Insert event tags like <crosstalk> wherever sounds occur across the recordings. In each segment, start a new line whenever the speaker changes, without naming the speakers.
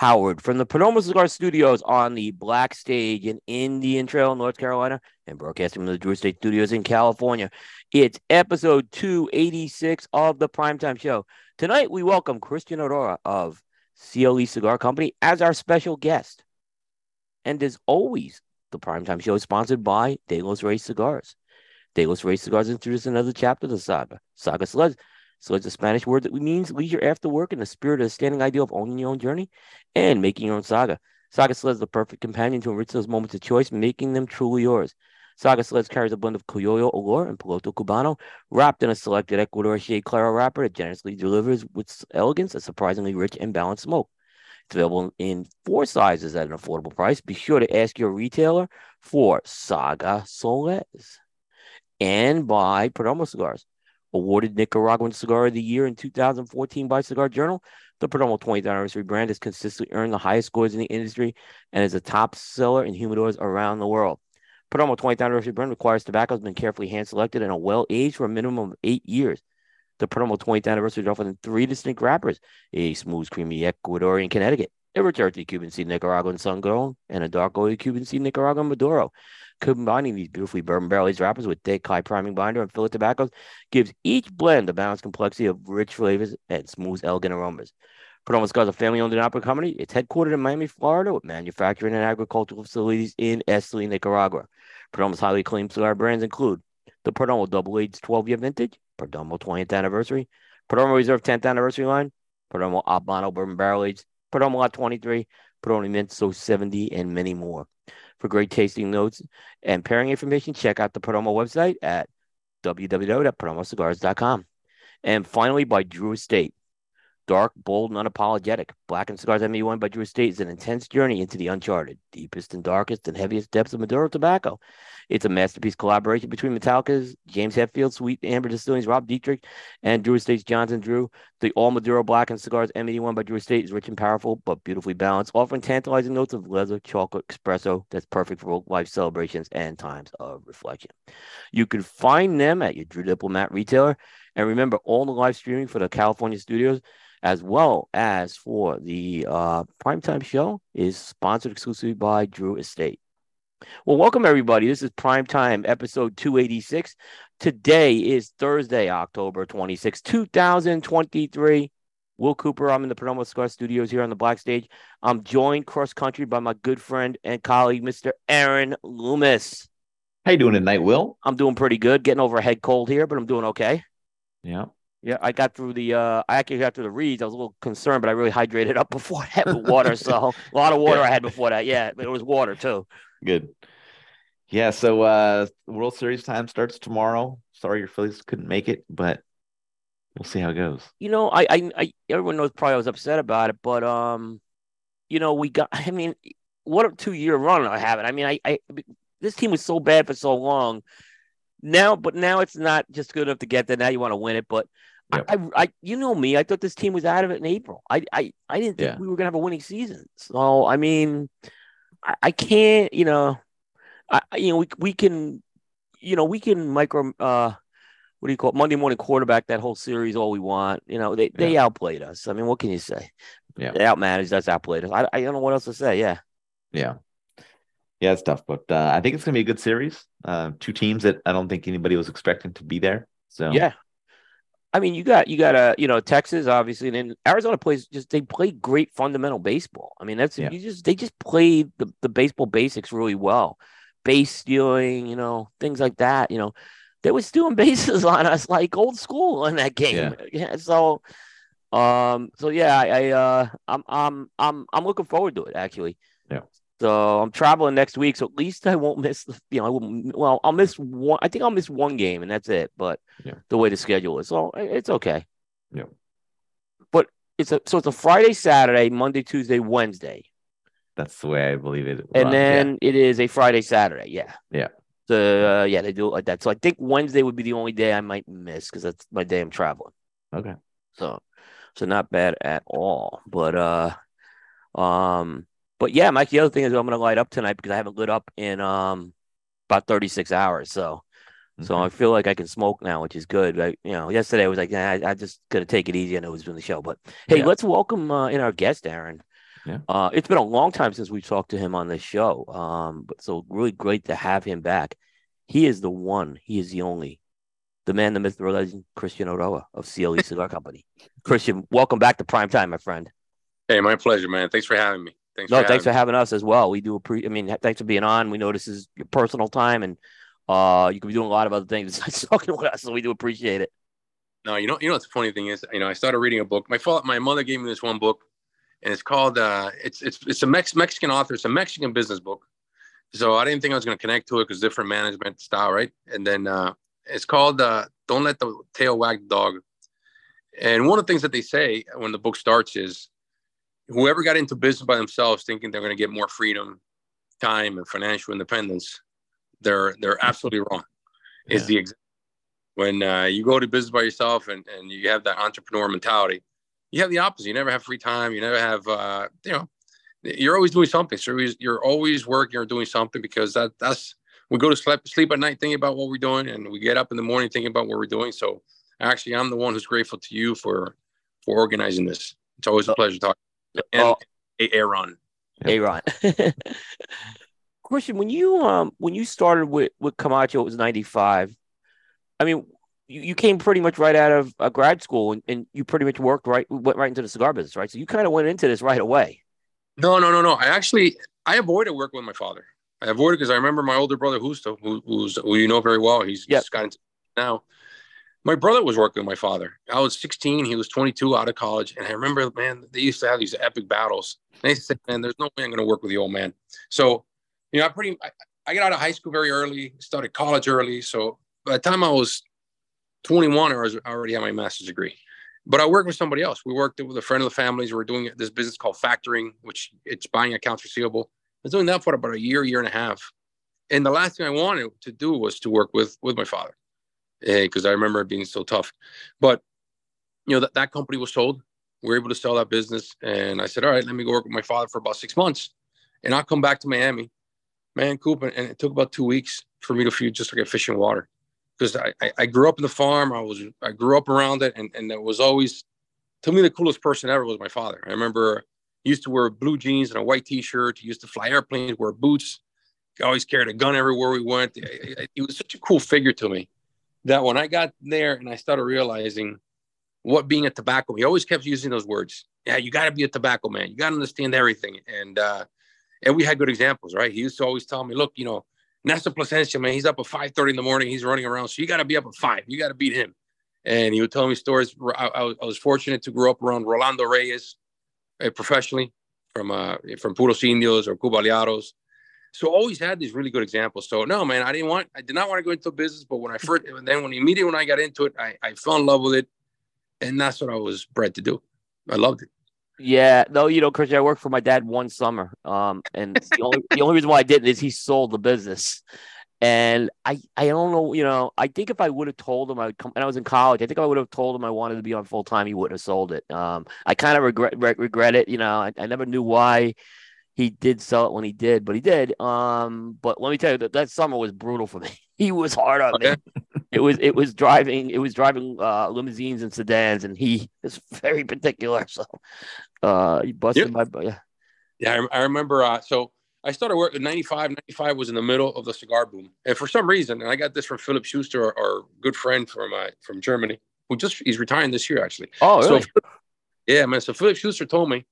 Howard from the Perdomo Cigar Studios on the Black Stage in Indian Trail, North Carolina, and broadcasting from the Drew Estate Studios in California. It's episode 286 of the Primetime Show. Tonight, we welcome Christian Eiroa of CLE Cigar Company as our special guest. And as always, the Primetime Show is sponsored by De Reyes Cigars. De Reyes Cigars introduce another chapter of the saga, Saga Sleds so it's a Spanish word that means leisure after work in the spirit of the standing ideal of owning your own journey and making your own saga. Saga Sleds is the perfect companion to enrich those moments of choice, making them truly yours. Saga Sleds carries a blend of Criollo Olor and Piloto Cubano, wrapped in a selected Ecuador Shade Claro wrapper that generously delivers with elegance a surprisingly rich and balanced smoke. It's available in four sizes at an affordable price. Be sure to ask your retailer for Saga Soles and buy Perdomo cigars awarded Nicaraguan Cigar of the Year in 2014 by Cigar Journal. The Perdomo 20th anniversary brand has consistently earned the highest scores in the industry and is a top seller in humidors around the world. Perdomo 20th anniversary brand requires tobacco has been carefully hand selected and a well aged for a minimum of eight years. The Perdomo 20th anniversary is offered in three distinct wrappers a smooth, creamy Ecuadorian Connecticut, a rich earthy Cuban seed Nicaraguan Sun Grown, and a dark oily Cuban seed Nicaraguan Maduro. Combining these beautifully bourbon barrel aged wrappers with thick, high priming binder and fillet tobaccos gives each blend a balanced complexity of rich flavors and smooth, elegant aromas. Perdomo Cigars is a family owned and operated company. It's headquartered in Miami, Florida, with manufacturing and agricultural facilities in Esteli, Nicaragua. Perdomo's highly acclaimed cigar brands include the Perdomo Double Aged 12 year vintage, Perdomo 20th anniversary, Perdomo Reserve 10th anniversary line, Perdomo Habano Bourbon Barrel Aged, Perdomo Lot 23, Perdomo Minto 70, and many more. For great tasting notes and pairing information, check out the Perdomo website at www.perdomocigars.com. And finally, by Drew Estate. Dark, bold, and unapologetic. Blackened Cigars M81 by Drew Estate is an intense journey into the uncharted, deepest and darkest and heaviest depths of Maduro tobacco. It's a masterpiece collaboration between Metallica's James Hetfield, Sweet Amber Distilling's Rob Dietrich, and Drew Estate's Jonathan Drew. The All Maduro Blackened Cigars M81 by Drew Estate is rich and powerful, but beautifully balanced, offering tantalizing notes of leather, chocolate, espresso that's perfect for life celebrations and times of reflection. You can find them at your Drew Diplomat retailer. And remember, all the live streaming for the California studios as well as for the uh, primetime show is sponsored exclusively by Drew Estate. Well, welcome everybody. This is primetime episode 286. Today is Thursday, October 26, 2023. Will Cooper, I'm in the Perdomo Cigar Studios here on the Black Stage. I'm joined cross country by my good friend and colleague, Mr. Aaron Loomis.
How you doing tonight, Will?
I'm doing pretty good. Getting over a head cold here, but I'm doing okay.
Yeah.
Yeah, I got through the. Uh, I actually got through the reads. I was a little concerned, but I really hydrated up <laughs> before I had the water. so a lot of water yeah. I had before that. Yeah, but it was water too.
Good. Yeah. So uh World Series time starts tomorrow. Sorry your Phillies couldn't make it, but we'll see how it goes.
You know, I, I, I everyone knows probably I was upset about it, but um, you know, we got. I mean, what a two year run I have it. I mean, I, I this team was so bad for so long. Now, but now it's not just good enough to get there. Now you want to win it, but Yep. I, I, you know me. I thought this team was out of it in April. I, I, I didn't think yeah. we were gonna have a winning season. So I mean, I, I can't. You know, I, you know, we we can, you know, we can micro. uh what do you call it? Monday morning quarterback that whole series all we want. You know, they yeah. they outplayed us. I mean, what can you say? Yeah, they outmanaged us, outplayed us. I, I don't know what else to say. Yeah,
yeah, yeah. It's tough, but uh, I think it's gonna be a good series. Uh, two teams that I don't think anybody was expecting to be there. So
yeah, I mean, you got you got a you know Texas obviously, and then Arizona plays just they play great fundamental baseball. I mean, that's yeah. you just they just play the the baseball basics really well, base stealing, you know, things like that. You know, they were stealing <laughs> bases on us like old school in that game. Yeah. yeah so, um, so yeah, I, I uh, I'm I'm I'm I'm looking forward to it actually.
Yeah.
So I'm traveling next week, so at least I won't miss the. You know, I will. Well, I'll miss one. I think I'll miss one game, and that's it. But yeah. the way the schedule is, so it's okay.
Yeah.
But it's a so it's a Friday, Saturday, Monday, Tuesday, Wednesday.
That's the way I believe it.
And then yeah. it is a Friday, Saturday. Yeah.
Yeah.
So uh, yeah, they do it like that. So I think Wednesday would be the only day I might miss because that's my day I'm traveling.
Okay.
So, so not bad at all. But uh, um but yeah, Mike, the other thing is I'm going to light up tonight because I haven't lit up in um about 36 hours. So, so I feel like I can smoke now, which is good. Right? You know, yesterday I was like, yeah, I, I just gonna take it easy, and it was doing the show. But hey, yeah. let's welcome uh, in our guest, Aaron. Yeah. Uh, it's been a long time since we talked to him on this show. Um, but so really great to have him back. He is the one. He is the only. The man, the myth, the legend, Christian Eiroa of CLE Cigar Company. <laughs> Christian, welcome back to Prime Time, my friend.
Hey, my pleasure, man. Thanks for having me.
Thanks. No, for thanks for having us as well. We do appreciate. I mean, thanks for being on. We know this is your personal time, and uh, you could be doing a lot of other things <laughs> besides talking with us. So we do appreciate it.
No, you know, you know what's the funny thing is, you know, I started reading a book. My father, my mother gave me this one book, and it's called uh, it's it's it's a Mex- Mexican author. It's a Mexican business book. So I didn't think I was going to connect to it because different management style, right? And then uh, it's called uh, "Don't Let the Tail Wag the Dog." And one of the things that they say when the book starts is, whoever got into business by themselves thinking they're going to get more freedom, time, and financial independence, they're they're absolutely wrong. Yeah. Is the when uh, you go to business by yourself and, and you have that entrepreneur mentality, you have the opposite. You never have free time. You never have, uh, you know, you're always doing something. So you're always working or doing something because that that's we go to sleep sleep at night thinking about what we're doing, and we get up in the morning thinking about what we're doing. So actually, I'm the one who's grateful to you for for organizing this. It's always a pleasure talking. And oh. Aaron,
Aaron. <laughs> Question: When you um when you started with with Camacho, it was '95. I mean, you, you came pretty much right out of a grad school and, and you pretty much worked right went right into the cigar business, right? So you kind of went into this right away.
No, no, no, no. I actually I avoided working with my father. I avoided because I remember my older brother Justo, who, who's who you know very well. He's, yep. he's got into now. My brother was working with my father. I was 16. He was 22 out of college. And I remember, man, they used to have these epic battles. And they said, man, there's no way I'm going to work with the old man. So, you know, I pretty, I, I got out of high school very early, started college early. So by the time I was 21, I was I already had my master's degree. But I worked with somebody else. We worked with a friend of the families. We were doing this business called factoring, which it's buying accounts receivable. I was doing that for about a year, year and a half. And the last thing I wanted to do was to work with with my father, because eh, I remember it being so tough. But you know that that company was sold. We were able to sell that business, and I said, "All right, let me go work with my father for about six months, and I'll come back to Miami." Man, Coop, and it took about two weeks for me to feed just like a fish in water because I, I grew up in the farm. I was I grew up around it, and and it was always to me the coolest person ever was my father. I remember he used to wear blue jeans and a white T-shirt. He used to fly airplanes, wear boots. He always carried a gun everywhere we went. He was such a cool figure to me that when I got there and I started realizing what being a tobacco, he always kept using those words. Yeah, you got to be a tobacco man. You got to understand everything. And uh, and we had good examples, right? He used to always tell me, look, you know, Nestor Plasencia, man, he's up at 5:30 in the morning. He's running around. So you got to be up at five. You got to beat him. And he would tell me stories. I, I, was fortunate to grow up around Rolando Reyes uh, professionally from uh, from Puros Indios or Cuba Aliados. So always had these really good examples. So no, man, I didn't want, I did not want to go into business. But when I first, and then when immediately when I got into it, I, I fell in love with it, and that's what I was bred to do. I loved it.
Yeah, no, you know, Christian, I worked for my dad one summer. Um, and the only the only reason why I didn't is he sold the business. And I, I don't know, you know, I think if I would have told him I would come, and I was in college, I think I would have told him I wanted to be on full time, he wouldn't have sold it. Um, I kind of regret re- regret it, you know. I, I never knew why he did sell it when he did, but he did. Um, but let me tell you that that summer was brutal for me. <laughs> he was hard on okay. me. it was it was driving it was driving uh, limousines and sedans, and he <laughs> is very particular. So uh, he busted my yeah.
Yeah, I, I remember. Uh, so I started working in 95. 95 was in the middle of the cigar boom, and for some reason, and I got this from Philip Schuster, our, our good friend from uh, from Germany, who just he's retiring this year actually.
Oh, really? So,
yeah, man. So Philip Schuster told me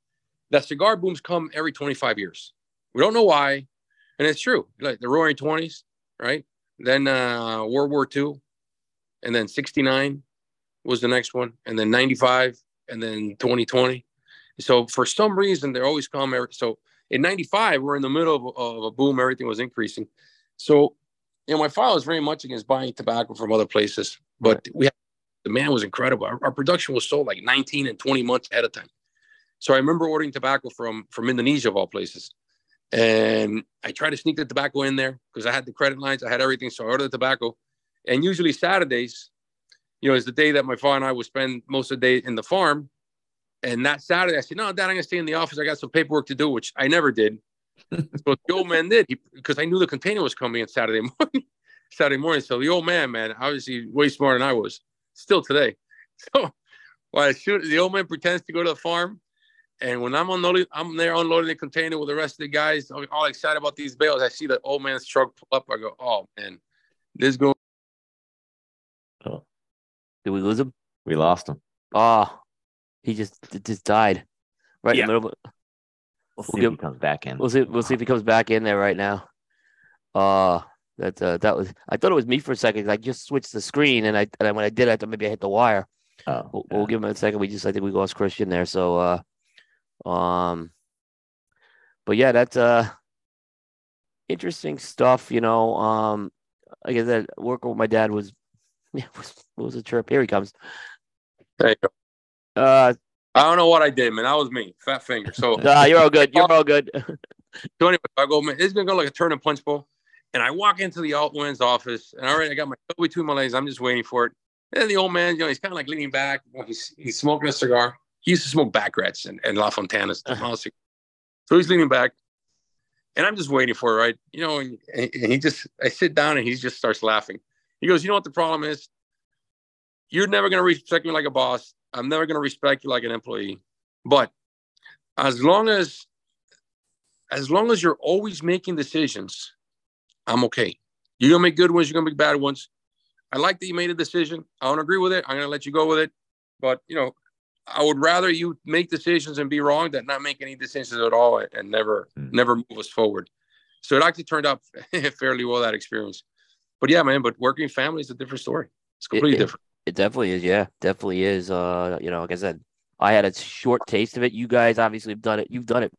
that cigar booms come every 25 years. We don't know why, and it's true. Like the Roaring Twenties, right? Then uh, World War II, and then 69 was the next one, and then 95, and then 2020. So for some reason, they always come. Every, so in 95, we're in the middle of, of, a boom. Everything was increasing. So, you know, my file is very much against buying tobacco from other places, but we had, the man was incredible. Our, our, production was sold like 19 and 20 months ahead of time. So I remember ordering tobacco from from Indonesia of all places. And I tried to sneak the tobacco in there because I had the credit lines, I had everything. So I ordered the tobacco. And usually Saturdays, you know, is the day that my father and I would spend most of the day in the farm. And that Saturday, I said, No, Dad, I'm going to stay in the office. I got some paperwork to do, which I never did. <laughs> so the old man did because I knew the container was coming in Saturday <laughs> morning. Saturday morning. So the old man, man, obviously way smarter than I was, still today. <laughs> So well, the old man pretends to go to the farm, And when I'm unloading, I'm there unloading the container with the rest of the guys, all, all excited about these bales. I see the old man's truck pull up. I go, oh man, this going.
Oh,
Did we lose him?
we lost him.
Oh, he just just died right
Yeah.
in the middle. Of,
We'll
We'll
see if
give-
he comes back in.
we'll see. We'll see if he comes back in there right now. Uh that uh, that was. I thought it was me for a second. I just switched the screen, and I and when I did, I thought maybe I hit the wire.
Oh,
We'll,
yeah.
we'll give him a second. We just I think we lost Christian there. So uh um but yeah, that's uh interesting stuff, you know. Um like I said, working with my dad was <laughs> yeah, was, was a trip. Here he comes.
There you go.
Uh
I don't know what I did, man. That was me, fat finger. So, <laughs>
nah, you're all good. You're all good. <laughs>
so anyway, I go, man, it's gonna go like a turn and punch bowl. And I walk into the alt win's office, and already I got my toe between my legs. I'm just waiting for it. And the old man, you know, he's kind of like leaning back. He's he's smoking a cigar. He used to smoke Backrats and, and La Fontana's. Uh-huh. So he's leaning back, and I'm just waiting for it, right? You know, and, and he just, I sit down, and he just starts laughing. He goes, "You know what the problem is? You're never gonna respect me like a boss. I'm never gonna respect you like an employee. But as long as, as long as you're always making decisions, I'm okay. You're gonna make good ones. You're gonna make bad ones. I like that you made a decision. I don't agree with it. I'm gonna let you go with it. But you know, I would rather you make decisions and be wrong than not make any decisions at all and never,
Mm.
never move us forward. So it actually turned out <laughs> fairly well that experience. But yeah, man. But working family is a different story. It's completely
it-
different.
It definitely is, yeah. Definitely is. Uh, you know, like I said, I had a short taste of it. You guys obviously have done it. You've done it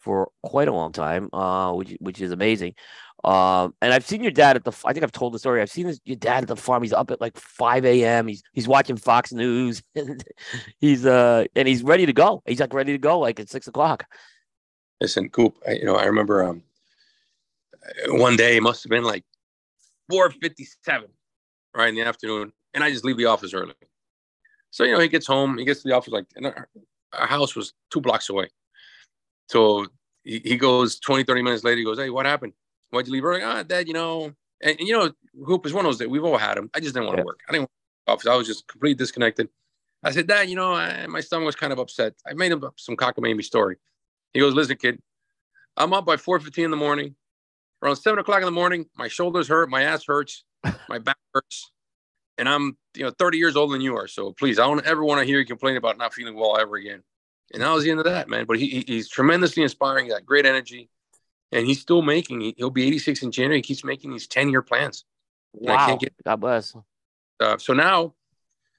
for quite a long time, uh, which which is amazing. Um, and I've seen your dad at the. I think I've told the story. I've seen his, your dad at the farm. He's up at like five a.m. He's he's watching Fox News. <laughs> he's uh and he's ready to go. He's like ready to go like at six o'clock.
Listen, Coop. I, you know, I remember um, one day it must have been like four fifty-seven, right in the afternoon, and I just leave the office early. So you know, he gets home. He gets to the office like, and our, our house was two blocks away. So he, he goes 20, 30 minutes later. He goes, "Hey, what happened? Why'd you leave early?" Ah, Dad, you know, and, and you know, Coop is one of those that we've all had them. I just didn't want to
Yeah.
work. I didn't want to go office. I was just completely disconnected. I said, Dad, you know, I, my stomach was kind of upset. I made him up some cockamamie story. He goes, listen, kid, I'm up by 4.15 in the morning. Around 7 o'clock in the morning, my shoulders hurt, my ass hurts, <laughs> my back hurts. And I'm, you know, 30 years older than you are. So please, I don't ever want to hear you complain about not feeling well ever again. And that was the end of that, man. But he, he- he's tremendously inspiring. Got great energy. And he's still making, he- he'll be 86 in January. He keeps making these 10 year plans. And I
Wow.
can't get
God bless.
uh, so now,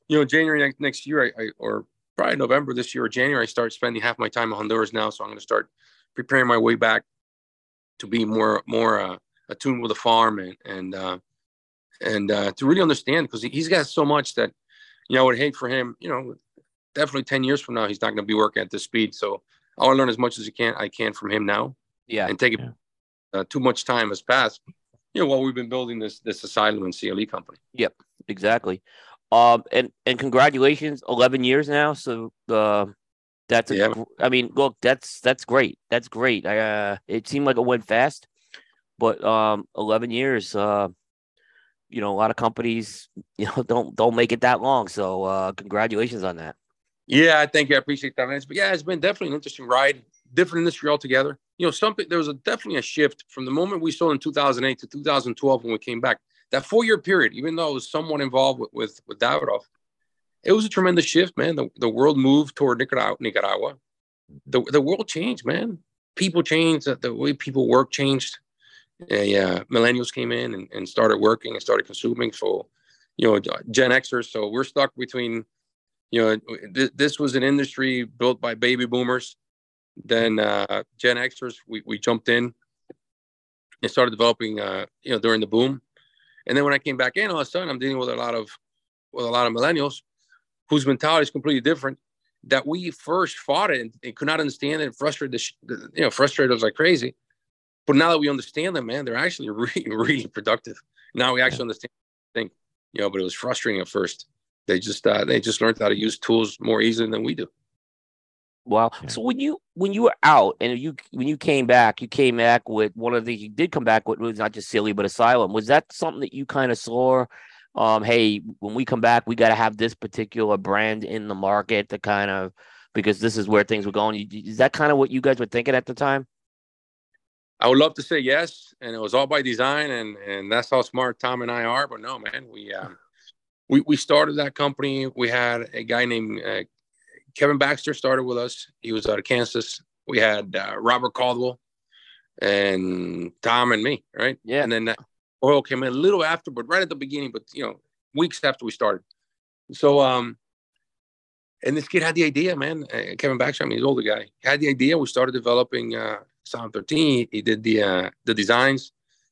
you know, January next, next year, I, I or probably November this year or January, I start spending half my time in Honduras now. So I'm going to start preparing my way back to be more more uh, attuned with the farm and and uh, and uh, to really understand because he, he's got so much that you know I would hate for him. You know, definitely ten years from now, he's not going to be working at this speed. So I want to learn as much as I can I can from him now
Yeah.
and take it.
Yeah.
Uh, too much time has passed. You know, while we've been building this this asylum and CLE company.
Yep, exactly. Um, and and congratulations, eleven years now. So uh, that's a
Yeah.
I mean, look, that's that's great. That's great. I, uh, it seemed like it went fast, but um, eleven years. Uh, you know, a lot of companies, <laughs> you know, don't don't make it that long. So uh, congratulations on that.
Yeah, I think I appreciate that. But yeah, it's been definitely an interesting ride, different industry altogether. You know, something there was a definitely a shift from the moment we sold in 2008 to 2012 when we came back. That four year period, even though I was somewhat involved with with, with Davidoff, it was a tremendous shift, man. The, the world moved toward Nicaragua. The, the world changed, man. People changed. The, the way people work changed. Uh, yeah, millennials came in and, and started working and started consuming. So, you know, Gen Xers. So we're stuck between you know, th- this was an industry built by baby boomers. Then uh, Gen Xers, we, we jumped in and started developing, uh, you know, during the boom. And then when I came back in, all of a sudden, I'm dealing with a lot of with a lot of millennials whose mentality is completely different. That we first fought it and, and could not understand it, and frustrated, the you know, frustrated us like crazy. But now that we understand them, man, they're actually <laughs> really, really productive. Now we actually understand. Think, you know, but it was frustrating at first they just uh, they just learned how to use tools more easily than we do.
Wow.
Yeah.
So when you when you were out and you when you came back, you came back with one of the you did come back with was not just silly but asylum. Was that something that you kind of saw? Um, hey, when we come back, we got to have this particular brand in the market to kind of because this is where things were going. Is that kind of what you guys were thinking at the time?
I would love to say yes, and it was all by design, and and that's how smart Tom and I are. But no, man, we um, we we started that company. We had a guy named uh, Kevin Baxter started with us. He was out of Kansas. We had uh, Robert Caldwell and Tom and me, right?
Yeah.
And then uh, oil came in a little after, but right at the beginning, but you know, weeks after we started. So um, and this kid had the idea, man. Uh, Kevin Baxter, I mean, he's an older guy, he had the idea. We started developing uh, Asylum 13. He did the uh, the designs.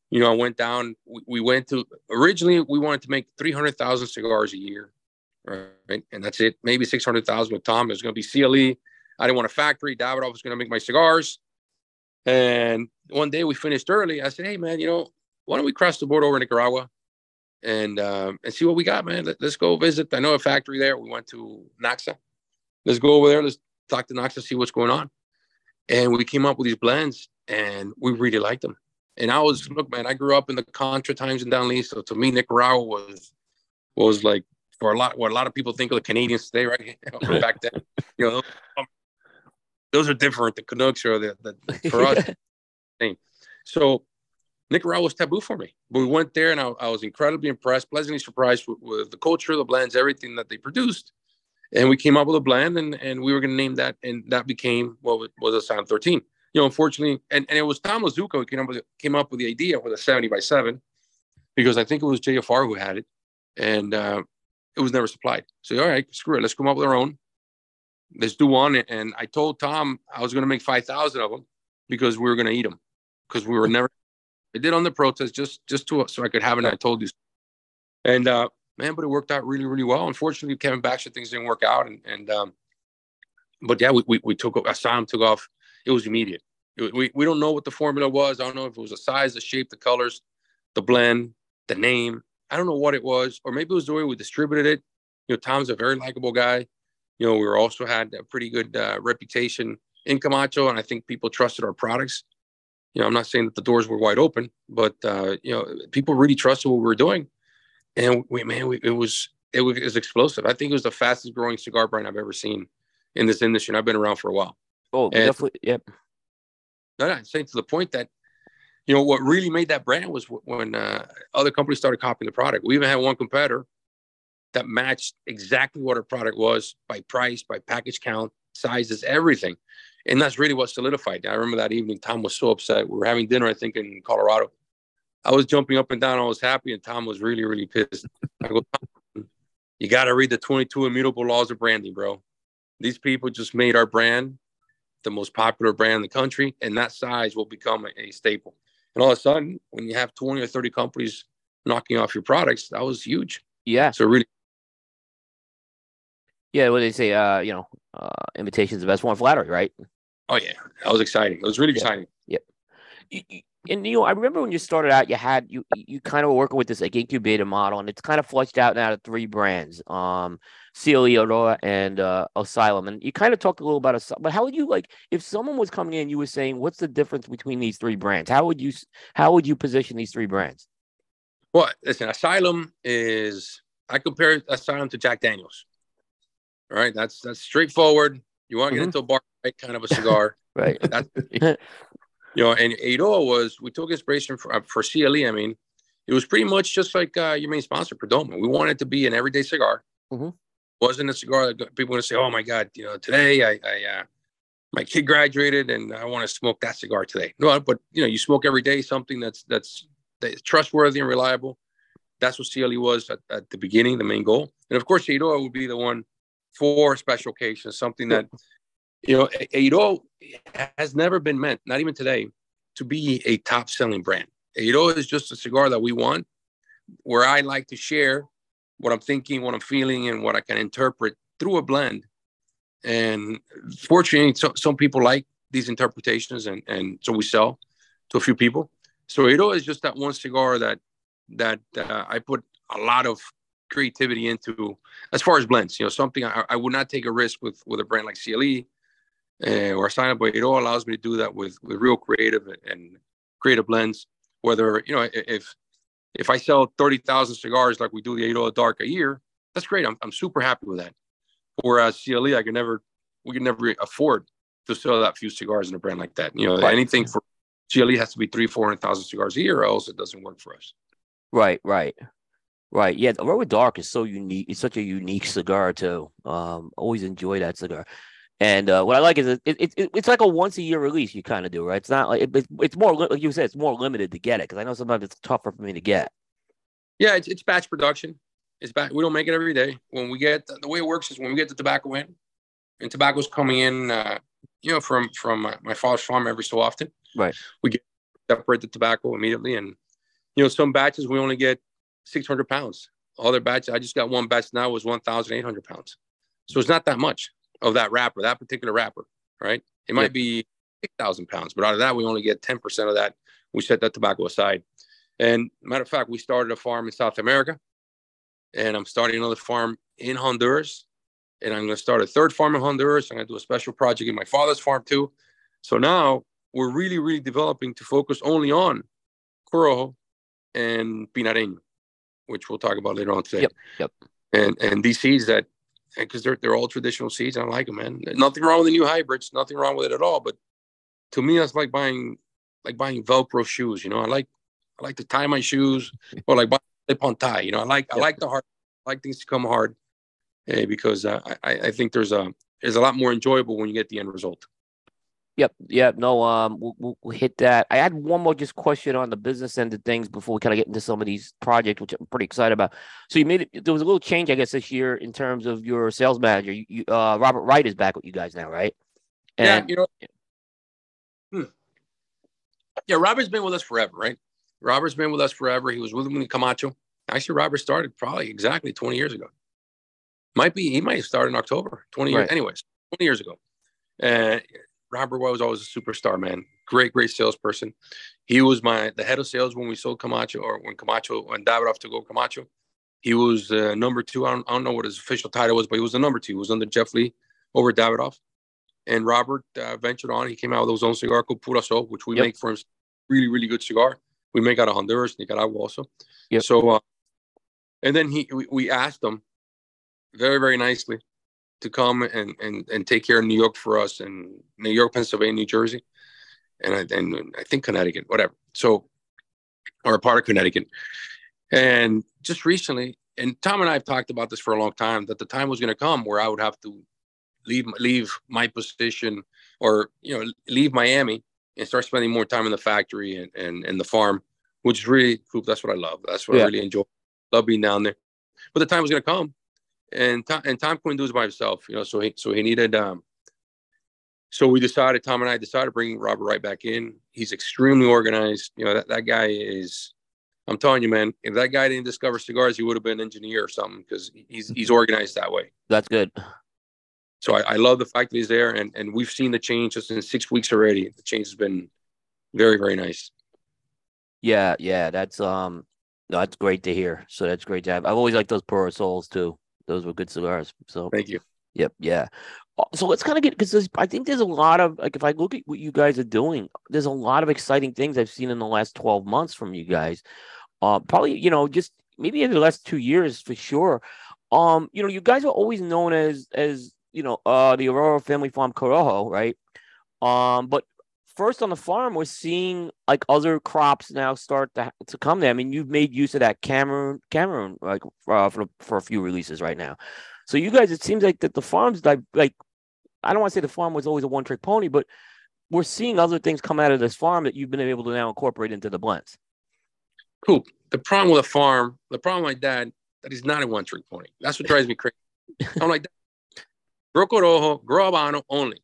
You know, I went down. We, we went to originally we wanted to make 300,000 cigars a year, right? And that's it. Maybe 600,000 with Tom. Was going to be CLE. I didn't want a factory. Davidoff was going to make my cigars. And one day we finished early. I said, "Hey, man, you know, why don't we cross the border over Nicaragua and uh, and see what we got, man? Let, us go visit. I know a factory there. We went to Naxa. Let's go over there. Let's talk to Naxa, see what's going on." And we came up with these blends, and we really liked them. And I was look, man. I grew up in the Contra times in Danlí. so to me, Nicaragua was was like for a lot what a lot of people think of the Canadians today, right? <laughs> Back then, you know, um, those are different. The Canucks are the, the <laughs> for us same. So Nicaragua was taboo for me. But we went there, and I, I was incredibly impressed, pleasantly surprised with, with, the culture, the blends, everything that they produced. And we came up with a blend, and, and we were going to name that, and that became what was a Asylum 13. You know, unfortunately, and, and it was Tom Lazuka who came up, with, came up with the idea with a 70 by 7, because I think it was JFR who had it, and uh, it was never supplied. So, all right, screw it, let's come up with our own. Let's do one. And I told Tom I was going to make 5,000 of them because we were going to eat them because we were never I did on the protest just just to so I could have it. And I told you, and uh, man, but it worked out really really well. Unfortunately, Kevin Baxter things didn't work out, and and um, but yeah, we we, we took Asylum took off. It was immediate. It, we we don't know what the formula was. I don't know if it was the size, the shape, the colors, the blend, the name. I don't know what it was, or maybe it was the way we distributed it. You know, Tom's a very likable guy. You know, we were also had a pretty good uh, reputation in Camacho, and I think people trusted our products you know, I'm not saying that the doors were wide open, but uh, you know, people really trusted what we were doing, and we, man, we, it was it was explosive. I think it was the fastest growing cigar brand I've ever seen in this industry, and I've been around for a while.
Oh, and, definitely, yep.
No, no, I'm saying to the point that you know what really made that brand was when uh, other companies started copying the product. We even had one competitor that matched exactly what our product was by price, by package count, sizes, everything and that's really what solidified. I remember that evening, Tom was so upset. We were having dinner, I think, in Colorado. I was jumping up and down. I was happy, and Tom was really, really pissed. I go, you got to read the 22 immutable laws of branding, bro. These people just made our brand the most popular brand in the country, and that size will become a, a staple. And all of a sudden, when you have 20 or 30 companies knocking off your products, that was huge.
Yeah.
So really
yeah, what they say, uh, you know, uh, imitation is the best one flattery, right?
Oh yeah, that was exciting. It was really exciting.
Yep. And you know, I remember when you started out, you had you you kind of were working with this like incubator model, and it's kind of flushed out now to three brands, um, CLE, Eiroa, and uh, Asylum. And you kind of talked a little about Asylum, but how would you like if someone was coming in, you were saying, what's the difference between these three brands? How would you how would you position these three brands?
Well, listen, Asylum is I compare Asylum to Jack Daniels. All right, that's that's straightforward. You want to get mm-hmm. into a bar right, kind of a cigar, <laughs>
right?
That's, <laughs> <laughs> you know, and Eiroa was we took inspiration for, uh, for CLE. I mean, it was pretty much just like uh, your main sponsor, Perdomo. We wanted to be an everyday cigar.
Mm-hmm.
wasn't a cigar that people to say, "Oh my God, you know, today I, I uh, my kid graduated and I want to smoke that cigar today." No, but you know, you smoke every day something that's that's, that's trustworthy and reliable. That's what CLE was at, at the beginning, the main goal. And of course, Eiroa would be the one for special occasions, something that, you know, Eiroa has never been meant, not even today, to be a top selling brand. Eiroa is just a cigar that we want, where I like to share what I'm thinking, what I'm feeling, and what I can interpret through a blend. And fortunately, so, some people like these interpretations, and, and so we sell to a few people. So Eiroa is just that one cigar that that uh, I put a lot of creativity into as far as blends. You know, something I, I would not take a risk with with a brand like CLE uh, or sign up, but it all allows me to do that with with real creative and creative blends. Whether you know if if I sell thirty thousand cigars like we do the Eiroa Dark a year, that's great. I'm I'm super happy with that. Whereas CLE, I can never we could never afford to sell that few cigars in a brand like that. You know, right. anything for CLE has to be three, four hundred thousand cigars a year, or else it doesn't work for us.
Right, right, right. Yeah, the Eiroa Dark is so unique. It's such a unique cigar too. Um, always enjoy that cigar. And uh, what I like is it, it, it, it's like a once a year release. You kind of do, right? It's not like it, it's more like you said. It's more limited to get it because I know sometimes it's tougher for me to get.
Yeah, it's, it's batch production. It's back. We don't make it every day. When we get the way it works is when we get the tobacco in, and tobacco's coming in, uh, you know, from from my, my father's farm every so often.
Right.
We get separate the tobacco immediately, and you know, some batches we only get 600 pounds. Other batches, I just got one batch now was 1,800 pounds. So it's not that much of that wrapper, that particular wrapper, right? It might be 8,000 pounds, but out of that, we only get 10% of that. We set that tobacco aside. And matter of fact, we started a farm in South America, and I'm starting another farm in Honduras, and I'm going to start a third farm in Honduras. I'm going to do a special project in my father's farm too. So now we're really, really developing to focus only on Corojo and Pinareño, which we'll talk about later on today.
Yep. Yep.
And and these seeds that because they're they're all traditional seeds. I like them, man. Nothing wrong with the new hybrids. Nothing wrong with it at all. But to me, that's like buying like buying Velcro shoes. You know, I like I like to tie my shoes <laughs> or like buy slip on tie. You know, I like yep. I like the hard. I like things to come hard, eh, because uh, I I think there's a there's a lot more enjoyable when you get the end result.
Yep, yep. No, um, we'll, we'll, hit that. I had one more just question on the business end of things before we kind of get into some of these projects, which I'm pretty excited about. So you made it. There was a little change, I guess, this year in terms of your sales manager. You, you uh, Robert Wright is back with you guys now, right?
And, yeah, you know. Hmm. Yeah, Robert's been with us forever, right? Robert's been with us forever. He was with me in Camacho. Actually, Robert started probably exactly 20 years ago. Might be he might have started in October, 20 years. Right. Anyways, 20 years ago. And Robert was always a superstar, man. Great, great salesperson. He was my the head of sales when we sold Camacho or when Camacho when Davidoff took over Camacho. He was uh, number two. I don't, I don't, know what his official title was, but he was the number two. He was under Jeff Lee over Davidoff. And Robert uh, ventured on. He came out with his own cigar called Pura Sol, which we yep. make for him. Really, really good cigar. We make out of Honduras, Nicaragua also. Yep. So, uh, and then he we, we asked him very, very nicely to come and, and, and take care of New York for us and New York, Pennsylvania, New Jersey, and I, and I think Connecticut, whatever. So, or a part of Connecticut. And just recently, and Tom and I have talked about this for a long time, that the time was going to come where I would have to leave leave my position or you know leave Miami and start spending more time in the factory and and, and the farm, which is really cool. that's what I love. That's what yeah. I really enjoy. Love being down there. But the time was going to come and Tom, and Tom couldn't do it by himself, you know. So he so he needed. Um, so we decided, Tom and I decided bringing Robert right back in. He's extremely organized. You know that that guy is. I'm telling you, man. If that guy didn't discover cigars, he would have been an engineer or something because he's he's organized that way.
That's good.
So I, I love the fact that he's there, and and we've seen the change just in six weeks already. The change has been very very nice.
Yeah, yeah, that's um, that's great to hear. So that's great to have. I've always liked those Pura Sols too. Those were good cigars. So
thank you.
Yep. Yeah. Uh, so let's kind of get because I think there's a lot of like if I look at what you guys are doing, there's a lot of exciting things I've seen in the last 12 months from you guys. Uh, probably you know just maybe in the last two years for sure. Um, you know, you guys are always known as as you know uh the Eiroa Family Farm Corojo, right? Um, but first on the farm, we're seeing like other crops now start to, to come there. I mean, you've made use of that Cameroon, Cameroon, like uh, for for a few releases right now. So you guys, it seems like that the farms like like I don't want to say the farm was always a one trick pony, but we're seeing other things come out of this farm that you've been able to now incorporate into the blends.
Cool. The problem with a farm, the problem dad, that he's not a one trick pony. That's what drives me crazy. <laughs> I'm like, grow corojo, grow habano only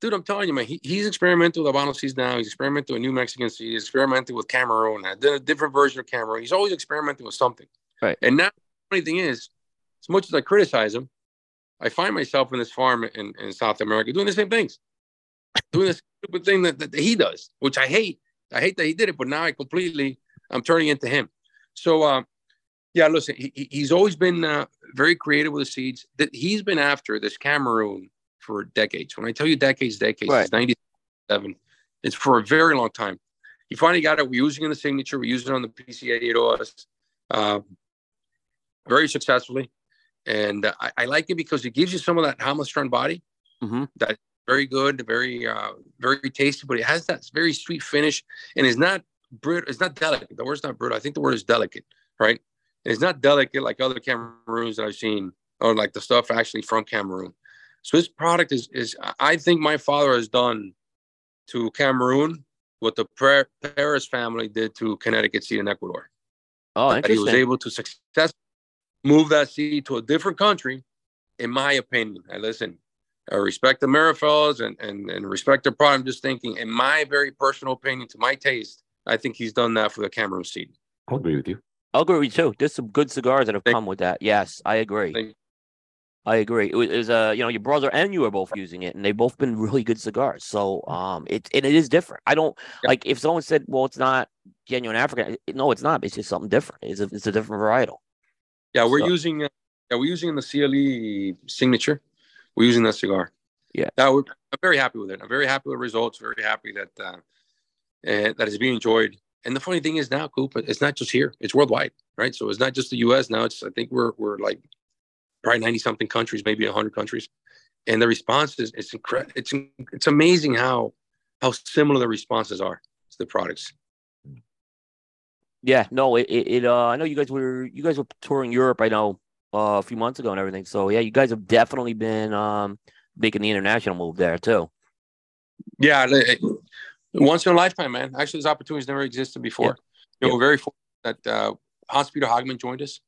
dude, I'm telling you, man, he, he's experimenting with Habano seeds now. He's experimenting with new Mexican seeds. He's experimenting with Cameroon. Then a different version of Cameroon. He's always experimenting with something.
Right.
And now, the funny thing is, as much as I criticize him, I find myself in this farm in, in South America doing the same things, doing this stupid thing that, that he does, which I hate. I hate that he did it, but now I completely, I'm turning into him. So, uh, yeah, listen, he, he's always been uh, very creative with the seeds. That he's been after this Cameroon for decades. When I tell you decades, decades, right. it's 97. It's for a very long time. He finally got it. We're using it in the signature. We're using it on the PCA 8OS uh, very successfully. And uh, I, I, like it because it gives you some of that Hamilton body,
Mm-hmm.
That very good, very uh, very tasty, but it has that very sweet finish, and it's not brittle. It's not delicate. The word's not brittle. I think the word is delicate, right? And it's not delicate like other Cameroons that I've seen, or like the stuff actually from Cameroon. So this product is is I think my father has done to Cameroon what the Paris family did to Connecticut seed in Ecuador.
Oh, interesting.
He was able to successfully move that seed to a different country, in my opinion. I listen, I respect the Meerapfels and, and, and respect their product. I'm just thinking, in my very personal opinion, to my taste, I think he's done that for the Cameroon seed.
I'll agree with you.
I'll agree with you too. There's some good cigars that have Thank come with that. Yes, I agree. I agree. It was, it was uh, you know, your brother and you are both using it, and they've both been really good cigars. So, um, it it is different. I don't like if someone said, "Well, it's not genuine African." No, it's not. It's just something different. It's a it's a different varietal.
Yeah, we're so. using. Uh, yeah, we're using the CLE signature. We're using that cigar.
Yeah,
that we're, I'm very happy with it. I'm very happy with the results. Very happy that uh, uh, that is being enjoyed. And the funny thing is now, Coop, it's not just here; it's worldwide, right? So it's not just the U.S. now. It's I think we're we're like probably 90 something countries, maybe 100 countries. And the response is it's incredible. It's, it's amazing how, how similar the responses are to the products.
Yeah, no, it, it, uh, I know you guys were, you guys were touring Europe, I know, uh, a few months ago and everything. So yeah, you guys have definitely been, um, making the international move there too.
Yeah. Once in a lifetime, man. Actually, this opportunities never existed before. Yeah. You know, we're very fortunate that, uh, Hans Peter Hagman joined us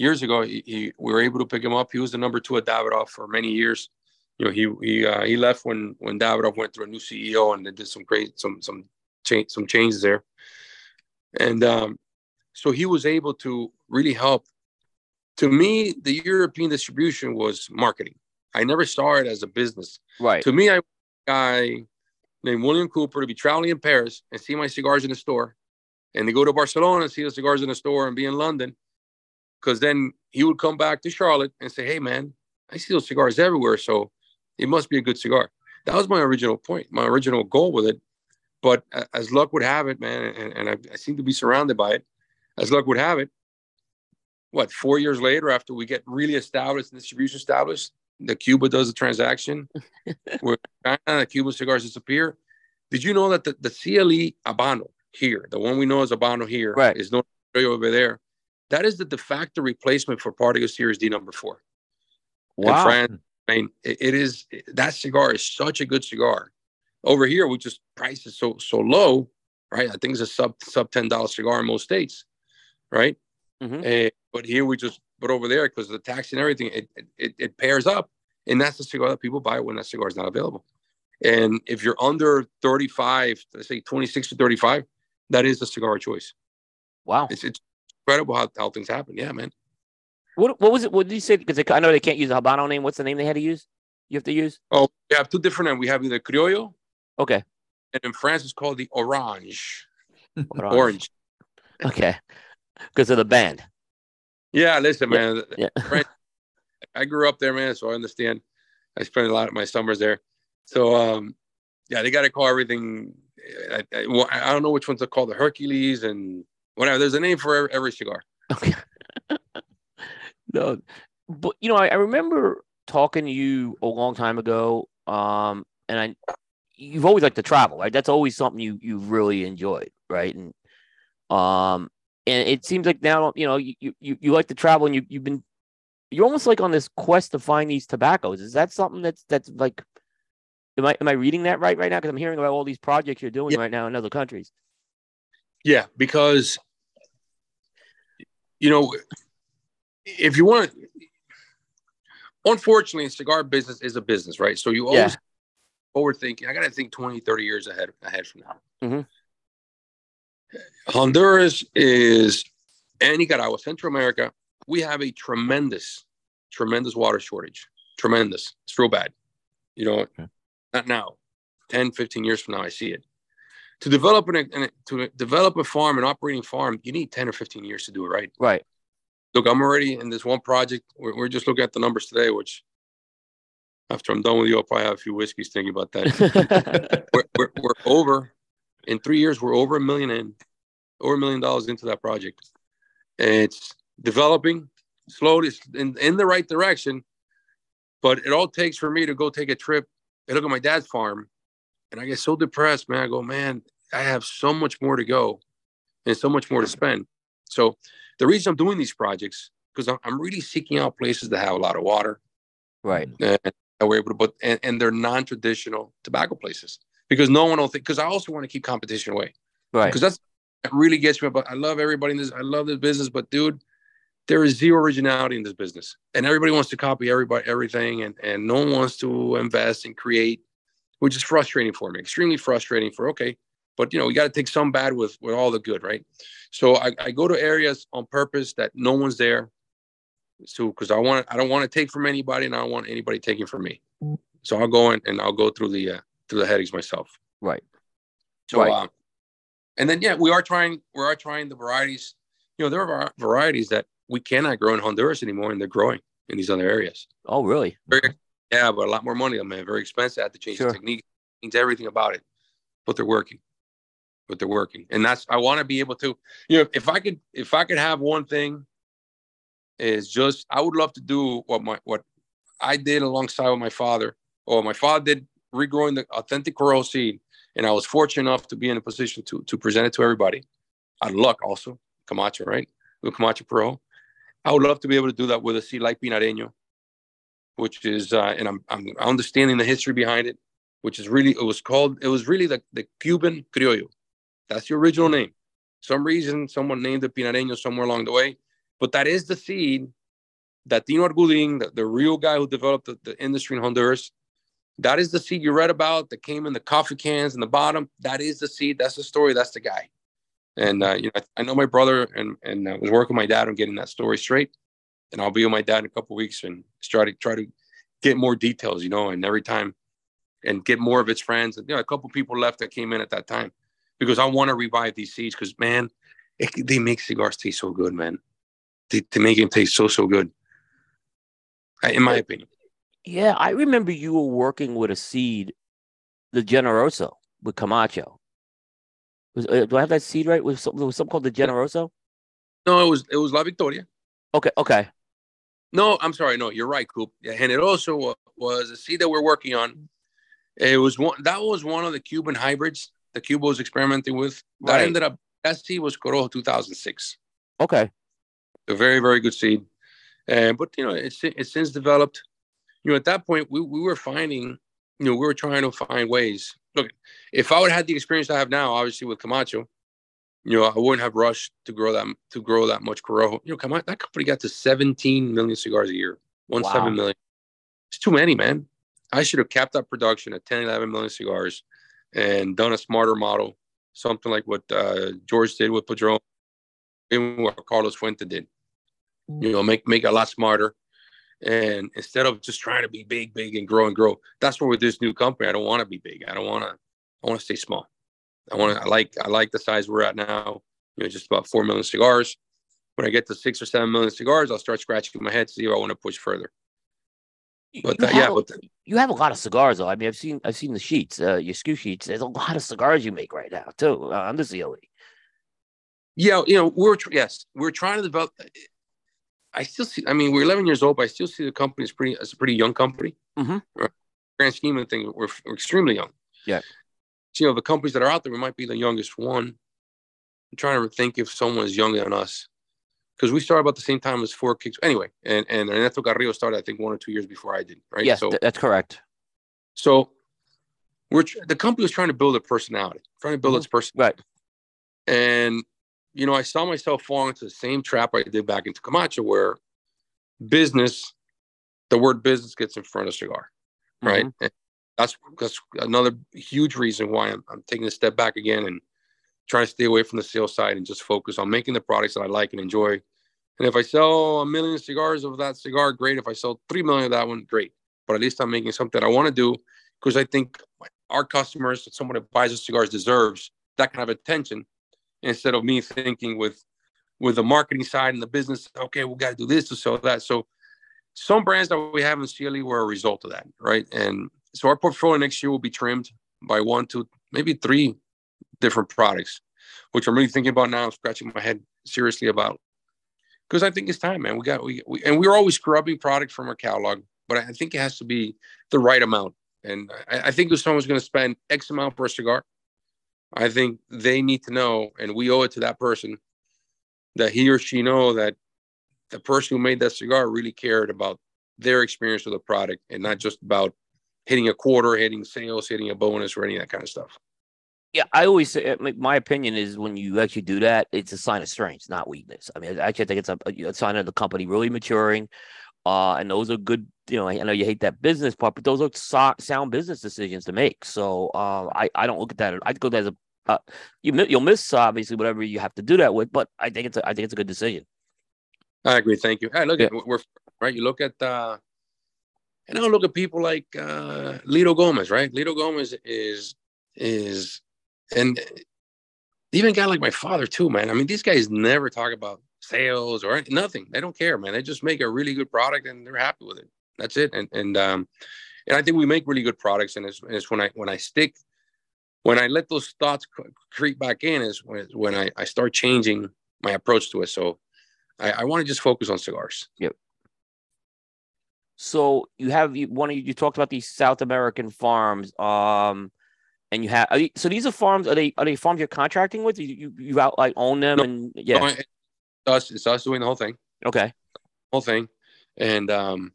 years ago, he, he, we were able to pick him up. He was the number two at Davidoff for many years. You know, he he uh, he left when when Davidoff went through a new CEO and they did some great some some change some changes there. And um, so he was able to really help. To me, the European distribution was marketing. I never saw it as a business.
Right.
To me, I guy named William Cooper to be traveling in Paris and see my cigars in the store, and to go to Barcelona and see the cigars in the store and be in London because then he would come back to Charlotte and say, "Hey, man, I see those cigars everywhere, so it must be a good cigar." That was my original point, my original goal with it. But as luck would have it, man, and, and I, I seem to be surrounded by it. As luck would have it, what four years later, after we get really established and distribution established, the Cuba does the transaction <laughs> where China, Cuban cigars disappear. Did you know that the, the CLE Habano here, the one we know as Habano here,
right.
is no over there? That is the de facto replacement for Partagas Series D number four.
Wow.
France, I mean, it, it is that cigar is such a good cigar. Over here, we just price is so so low, right? I think it's a sub sub ten dollar cigar in most states, right?
Mm-hmm.
Uh, but here we just but over there because of the tax and everything, it, it it pairs up, and that's the cigar that people buy when that cigar is not available. And if you're under 35, let's say 26 to 35, that is the cigar choice.
Wow.
It's, it's incredible how, how things happen. Yeah, man.
What what was it? What did you say? Because I know they can't use the Habano name. What's the name they had to use? You have to use?
Oh, we have two different names. We have the Criollo.
Okay.
And in France, it's called the Orange.
Orange. Orange. Okay. Because of the band.
Yeah, listen, man.
Yeah. <laughs>
France, I grew up there, man, so I understand. I spent a lot of my summers there. So, um, yeah, they got to call everything. I, I, I, don't know which ones are called the Hercules and whatever. There's a name for every, every cigar.
Okay. <laughs> no, but you know, I, I, remember talking to you a long time ago, um, and I, you've always liked to travel, right? That's always something you you really enjoyed, right? And um, and it seems like now, you know, you you you like to travel, and you you've been you're almost like on this quest to find these tobaccos. Is that something that's that's like am I am I reading that right right now? Because I'm hearing about all these projects you're doing yeah. right now in other countries.
Yeah, because you know, if you want, unfortunately, cigar business is a business, right? So you always yeah. overthinking. I got to think 20, 30 years ahead ahead from now.
Mm-hmm.
Honduras is and Nicaragua, Central America. We have a tremendous, tremendous water shortage. Tremendous. It's real bad. You know, okay. not now. 10, 15 years from now, I see it to develop an, to develop a farm, an operating farm, you need 10 or 15 years to do it right.
Right.
Look, I'm already in this one project. We're, we're just looking at the numbers today, which after I'm done with you, I'll probably have a few whiskeys thinking about that. <laughs> we're, we're, we're, over in three years, we're over a million in, over a million dollars into that project. And it's developing slowly in, in the right direction. But it all takes for me to go take a trip and look at my dad's farm, and I get so depressed, man. I go, man, I have so much more to go, and so much more to spend. So the reason I'm doing these projects because I'm really seeking out places that have a lot of water,
right?
And we're able to put, and, and they're non-traditional tobacco places because no one will think. Because I also want to keep competition away,
right?
Because that's that really gets me. But I love everybody in this. I love this business, but dude, there is zero originality in this business, and everybody wants to copy everybody everything, and and no one wants to invest and create, which is frustrating for me. Extremely frustrating for okay, but you know you got to take some bad with with all the good, right? So I, I go to areas on purpose that no one's there, so because I want I don't want to take from anybody, and I don't want anybody taking from me. So I'll go in and I'll go through the uh, through the headings myself.
Right.
So right. Uh, and then yeah, we are trying we are trying the varieties. You know, there are varieties that we cannot grow in Honduras anymore, and they're growing in these other areas.
Oh, really?
Very, yeah, but a lot more money, man. Very expensive. I had to change sure. the technique, change everything about it, but they're working. But they're working, and that's I want to be able to. You know, if I could, if I could have one thing, is just I would love to do what my what I did alongside with my father, or my father did regrowing the authentic Corojo seed, and I was fortunate enough to be in a position to to present it to everybody. Out of luck, also Camacho, right? With Camacho Pro, I would love to be able to do that with a seed like Pinareño, which is, uh, and I'm, I'm understanding the history behind it, which is really, it was called, it was really the, the Cuban Criollo. That's the original name. Some reason someone named it Pinareño somewhere along the way, but that is the seed that Tino Argudin, the, the real guy who developed the, the industry in Honduras, that is the seed you read about that came in the coffee cans in the bottom. That is the seed. That's the story. That's the guy. And uh, you know, I, I, know my brother and and uh, was working with my dad on getting that story straight. And I'll be with my dad in a couple weeks and try to try to get more details, you know. And every time, and get more of its friends. And you know, a couple people left that came in at that time because I want to revive these seeds because man, it, they make cigars taste so good, man. They, they make them taste so so good. In my opinion.
Yeah, I remember you were working with a seed, the Generoso with Camacho. Was, uh, do I have that seed right? Was something, was something called the Generoso?
No, it was it was La Victoria.
Okay, okay.
No, I'm sorry. No, you're right, Coop. And it also was a seed that we're working on. It was one that was one of the Cuban hybrids that Cuba was experimenting with. That right. ended up that seed was Corojo 2006.
Okay.
A very very good seed, and but you know it's it's since developed. You know at that point we we were finding you know we were trying to find ways look, if I would have had the experience I have now, obviously with Camacho, you know, I wouldn't have rushed to grow that to grow that much Corojo. You know, Camacho, that company got to 17 million cigars a year, one wow. seven million. It's too many, man. I should have capped that production at 10, 11 million cigars and done a smarter model, something like what uh, George did with Padron, even what Carlos Fuente did. You know, make make it a lot smarter. And instead of just trying to be big, big and grow and grow, that's where with this new company, I don't want to be big. I don't want to. I want to stay small. I want to. I like. I like the size we're at now. You know, just about four million cigars. When I get to six or seven million cigars, I'll start scratching my head to see if I want to push further.
But yeah, but the, you have a lot of cigars, though. I mean, I've seen I've seen the sheets, uh, your SKU sheets. There's a lot of cigars you make right now, too. Uh, on the CLE.
Yeah, you know, we're yes, we're trying to develop. I still see. I mean, we're 11 years old, but I still see the company as pretty as a pretty young company.
Mm-hmm.
Grand scheme of things, we're, we're extremely young.
Yeah.
You know, the companies that are out there, we might be the youngest one. I'm trying to think if someone is younger than us, because we started about the same time as Four Kicks. Anyway, and and Ernesto Carrillo started, I think, one or two years before I did. Right.
Yes, so, that's correct.
So, we're the company was trying to build a personality, trying to build mm-hmm. its personality.
Right.
And you know, I saw myself falling into the same trap I did back into Camacho, where business, the word business gets in front of cigar, right? Mm-hmm. That's that's another huge reason why I'm, I'm taking a step back again and trying to stay away from the sales side and just focus on making the products that I like and enjoy. And if I sell a million cigars of that cigar, great. If I sell three million of that one, great. But at least I'm making something I want to do because I think our customers, someone that buys the cigars, deserves that kind of attention instead of me thinking with with the marketing side and the business. Okay, we got to do this to sell that. So some brands that we have in CLE were a result of that, right? And so our portfolio next year will be trimmed by one, two, maybe three different products, which I'm really thinking about now. I'm scratching my head seriously about because I think it's time, man. We got we, we and we're always scrubbing product from our catalog but I think it has to be the right amount. And I, I think if someone's going to spend X amount for a cigar, I think they need to know, and we owe it to that person that he or she know that the person who made that cigar really cared about their experience with the product and not just about hitting a quarter, hitting sales, hitting a bonus, or any of that kind of stuff.
Yeah, I always say my opinion is when you actually do that, it's a sign of strength, not weakness. I mean, I actually, I think it's a, a sign of the company really maturing. Uh, and those are good. You know, I know you hate that business part, but those are so- sound business decisions to make. So uh, I I don't look at that. I go as a uh, you you'll miss obviously whatever you have to do that with, but I think it's a, I think it's a good decision.
I agree. Thank you. Hey, look yeah. at we're right. You look at uh, and I look at people like uh, Litto Gomez, right? Litto Gomez is is and even guy like my father too, man. I mean, these guys never talk about sales or nothing. They don't care, man. They just make a really good product and they're happy with it. That's it. And and um, and I think we make really good products. And it's, it's when I when I stick when I let those thoughts creep back in is when when I, I start changing my approach to it. So I, I want to just focus on cigars.
Yep. So you have one of you, you talked about these South American farms. Um, and you have so these are farms. Are they are they farms you're contracting with? You you, you out like own them no, and yeah. No, it's
us. It's us doing the whole thing.
Okay.
Whole thing, and um,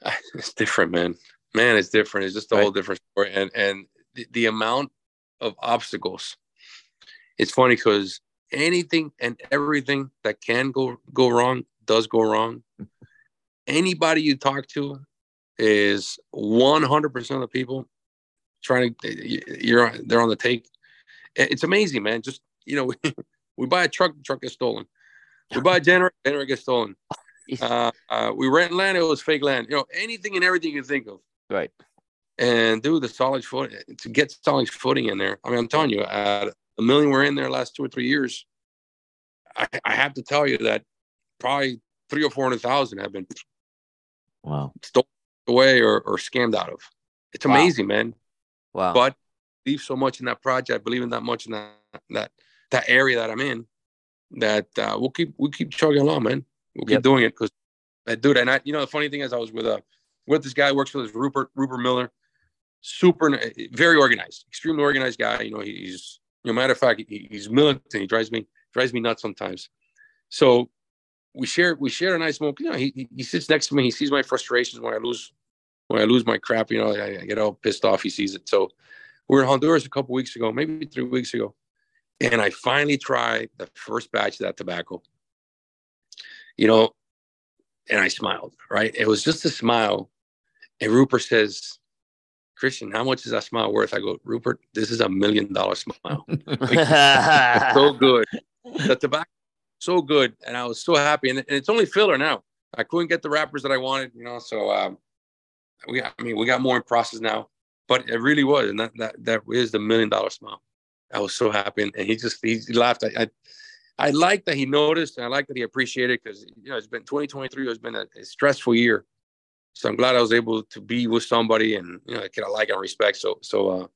<laughs> it's different, man. Man, it's different. It's just a right. whole different story, and and the, the amount of obstacles. It's funny because anything and everything that can go go wrong does go wrong. Anybody you talk to is 100% of the people trying to you're they're on the take. It's amazing, man. Just you know, <laughs> we, buy a truck, the truck gets stolen. We buy a generator, generator gets stolen. <laughs> Uh, uh, we rent land, it was fake land. You know, anything and everything you can think of.
Right.
And do the solid foot to get solid footing in there. I mean, I'm telling you, a million we're in there last two or three years. I, I have to tell you that probably three or four hundred thousand have been
wow
stolen away or, or scammed out of. It's amazing, wow. man.
Wow.
But I believe so much in that project. I believe in that much in that that that area that I'm in that uh, we'll keep we'll keep chugging along, man. We'll keep yep. doing it because I do it. And I, you know, the funny thing is, I was with a uh, with this guy works for this Rupert Rupert Miller, super very organized, extremely organized guy. You know, he's you know, matter of fact, he, he's militant. He drives me drives me nuts sometimes. So we share we share a nice smoke. You know, he he sits next to me. He sees my frustrations when I lose when I lose my crap, you know, I, I, get all pissed off. He sees it. So we were in Honduras a couple weeks ago, maybe three weeks ago, and I finally tried the first batch of that tobacco. You know, and I smiled. Right, it was just a smile. And Rupert says, "Christian, how much is that smile worth?" I go, "Rupert, this is a million dollar smile. <laughs> so good. The tobacco, so good, and I was so happy. And, and it's only filler now. I couldn't get the wrappers that I wanted, you know, so." Um, we I mean we got more in process now, but it really was, and that that that is the million dollar smile. I was so happy, and, and he just he laughed. I, I I like that he noticed, and I like that he appreciated because you know it's been 2023 has been a, a, stressful year, so I'm glad I was able to be with somebody and you know I like and respect. So so uh,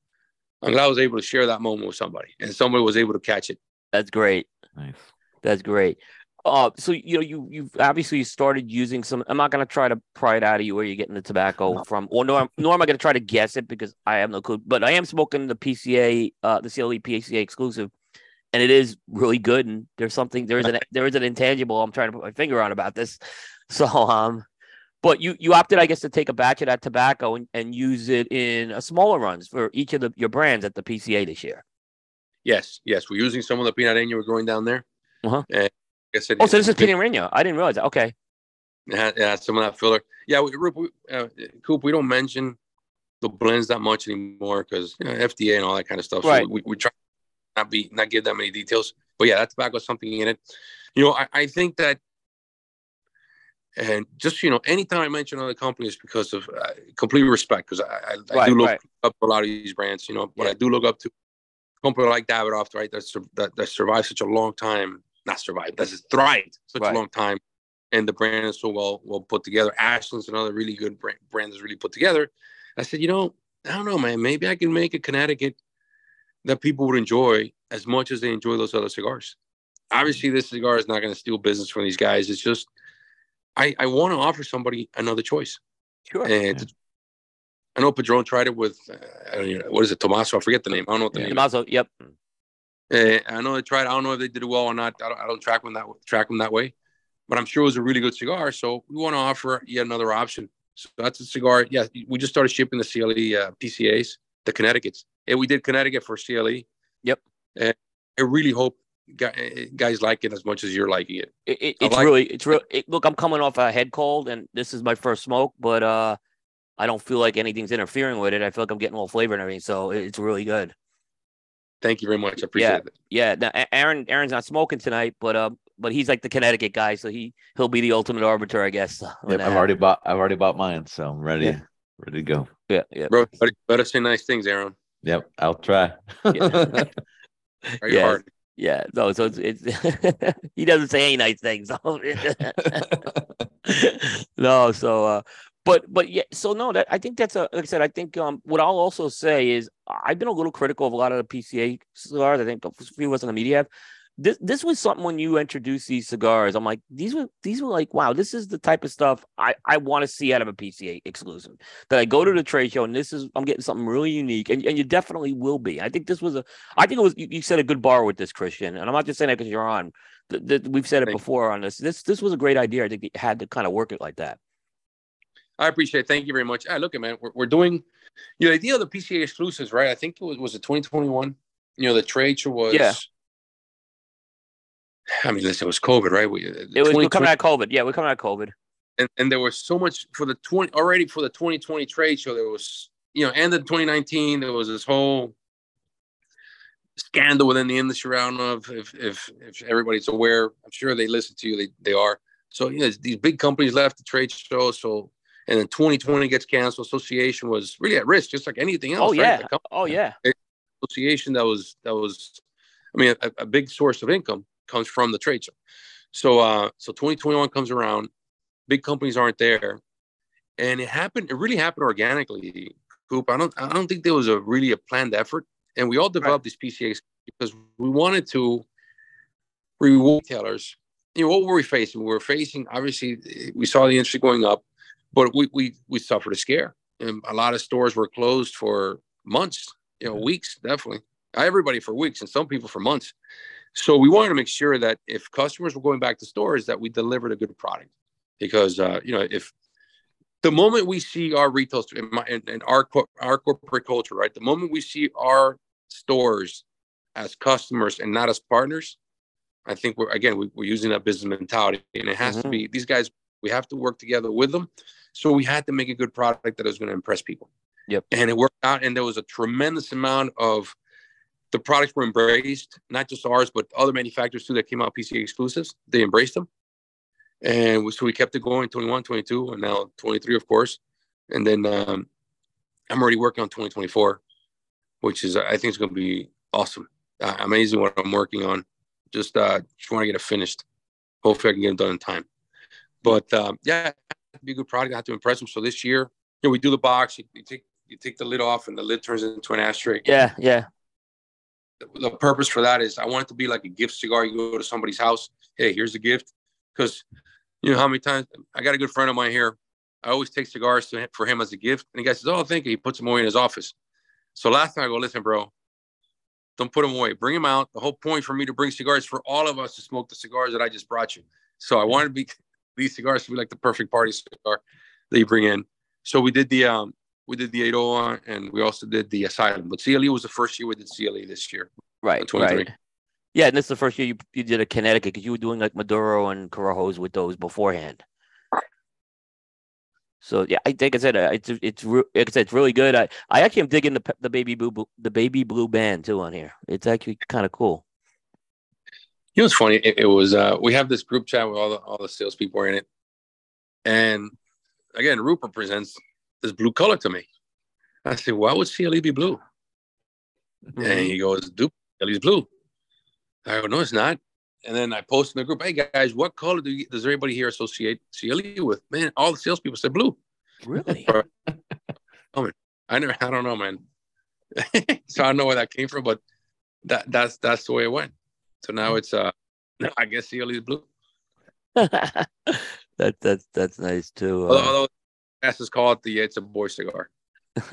I'm glad I was able to share that moment with somebody, and somebody was able to catch it.
That's great.
Nice.
That's great. Uh, so you know you you've obviously started using some. I'm not going to try to pry it out of you where you're getting the tobacco from, or nor nor am I going to try to guess it because I have no clue. But I am smoking the PCA, uh, the CLE PCA exclusive, and it is really good. And there's something there is an <laughs> there is an intangible I'm trying to put my finger on about this. So um, but you you opted, I guess, to take a batch of that tobacco and, and use it in a smaller runs for each of the your brands at the PCA this year.
Yes, yes, we're using some of the peanut Pinareño we're growing down there.
Uh-huh. And I said, oh, so this is Pinareño. I didn't realize that. Okay.
Yeah, yeah, some of that filler. Yeah, we, we, uh, Coop, we don't mention the blends that much anymore because you know FDA and all that kind of stuff.
Right. So
we, we try not be not give that many details. But yeah, that tobacco is something in it. You know, I, I think that, and just you know, anytime I mention other companies because of uh, complete respect, because I, I, right, do look right. up a lot of these brands. You know, but yeah. I do look up to a company like Davidoff, right? That's that that survived such a long time not survived, that's thrived such right. a long time. And the brand is so well well put together. Ashton's another really good brand, brand that's really put together. I said, you know, I don't know, man. Maybe I can make a Connecticut that people would enjoy as much as they enjoy those other cigars. Obviously, this cigar is not going to steal business from these guys. It's just I, I want to offer somebody another choice.
Sure.
And
Yeah.
I know Padron tried it with, uh, I don't know, what is it, Dámaso? I forget the name. I don't know what the
Yeah.
name
Dámaso, yep.
Uh, I know they tried. I don't know if they did it well or not. I don't, I don't track them that track them that way, but I'm sure it was a really good cigar. So we want to offer yet another option. So that's a cigar. Yeah, we just started shipping the CLE uh, PCAs, the Connecticut's. And we did Connecticut for CLE.
Yep.
And I really hope guys like it as much as you're liking it.
It, it, it's
like-
really, it's real. It, look, I'm coming off a head cold, and this is my first smoke, but uh, I don't feel like anything's interfering with it. I feel like I'm getting all flavor and everything, so it's really good.
Thank you very much. I appreciate
Yeah.
it.
Yeah, now, Aaron, Aaron's not smoking tonight, but uh, but he's like the Connecticut guy, so he he'll be the ultimate arbiter, I guess.
Yep, I've already bought. I've already bought mine, so I'm ready.
Yeah.
Ready to go.
Yeah, yeah.
Bro, better, better say nice things, Aaron.
Yep, I'll try.
Yeah. <laughs>
Very
Yeah.
hard.
Yeah, no, so it's, it's <laughs> he doesn't say any nice things. so- <laughs> no, so uh but but yeah, so no, that I think that's a like I said, I think um what I'll also say is I've been a little critical of a lot of the PCA cigars. I think a few of us in the media have. This this was something when you introduced these cigars. I'm like, these were these were like, wow, this is the type of stuff I, I want to see out of a PCA exclusive. That I go to the trade show and this is I'm getting something really unique. And, and you definitely will be. I think this was a I think it was you, you set a good bar with this, Christian. And I'm not just saying that because you're on. Th- th- we've said it
Thank
before on this. This this was a great idea. I think you had to kind of work it like that.
I appreciate it. Thank you very much. Ah, look, at man, we're, we're doing, you know, the idea of the PCA exclusives, right? I think it was, was it 2021? You know, the trade show was,
Yeah.
I mean, listen, it was COVID, right? We,
It was we're coming out of COVID. Yeah, we're coming out of COVID.
and, and there was so much for the 20 already for the 2020 trade show there was you know end of 2019 there was this whole scandal within the industry around of if if if everybody's aware i'm sure they listen to you they, they are so you know these big companies left the trade show so and then 2020 gets canceled. Association was really at risk just like anything else
Oh
right?
yeah. Oh yeah.
association that was that was i mean a, a big source of income comes from the trade show. So uh so 2021 comes around. Big companies aren't there. And it happened it really happened organically coop. I don't i don't think there was a really a planned effort. And we all developed these pcas because we wanted to reward retailers. You know what were we facing? We were facing obviously we saw the industry going up but we we we suffered a scare. And a lot of stores were closed for months you know weeks definitely. Everybody for weeks and some people for months. So we wanted to make sure that if customers were going back to stores that we delivered a good product. Because uh, you know if the moment we see our retail in, my, our our corporate culture right the moment we see our stores as customers and not as partners i think we're again we, we're using that business mentality. And it has to
Mhm.
be these guys we have to work together with them so we had to make a good product that was going to impress people.
Yep.
and it worked out and there was a tremendous amount of the products were embraced not just ours but other manufacturers too that came out pca exclusives they embraced them. And so we kept it going 21 22 and now 23 of course. And then um, i'm already working on 2024 which is i think it's going to be awesome. Uh, amazing what i'm working on. Just uh just want to get it finished. Hopefully i can get it done in time. But um, yeah to be a good product i have to impress them so this year you know we do the box you, you take you take the lid off and the lid turns into an ashtray
Yeah, yeah.
the purpose for that is I want it to be like a gift cigar. You go to somebody's house, hey, here's a gift. Because you know how many times I got a good friend of mine here. I always take cigars to him, for him as a gift, and the guy says, "Oh, thank you." He puts them away in his office. So last time I go, listen, bro, don't put them away. Bring them out. The whole point for me to bring cigars for all of us to smoke the cigars that I just brought you. So I wanted to be these cigars to be like the perfect party cigar that you bring in. So we did the um we did the 801 and we also did the Asylum. But CLE was the first year we did CLE this year.
Right, right. Yeah, and this is the first year you, you did a Connecticut because you were doing like Maduro and Corojos with those beforehand. So yeah, I think I said uh, it's it's re- like I said, it's really good. I, I actually am digging the the baby blue the baby blue band too on here. It's actually kind of cool.
You know, it's funny. It, it was uh, we have this group chat with all the all the salespeople are in it, and again, Rupert presents this blue color to me. I said, "Why would CLE be blue?" And he goes, "Dude, CLE's blue." I go, "No, it's not." And then I post in the group, "Hey guys, what color do you, does everybody here associate CLE with?" Man, all the salespeople said blue.
Really? <laughs>
I never, I don't know, man. <laughs> so I don't know where that came from, but that that's that's the way it went. So now it's uh, <laughs> I guess CLE is blue. <laughs>
that that's that's nice too.
Although, although masses call it the it's a boy cigar. <laughs>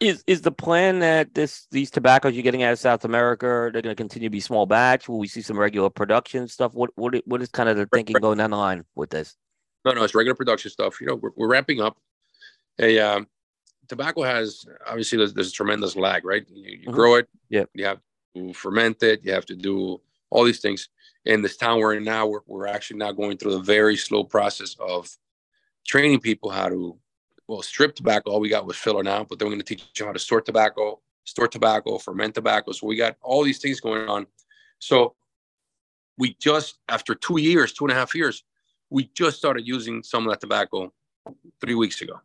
is is the plan that this these tobaccos you're getting out of South America they're going to continue to be small batch? Will we see some regular production stuff? What what what is kind of the thinking going down the line with this?
No, no, it's regular production stuff. You know, we're, we're ramping up. A um, tobacco has obviously there's, there's a tremendous lag, right? You, you mm-hmm. grow it,
yeah.
You have ferment it. You have to do all these things. In this town we're in now, we're, we're actually now going through a very slow process of training people how to well strip tobacco. All we got was filler now, but then we're going to teach them how to store tobacco, store tobacco, ferment tobacco. So we got all these things going on. So we just after two years, two and a half years, we just started using some of that tobacco three weeks ago.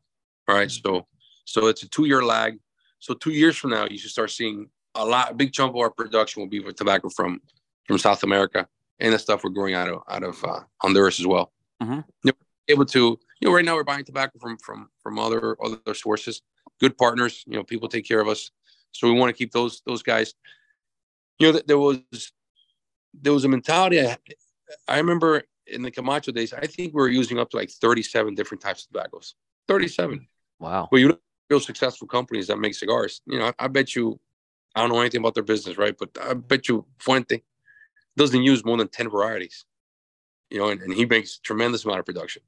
All right, so so it's a two year lag. So two years from now, you should start seeing a lot, a big chunk of our production will be for tobacco from from South America and the stuff we're growing out of out of uh, Honduras as well.
Mm-hmm.
You know, able to, you know, right now we're buying tobacco from from from other other sources, good partners. You know, people take care of us, so we want to keep those those guys. You know, there was there was a mentality. I, I remember in the Camacho days, I think we were using up to like 37 different types of tobaccos. 37.
Wow.
But you real successful companies that make cigars. You know, I, I, bet you, I don't know anything about their business, right? But I bet you Fuente doesn't use more than 10 varieties, you know, and, and he makes tremendous amount of production.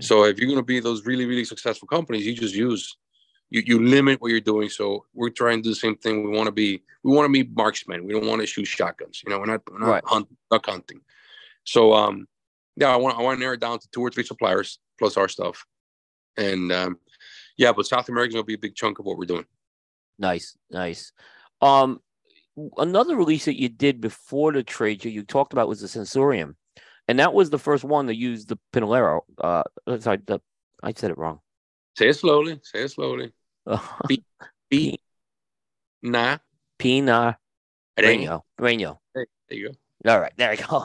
So if you're going to be those really, really successful companies, you just use, you, you limit what you're doing. So we're trying to do the same thing. We want to be, we want to be marksmen. We don't want to shoot shotguns. You know, we're not, we're not right. hunt, duck hunting. So, um, yeah, I want, I want to narrow it down to two or three suppliers plus our stuff. And, um, yeah, but South America will be a big chunk of what we're doing.
Nice, nice. Um, another release that you did before the trade show you talked about was the Sensorium, and that was the first one to use the Pinolero. Uh, sorry, the I said it wrong.
Say it slowly. Say it slowly. <laughs> P, P, na,
Pina, Reño, Reño.
There you go.
All right, there you go.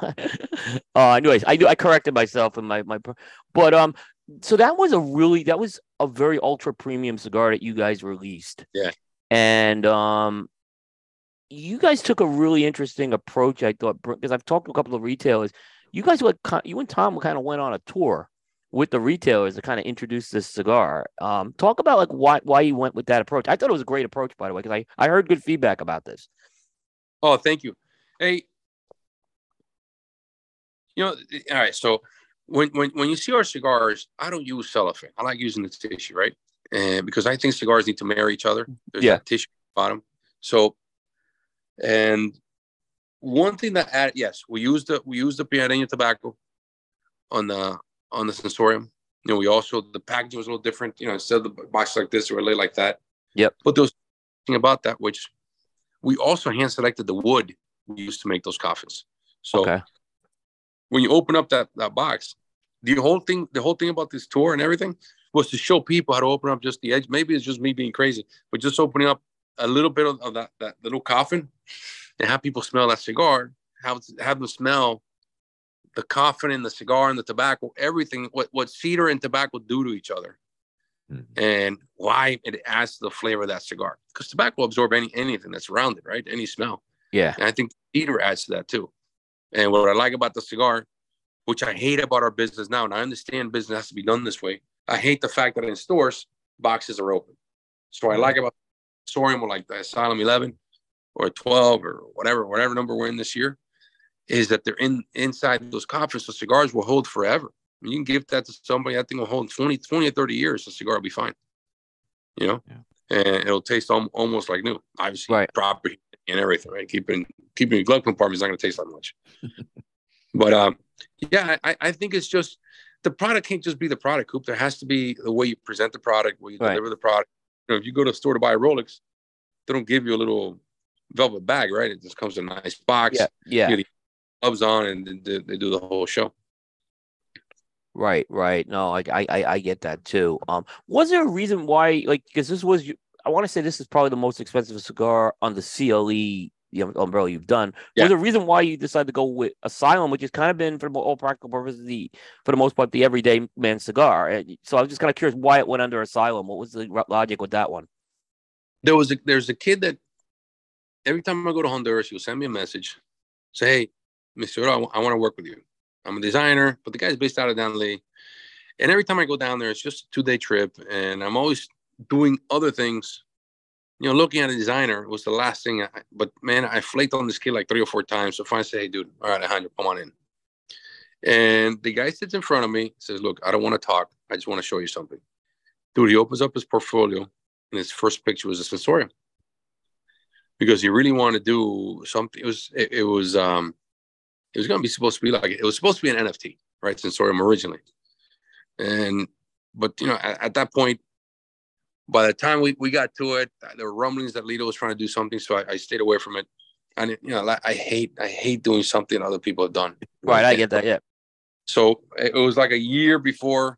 <laughs> uh, anyways, I do I corrected myself in my my, but um, so that was a really that was a very ultra premium cigar that you guys released.
Yeah.
And um you guys took a really interesting approach, I thought, because I've talked to a couple of retailers. You guys went, you and Tom kind of went on a tour with the retailers to kind of introduce this cigar. Um, talk about like why why you went with that approach. I thought it was a great approach, by the way, because I I heard good feedback about this.
Oh, thank you. Hey, you know, all right. So when, when when you see our cigars, I don't use cellophane. I like using the tissue, right? And because I think cigars need to marry each other. There's yeah. tissue bottom. So, and one thing that add, yes, we used the we used the Pinareño tobacco on the on the sensorium. You know, we also the packaging was a little different. You know, instead of the box like this or lay like that.
Yep.
But there was thing about that which we also hand selected the wood we used to make those coffins. So okay when you open up that that box, the whole thing, the whole thing about this tour and everything was to show people how to open up just the edge. Maybe it's just me being crazy, but just opening up a little bit of, of that that little coffin and have people smell that cigar, have have them smell the coffin and the cigar and the tobacco, everything what what cedar and tobacco do to each other. Mm-hmm. And why it adds to the flavor of that cigar. Because tobacco absorb any anything that's around it, right? Any smell.
Yeah.
And I think cedar adds to that too. And what I like about the cigar, which I hate about our business now, and I understand business has to be done this way. I hate the fact that in stores boxes are open. So I mm-hmm. like about Sorium like the Asylum 11 or 12 or whatever, whatever number we're in this year, is that they're in inside those coffers. So cigars will hold forever. I mean, you can give that to somebody, I think will hold 20, 20 or 30 years, the cigar will be fine. You know? Yeah. And it'll taste almost like new. Obviously,
right.
proper and everything, right? Keeping keeping your glove compartment is not going to taste that much. <laughs> but um, yeah, I, I think it's just the product can't just be the product, Coop. There has to be the way you present the product, where you right. deliver the product. You know, if you go to a store to buy a Rolex, they don't give you a little velvet bag, right? It just comes in a nice box.
Yeah, yeah.
You gloves on, and they, they do the whole show.
Right, right. No, I, I, I get that too. Um, was there a reason why, like, because this was I want to say this is probably the most expensive cigar on the CLE the oh, umbrella you've done. Yeah. Was the reason why you decided to go with Asylum, which has kind of been for all oh, practical purposes the for the most part the everyday man cigar. So I was just kind of curious why it went under Asylum. What was the logic with that one?
There was a there's a kid that every time I go to Honduras, he'll send me a message, say, "Hey, Mister, I, w- I want to work with you." I'm a designer, but the guy's based out of Danlí. And every time I go down there, it's just a two day trip, and I'm always doing other things. You know, looking at a designer was the last thing. I, but man, I flaked on this kid like three or four times. So finally, say, "Hey, dude, all right, Alejandro, come on in." And the guy sits in front of me, says, "Look, I don't want to talk. I just want to show you something." Dude, he opens up his portfolio, and his first picture was a sensorium because he really wanted to do something. It was it, it was um it was going to be supposed to be like it was supposed to be an NFT, right? Sensorium originally, and but you know at, at, that point, by the time we, we got to it, there were rumblings that Litto was trying to do something, so I, I stayed away from it. And you know, I hate I hate doing something other people have done.
Right, I get that. Yeah.
So it was like a year before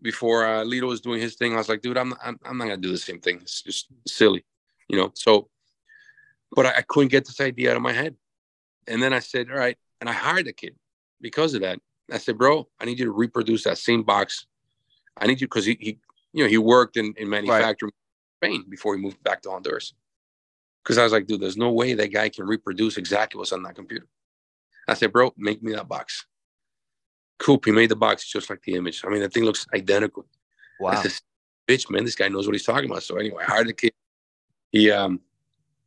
before uh, Litto was doing his thing. I was like, dude, I'm I'm, I'm not gonna do the same thing. It's just silly, you know. So, but I, I couldn't get this idea out of my head. And then I said, all right. And I hired the kid because of that. I said, bro, I need you to reproduce that same box. I need you because he, he, you know, he worked in, in manufacturing right. Spain before he moved back to Honduras. Because I was like, dude, there's no way that guy can reproduce exactly what's on that computer. I said, bro, make me that box. Coop, he made the box just like the image. I mean, the thing looks identical.
Wow.
Said, Bitch, man, this guy knows what he's talking about. So anyway, I hired the kid. He um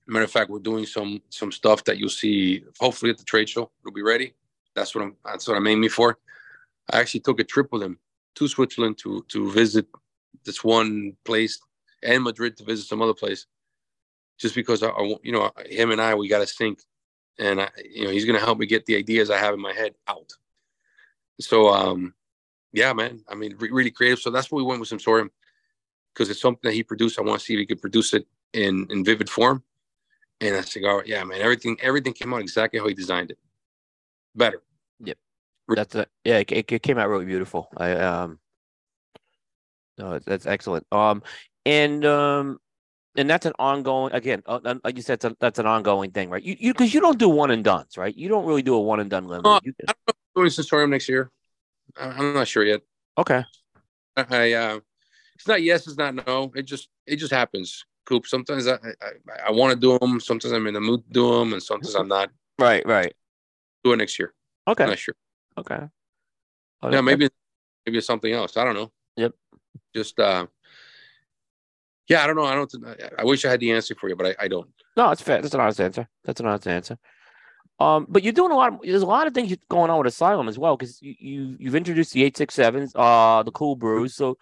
Matter of fact, we're doing some some stuff that you'll see hopefully at the trade show. It'll be ready. That's what I'm. That's what I'm aiming for. I actually took a trip with him to Switzerland to to visit this one place and Madrid to visit some other place, just because I, I you know, him and I we got to sync, and I, you know, he's gonna help me get the ideas I have in my head out. So, um, yeah, man. I mean, re- really creative. So that's what we went with Sensorium because it's something that he produced. I want to see if he could produce it in in vivid form and I said, "All right, yeah, man, everything everything came out exactly how he designed it. Better."
Yep. That's a, yeah, it, it came out really beautiful. I um, no, that's excellent. Um, and um, and that's an ongoing again. Uh, like you said, that's, a, that's an ongoing thing, right? You you because you don't do one and duns, right? You don't really do a one and done limit. Uh, you,
I'm doing Sensorium next year. I'm not sure yet.
Okay.
I, I uh, it's not yes, it's not no. It just it just happens. Coop. Sometimes I I, I want to do them. Sometimes I'm in the mood to do them, and sometimes I'm not.
Right, right.
Do it next year.
Okay.
I'm not sure.
Okay.
Oh, yeah, maybe maybe it's something else. I don't know.
Yep.
Just uh. Yeah, I don't know. I don't. I wish I had the answer for you, but I, I don't.
No, it's fair. That's an honest answer. That's an honest answer. Um, but you're doing a lot. Of, there's a lot of things going on with Asylum as well because you, you you've introduced the eight six sevens, uh, the cool brews. So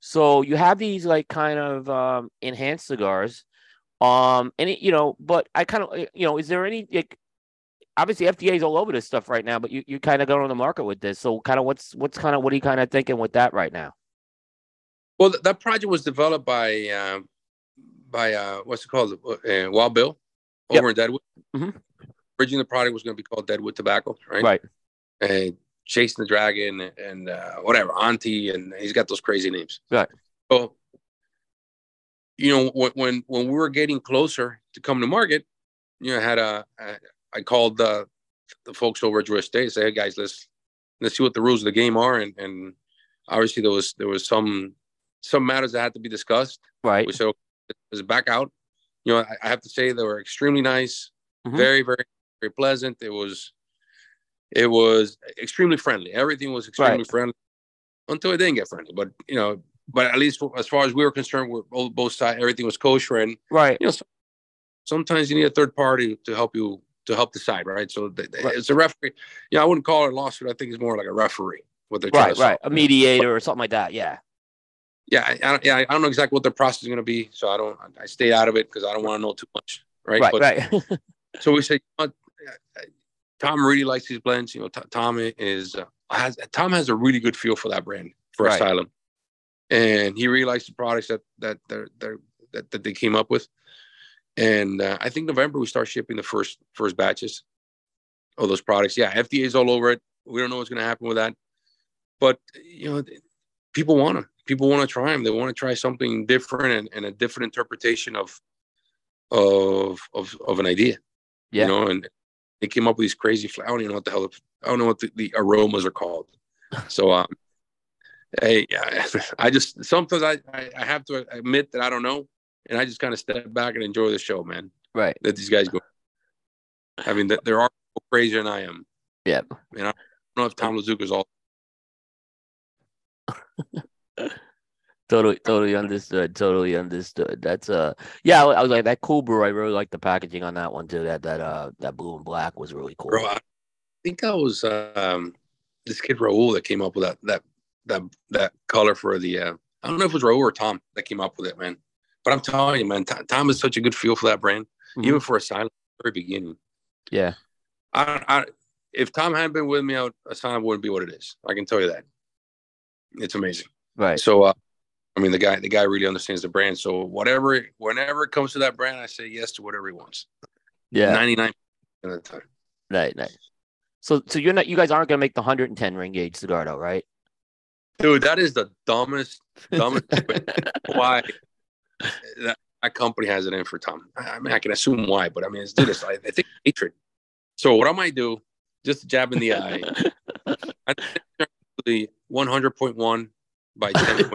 so you have these like kind of um, enhanced cigars, um, and it, you know, but I kind of eh, you know, is there any like obviously FDA is all over this stuff right now, but you you kind of going on the market with this. So kind of what's what's kind of what are you kind of thinking with that right now?
Well, that project was developed by uh, by uh, what's it called, uh, Wild Bill over yep. in Deadwood.
Mm-hmm.
Originally, the product was going to be called Deadwood Tobacco, right?
Right.
And Chasing the Dragon and uh, whatever Auntie, and he's got those crazy names.
Right.
So, you know, when when when we were getting closer to coming to market, you know, I had a I called the the folks over at Drew Estate and say, hey guys, let's let's see what the rules of the game are, and and obviously there was there was some some matters that had to be discussed.
Right.
We said, let's back out. You know, I, I have to say they were extremely nice, mm-hmm. very very very pleasant. It was it was extremely friendly. Everything was extremely right. friendly until it didn't get friendly. But you know, but at least as far as we were concerned, we're both sides, everything was kosher. And
right,
you know, sometimes you need a third party to help you to help decide, right? So the, right. it's a referee. Yeah, I wouldn't call it a lawsuit. I think it's more like a referee. What they're
right, right, a mediator or something like that. Yeah.
Yeah, I, yeah, I don't know exactly what their process is going to be, so I don't. I stay out of it because I don't want to know too much, right?
Right, but, right. <laughs>
so we say, Tom really likes these blends. You know, T- Tom is uh, has Tom has a really good feel for that brand for right. Asylum, and he really likes the products that that they're, they're that, that they came up with. And uh, I think November we start shipping the first first batches of those products. Yeah, FDA is all over it. We don't know what's going to happen with that, but you know, people want them. People want to try them. They want to try something different and, and a different interpretation of of of of an idea.
Yeah.
You know, and they came up with these crazy. I don't even know what the hell. I don't know what the, the aromas are called. <laughs> So, um, hey, <laughs> I just sometimes I, I have to admit that I don't know, and I just kind of step back and enjoy the show, man.
Right.
That these guys go. I mean, that there are crazier than I am.
Yeah.
And I don't know if Tom Lazuka's all. <laughs>
totally, totally understood. Totally understood. That's uh, yeah. I was like that cool brew. I really like the packaging on that one too. That that uh that blue and black was really cool.
Bro, I think that was um this kid Raul that came up with that that that that color for the. Uh, I don't know if it was Raul or Tom that came up with it, man. But I'm telling you, man, Tom, Tom is such a good feel for that brand, mm-hmm. even for Asylum very beginning.
Yeah.
I, I if Tom hadn't been with me, out Asylum wouldn't be what it is. I can tell you that. It's amazing.
Right.
So, uh, I mean, the guy, the guy really understands the brand. So, whatever, whenever it comes to that brand, I say yes to whatever he wants.
Yeah.
Ninety nine of the time.
Right. Right. So, so you're not, you guys aren't gonna make the 110 ring gauge cigar, though, right?
Dude, that is the dumbest, dumbest. <laughs> why that, that company has it in for Tom? I mean, I can assume why, but I mean, it's this. I, I think hatred. So, what I might do, just jab in the eye. <laughs> I think one hundred point one by ten.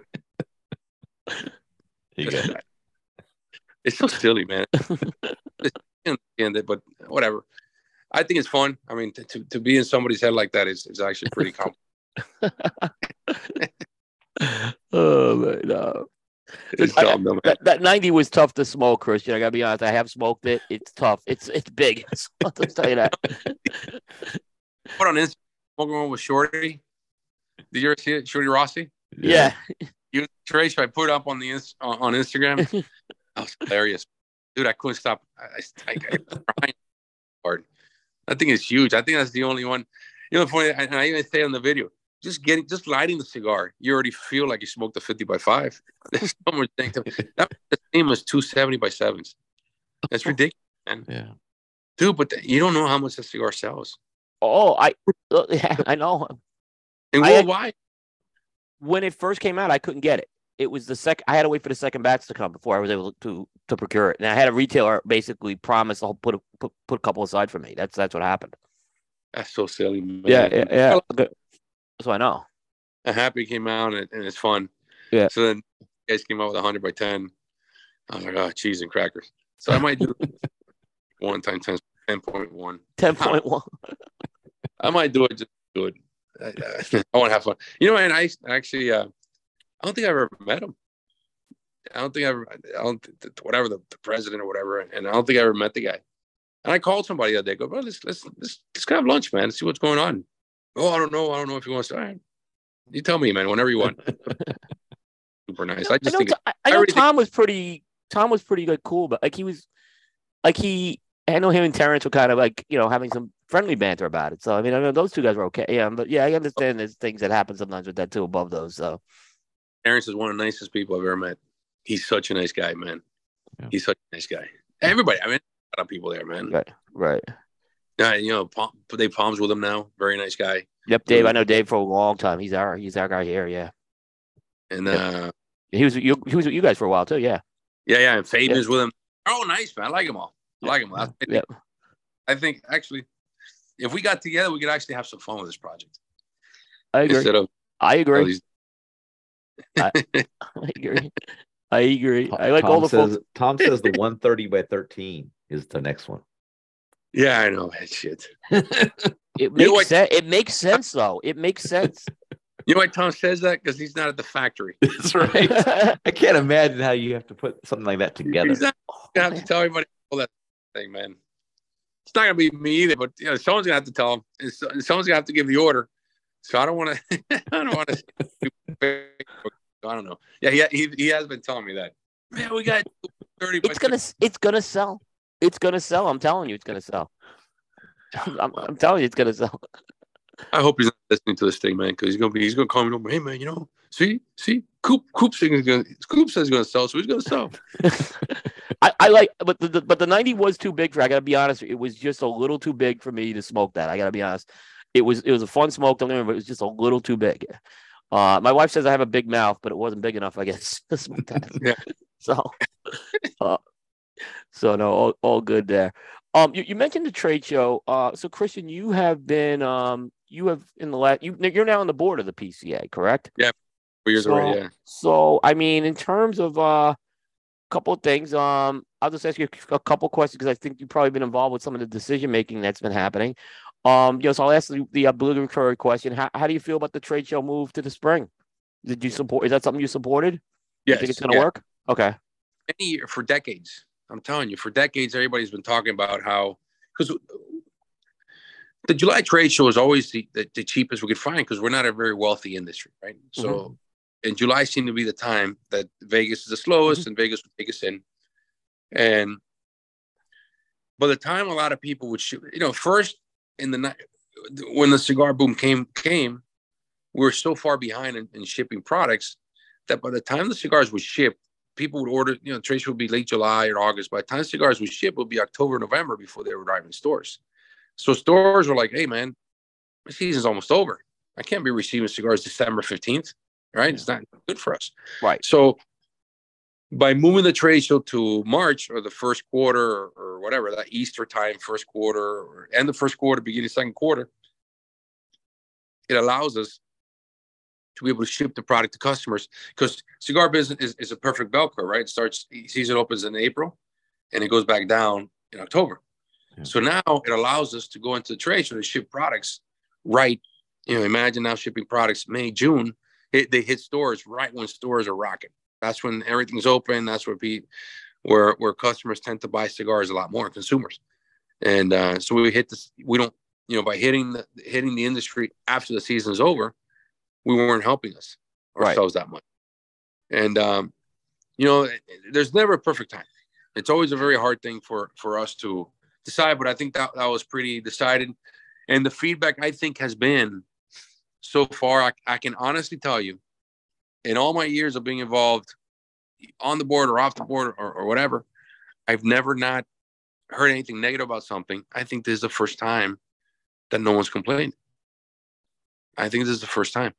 <laughs> you <laughs> it's so silly, man. but whatever. I think it's fun. I mean, to, to, to be in somebody's head like that is, is actually pretty <laughs> cool.
oh my god. Dumb, I, that, that, 90 was tough to smoke, Christian. I gotta be honest. I have smoked it. It's tough. It's it's big. I'll tell you that.
Put on Instagram smoking one with Shorty. Did you ever see it? Shorty Rossi?
Yeah.
You Trace, I put up on the on Instagram. <laughs> that was hilarious. Dude, I couldn't stop. I, I, I, I hard. That thing is huge. I think that's the only one. You know, funny, and I even say on the video, just getting, just lighting the cigar, you already feel like you smoked a 50 by five. <laughs> There's so much thing to that the same as 270 by sevens. That's ridiculous, man.
Yeah.
Dude, but the, you don't know how much the cigar sells.
Oh, I, <laughs> yeah, I know.
And worldwide.
when it first came out, I couldn't get it. It was the second. I had to wait for the second batch to come before I was able to to procure it. And I had a retailer basically promise I'll put a put, put a couple aside for me. That's that's what happened.
That's so silly. Man.
Yeah, yeah, yeah. That's what I know.
I'm happy came out and, and, it's fun.
Yeah.
So then guys came out with 100 by 10. I was like, oh, cheese and crackers. So I might do <laughs> one time 10, 10.1.
10.1.
I might do it just do it. I, I want to have fun. You know, and I actually, uh, I don't think I ever met him. I don't think I ever, I don't, whatever the, the president or whatever, and I don't think I ever met the guy. And I called somebody the other day. Go, bro, let's let's let's let's go have lunch, man. Let's see what's going on. Oh, I don't know. I don't know if he wants to. Right. You tell me, man. Whenever you want. <laughs> Super nice. I just think
I, I know Tom was pretty. Tom was pretty good, cool, but like he was, like he. I know him and Terrence were kind of like you know having some friendly banter about it. So I mean, I know those two guys were okay. Yeah, but yeah, I understand there's things that happen sometimes with that too above those. So
Terrence is one of the nicest people I've ever met. He's such a nice guy, man. Yeah. He's such a nice guy. Everybody, I mean, a lot of people there, man.
Right, right.
Yeah, you know, palm, Dave Palms with him now. Very nice guy.
Yep, Dave. I know Dave for a long time. He's our he's our guy here. Yeah.
And uh,
he was you he was with you guys for a while too. Yeah.
Yeah, yeah. And Fabian's yep. with him. Oh, nice man. I like them all. I like them all. I think, yep. I think actually, if we got together, we could actually have some fun with this project.
I agree. Instead of I agree. I, <laughs> I agree. I agree. I like
Tom
all the
says,
folks.
Tom says the 130 by 13 is the next one.
Yeah, I know that shit. <laughs>
it makes you sense. It makes sense though. It makes sense. <laughs>
You know why Tom says that? Because he's not at the factory.
That's right. I can't imagine how you have to put something like that together. He's not oh,
gonna have to tell everybody all that thing, man. It's not gonna be me either, but you know, someone's gonna have to tell him. And someone's gonna have to give the order. So I don't want to. <laughs> I don't want <laughs> to. I don't know. Yeah, he, he he has been telling me that. Man, we got thirty.
It's gonna 30. it's gonna sell. It's gonna sell. I'm telling you, it's gonna sell. <laughs> I'm, I'm telling you, it's gonna sell.
I hope he's not listening to this thing, man, because he's gonna be he's gonna call me over. Hey, man, you know, see, see, Coop, Coop he's gonna Coop says he's gonna sell, so he's gonna sell.
I, I like, but the, the, but the ninety was too big for. I gotta be honest, it was just a little too big for me to smoke that. I gotta be honest. It was it was a fun smoke, don't but it was just a little too big. Uh, my wife says I have a big mouth, but it wasn't big enough, I guess. <laughs>
yeah. <laughs>
So, uh, so no, all, all good there. Um, you, you mentioned the trade show. Uh, so Christian, you have been um, you have in the last you you're now on the board of the PCA, correct?
Yeah, four years so, already. Yeah.
So I mean, in terms of uh, couple of things. Um, I'll just ask you a couple questions because I think you've probably been involved with some of the decision making that's been happening. Um, you know, so I'll ask the, the obligatory question: how, how do you feel about the trade show move to the spring? Did you support? Is that something you supported?
Yeah,
You think it's going to
yeah.
work? Okay.
Any year for decades. I'm telling you, for decades, everybody's been talking about how because the July trade show is always the, the, the cheapest we could find because we're not a very wealthy industry, right? So, and July seemed to be the time that Vegas is the slowest, mm-hmm. and Vegas would take us in. And by the time a lot of people would shoot, you know, first in the night when the cigar boom came came, we were so far behind in, in shipping products that by the time the cigars would ship, people would order, you know, show would be late July or August. By the time cigars would ship, it would be October, November before they were arriving in stores. So stores were like, hey man, my season's almost over. I can't be receiving cigars December 15th, right? It's not good for us.
Right.
So by moving the trade show to March or the first quarter or, or whatever, that Easter time, first quarter or end the first quarter, beginning second quarter, it allows us to be able to ship the product to customers because cigar business is, is a perfect bell curve, right? It starts season opens in April and it goes back down in October.
Yeah.
So now it allows us to go into the trade show to ship products right. You know, imagine now shipping products May, June. It, they hit stores right when stores are rocking. That's when everything's open. That's where be where where customers tend to buy cigars a lot more, consumers. And uh, so we hit this. We don't, you know, by hitting the hitting the industry after the season's over, we weren't helping us
Right.
ourselves that much. And um, you know, there's never a perfect time. It's always a very hard thing for for us to decide. But I think that that was pretty decided. And the feedback I think has been so far. I, I can honestly tell you, in all my years of being involved on the board or off the board or, or whatever, I've never not heard anything negative about something. I think this is the first time that no one's complained. I think this is the first time.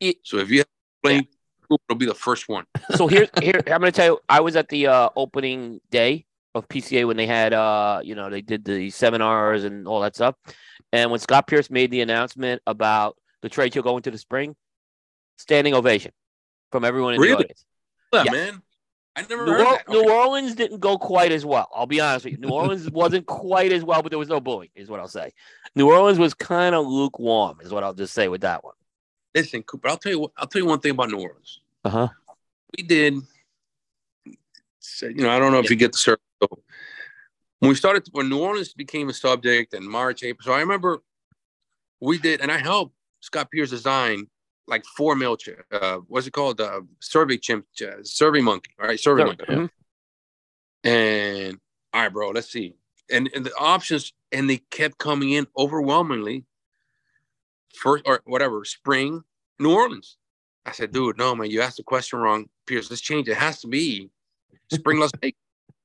It-
so if you have complained, it'll be the first one.
so here, here I'm going to tell you. I was at the uh, opening day of PCA when they had, uh, you know, they did the seminars and all that stuff. And when Scott Pierce made the announcement about the trade show going to the spring, standing ovation from everyone in
Really?
the audience.
Yeah,
Yes.
man. I never
New,
heard
Or-. New
Okay.
Orleans didn't go quite as well. I'll be honest with you. New Orleans <laughs> wasn't quite as well, but there was no booing, is what I'll say. New Orleans was kind of lukewarm, is what I'll just say with that one.
Listen, Cooper, I'll tell you what, I'll tell you one thing about New Orleans.
Uh huh.
we did you know i don't know if you get the circle when we started when new orleans became a subject in march april so i remember we did and i helped scott pierce designed like four mail ch- uh what's it called? Uh survey chimp uh, survey monkey all right? Survey monkey.
Mhm.
and all right bro let's see. And, and the options and they kept coming in overwhelmingly first or whatever spring new orleans. I said dude no man you asked the question wrong pierce. Let's change it, it has to be spring las <laughs> vegas.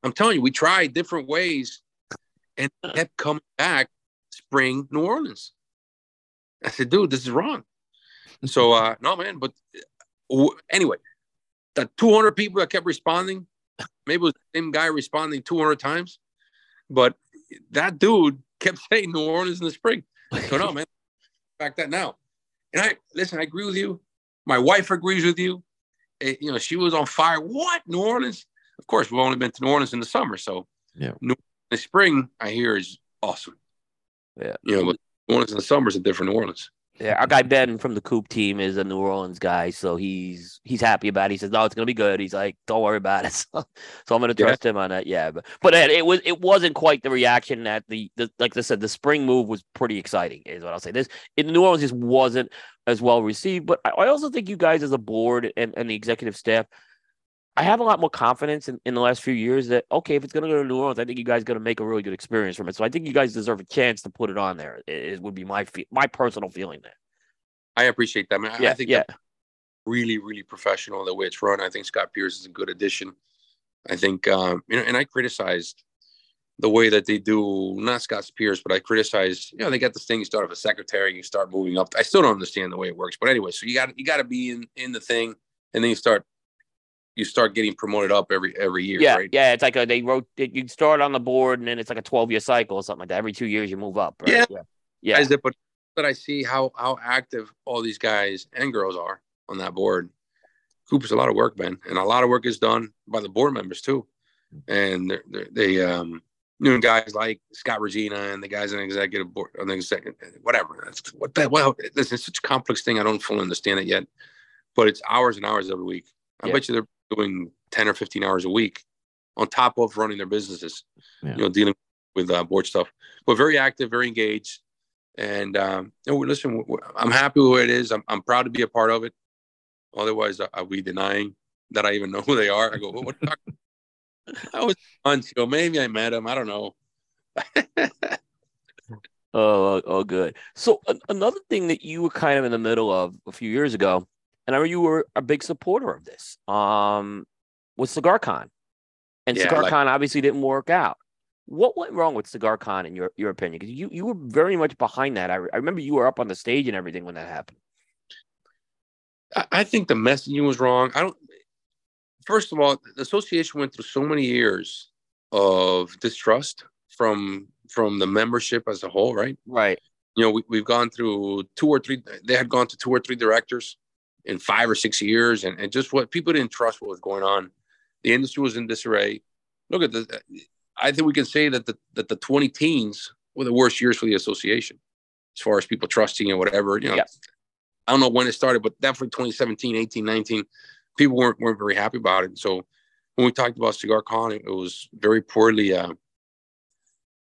I'm telling you we tried different ways and kept coming back spring new orleans i said dude this is wrong And so <laughs> uh no man but uh, anyway the 200 people that kept responding maybe it was the same guy responding 200 times but that dude kept <laughs> saying New Orleans in the spring. So no, man, back that now. And I listen, I agree with you. My wife agrees with you. Eh, you know, she was on fire. What New Orleans? Of course, we've only been to New Orleans in the summer, so
Yeah.
New the spring I hear is awesome.
Yeah.
you know, New Orleans in the summer is a different New Orleans.
Yeah, our guy Ben from the Coop team is a New Orleans guy, so he's he's happy about it. He says, "No, it's gonna be good." He's like, "Don't worry about it." <laughs> So, so I'm gonna
Yeah.
trust him on that. Yeah, but but it, it was it wasn't quite the reaction that the, the like I said, the spring move was pretty exciting, is what I'll say. This in New Orleans just wasn't as well received, but I, I also think you guys as a board and, and the executive staff. I have a lot more confidence in, in the last few years that okay, if it's gonna go to New Orleans, I think you guys are gonna make a really good experience from it. So I think you guys deserve a chance to put it on there. It, it would be my fe- my personal feeling there.
I appreciate that, man. I-
Yeah,
I think
yeah.
really, really professional the way it's run. I think Scott Pierce is a good addition. I think, um, you know, and I criticized the way that they do, not Scott Pierce, but I criticized, you know, they got this thing, you start off a secretary, you start moving up. I still don't understand the way it works, but anyway, so you got, you got to be in, in the thing and then you start, you start getting promoted up every, every year,
yeah,
right?
yeah. It's like a, they wrote you start on the board and then it's like a twelve year cycle or something like that. Every two years you move up. Right?
Yeah.
yeah, yeah.
But that I see how, how active all these guys and girls are on that board. Cooper's a lot of work, man, and a lot of work is done by the board members too. And they're, they're, they, um, you know, guys like Scott Regina and the guys on the executive board, on the executive, whatever. That's what that. Well, this is such a complex thing. I don't fully understand it yet, but it's hours and hours every week. I
Yeah.
bet you they're doing ten or fifteen hours a week on top of running their businesses.
Yeah.
You know, dealing with uh, board stuff, but very active, very engaged. And um, know, listen, I'm happy with what it is. I'm, I'm proud to be a part of it. Otherwise, I- I'll be denying that I even know who they are. I go, what? what are <laughs> I was once, you know, maybe I met him. I don't know. <laughs>
Oh, oh, oh, good. So an another thing that you were kind of in the middle of a few years ago, and I remember you were a big supporter of this, um, was CigarCon, and
Yeah,
CigarCon
like-
obviously didn't work out. What went wrong with CigarCon in your your opinion? Because you you were very much behind that. I, re- I remember you were up on the stage and everything when that happened.
I, I think the messaging was wrong. I don't. First of all, the association went through so many years of distrust from from the membership as a whole, right?
Right.
You know, we, we've gone through two or three. They had gone to two or three directors in five or six years, and, and just what people didn't trust what was going on. The industry was in disarray. Look at the. I think we can say that the that the 20 teens were the worst years for the association, as far as people trusting and whatever. You know,
Yeah.
I don't know when it started, but definitely 2017, 18, 19, people weren't weren't very happy about it. So when we talked about CigarCon, it, it was very poorly, uh,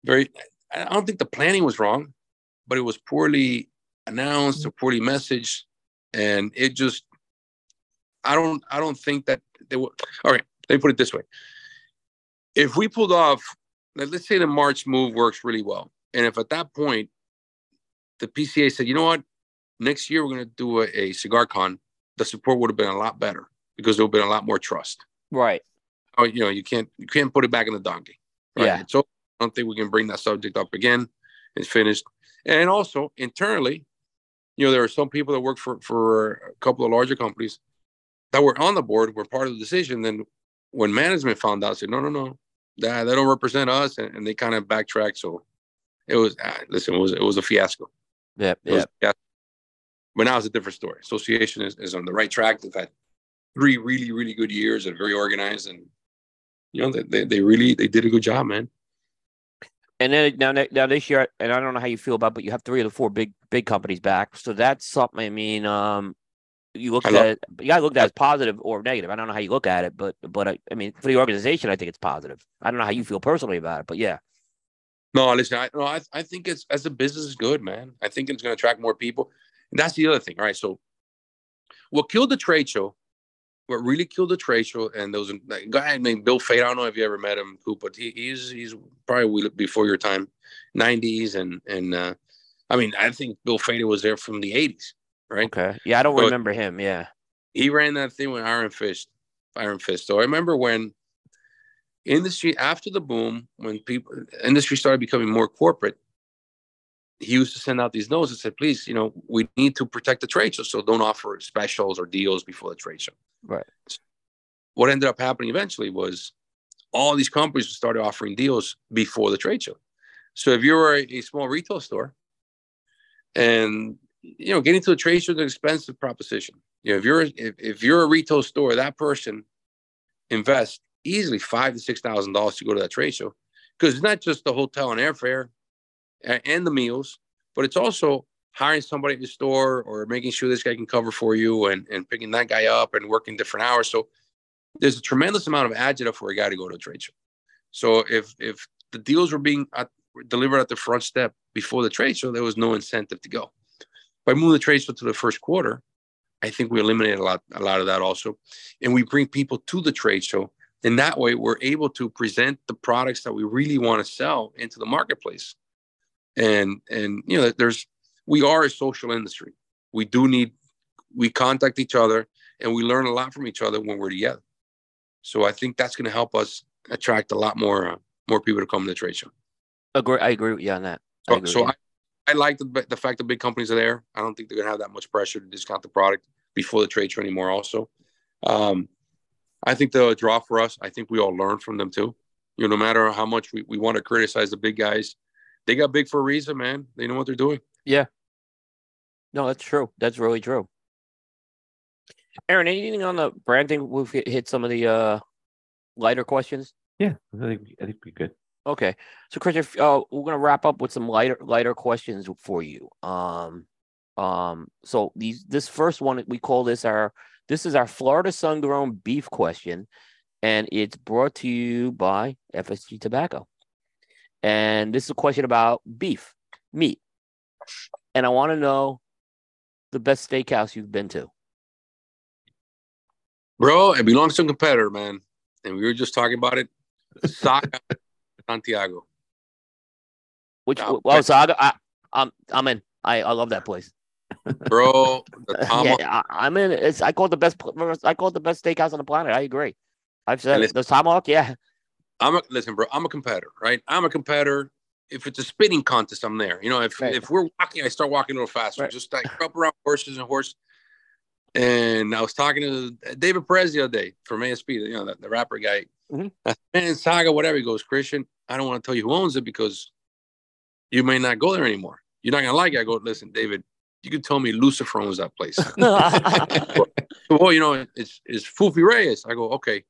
very. I don't think the planning was wrong, but it was poorly announced or poorly messaged, and it just. I don't. I don't think that they were. All right. Let me put it this way. If we pulled off, let- let's say the March move works really well, and if at that point the PCA said, you know what, next year we're going to do a, a CigarCon, the support would have been a lot better because there would have been a lot more trust.
Right.
Oh, you know, you can't you can't put it back in the donkey.
Yeah.
So I don't think we can bring that subject up again. It's finished. And also internally, you know, there are some people that work for for a couple of larger companies that were on the board, were part of the decision. Then when management found out, said, no, no, no, that they don't represent us, and, and they kind of backtracked. So it was ah, listen, it was it was a fiasco.
Yeah.
Was- yeah. But now it's a different story. Association is, is on the right track. They've had three really, really good years and very organized and you know, they, they, they really they did a good job, man.
And then now, now this year, and I don't know how you feel about, it, but you have three of the four big big companies back. So that's something. I mean, um, you look
I
at
love-
it. You got to look at it as positive or negative. I don't know how you look at it, but but I, I mean, for the organization, I think it's positive. I don't know how you feel personally about it, but yeah,
No, listen, I no, I, I think it's as a business is good, man. I think it's gonna attract more people. And that's the other thing. All right. So what killed the trade show, what really killed the trade show, and there was a a guy named Bill Fate. I don't know if you ever met him, Coop, but he, he's he's probably before your time, 90s. And and uh I mean, I think Bill Fate was there from the 80s, right?
okay, yeah, I don't
So-
remember him. Yeah,
he ran that thing with Iron Fist, Iron Fist. So I remember when industry after the boom, when people industry started becoming more corporate, he used to send out these notes and said, "Please, you know, we need to protect the trade show, so don't offer specials or deals before the trade show."
Right.
What ended up happening eventually was all these companies started offering deals before the trade show. So if you were a, a small retail store, and you know, getting to the trade show is an expensive proposition. You know, if you're if, if you're a retail store, that person invests easily five to six thousand dollars to go to that trade show because it's not just the hotel and airfare and the meals, but it's also hiring somebody at the store or making sure this guy can cover for you and, and picking that guy up and working different hours. So there's a tremendous amount of agita for a guy to go to a trade show. So if if the deals were being at, delivered at the front step before the trade show, there was no incentive to go. By moving the trade show to the first quarter, I think we eliminate a lot a lot of that also, and we bring people to the trade show. And that way, we're able to present the products that we really want to sell into the marketplace. And and you know, there's we are a social industry. We do need we contact each other and we learn a lot from each other when we're together. So I think that's going to help us attract a lot more uh, more people to come to the trade show.
I agree. I agree with you on that. I
So, so I, I like the, the fact that big companies are there. I don't think they're going to have that much pressure to discount the product before the trade show anymore. Also, um, I think they'll draw for us. I think we all learn from them too. You know, no matter how much we, we want to criticize the big guys, they got big for a reason, man. They know what they're doing.
Yeah. No, that's true. That's really true. Aaron, anything on the branding? We've hit hit some of the uh lighter questions.
Yeah, I think I think we're good.
Okay, so Christian, uh, we're gonna wrap up with some lighter lighter questions for you. Um, um, so these this first one we call this our this is our Florida sun grown beef question, and it's brought to you by FSG Tobacco. And this is a question about beef, meat, and I want to know the best steakhouse you've been to.
Bro, it belongs to a competitor, man, and we were just talking about it. Saga <laughs> Santiago.
Which well, oh, Saga, I, I'm I'm in. I, I love that place <laughs>
bro. <laughs>
yeah, I, am in. It's I call it the best. I call it the best steakhouse on the planet. I agree. I've said the tomahawk. Yeah.
I'm a listen, bro. I'm a competitor, right? I'm a competitor. If it's a spinning contest, I'm there. You know, if right. if we're walking, I start walking a little faster. Right. Just like up around horses and horse. And I was talking to David Perez the other day from ASP, you know, the, the rapper guy. Mm-hmm. And Saga, whatever. He goes, Christian, I don't want to tell you who owns it because you may not go there anymore. You're not gonna like it. I go, listen, David, you can tell me Lucifer owns that place. <laughs> <laughs> well, you know, it's it's Fufi Reyes. I go, okay.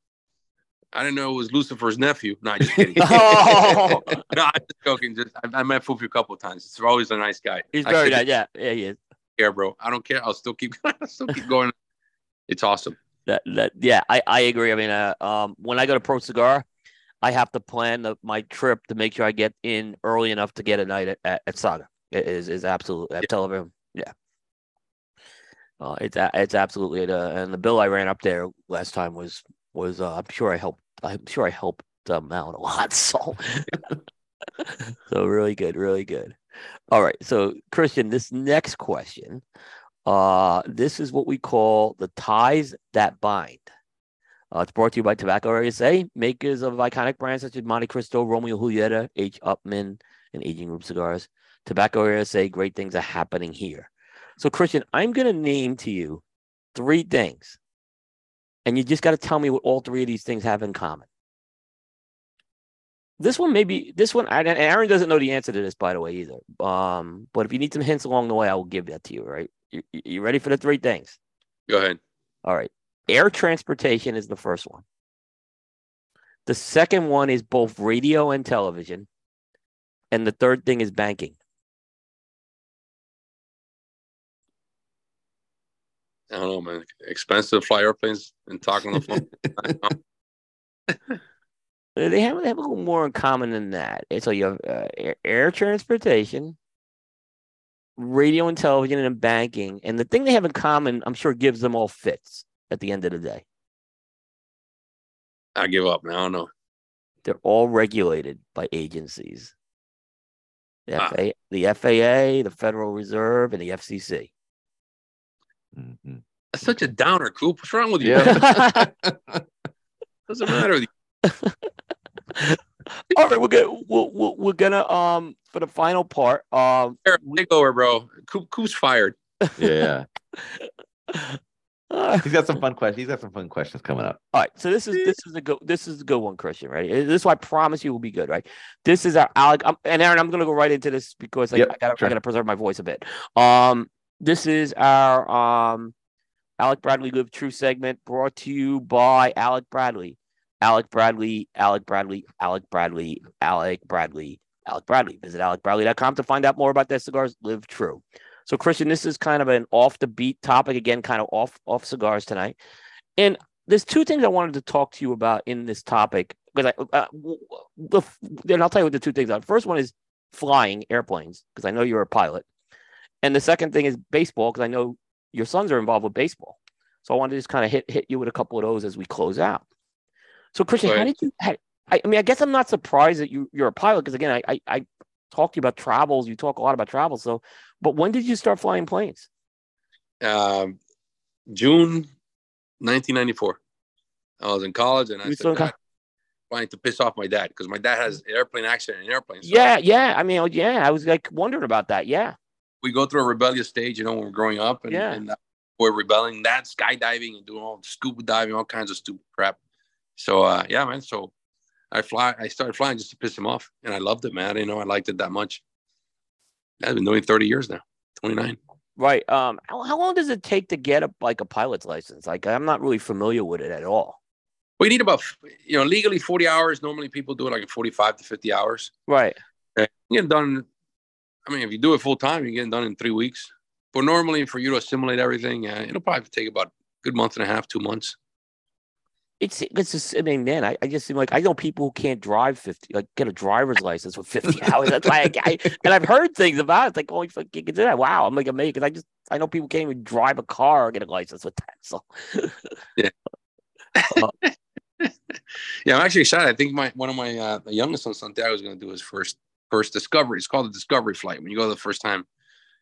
I didn't know it was Lucifer's nephew. Not just kidding. oh. <laughs> <laughs> no, I'm just joking. Just I, I met Fufi a couple of times. He's always a nice guy.
He's very nice. Yeah, yeah, he is.
Yeah, bro. I don't care. I'll still keep. <laughs> I'll still keep going. It's awesome.
That, that yeah, I, I agree. I mean, uh, um, when I go to Pro Cigar, I have to plan the, my trip to make sure I get in early enough to get a night at, at, at Saga. It is is absolutely. I yeah. tell everyone yeah. Uh, it's it's absolutely uh, and the bill I ran up there last time was was uh, I'm sure I helped I'm sure I helped them out a <laughs> lot so <laughs> so really good really good all right so Christian this next question uh this is what we call the ties that bind uh, it's brought to you by Tabacalera USA, makers of iconic brands such as Montecristo, Romeo Julieta, H. Upmann, and Aging Room Cigars. Tabacalera USA, great things are happening here. So, Christian, I'm going to name to you three things, and you just got to tell me what all three of these things have in common. This one, maybe this one, and Aaron doesn't know the answer to this, by the way, either. Um, but if you need some hints along the way, I will give that to you. Right? You, you ready for the three things?
Go ahead.
All right. Air transportation is the first one. The second one is both radio and television. And the third thing is banking.
I don't know, man. Expensive to fly airplanes and talk on the phone. <laughs>
they have they have a little more in common than that. So you have uh, air, air, transportation, radio and television, and banking. And the thing they have in common, I'm sure, gives them all fits at the end of the day.
I give up, man. I don't know.
They're all regulated by agencies. The, ah. FA, the FAA, the Federal Reserve, and the FCC.
Mm-hmm. That's such a downer, Coop. What's wrong with you? Yeah. <laughs> <laughs> Doesn't matter with you.
All right, we're gonna we're, we're gonna um for the final part. Um,
take over, bro. Coop, Coop's fired. <laughs>
Yeah. He's got some fun questions. He's got some fun questions coming up.
All right, so this is this is a good this is a good one, Christian. Right, this is what I promise you will be good. Right, this is our Alec I'm, and Aaron. I'm going to go right into this because like, yep, I got sure. I got to preserve my voice a bit. Um, this is our um, Alec Bradley Live True segment brought to you by Alec Bradley. Alec Bradley, Alec Bradley, Alec Bradley, Alec Bradley, Alec Bradley. Visit alecbradley.com to find out more about their cigars. Live true. So, Christian, this is kind of an off the beat topic again, kind of off off cigars tonight. And there's two things I wanted to talk to you about in this topic because I, uh, the, and I'll tell you what the two things are. First one is flying airplanes because I know you're a pilot. And the second thing is baseball, because I know your sons are involved with baseball. So I wanted to just kind of hit hit you with a couple of those as we close out. So Christian, right. how did you? How, I, I, mean, I guess I'm not surprised that you you're a pilot because again, I, I I talked to you about travels. You talk a lot about travel. So, but when did you start flying planes?
Um, June 1994. I was in college, and I said, trying to piss off my dad because my dad has an airplane accident in airplanes.
So yeah, yeah. I mean, oh, yeah. I was like wondering about that. Yeah
we go through a rebellious stage, you know, when we're growing up, and,
yeah.
and we're rebelling. That skydiving and doing all scuba diving, all kinds of stupid crap. So uh, yeah, man. So I fly. I started flying just to piss him off, and I loved it, man. I didn't know I liked it that much. I've been doing thirty years now, twenty nine.
Right. Um. How, how long does it take to get a like a pilot's license? Like I'm not really familiar with it at all.
We need about you know legally 40 hours. Normally people do it like in 45 to 50 hours.
Right.
You get done. I mean, if you do it full time, you get done in three weeks. But normally, for you to assimilate everything, uh, it'll probably take about a good month and a half, two months.
It's it's just I mean, man, I, I just seem like I know people who can't drive fifty, like get a driver's license with fifty <laughs> hours. That's like I, and I've heard things about it. It's like fuck, you can do that. Wow, I'm like amazed because I just I know people can't even drive a car or get a license with that. So <laughs>
yeah, uh, <laughs> yeah, I'm actually excited. I think my one of my uh, youngest son Santiago is going to do his first first discovery. It's called the discovery flight. When you go the first time,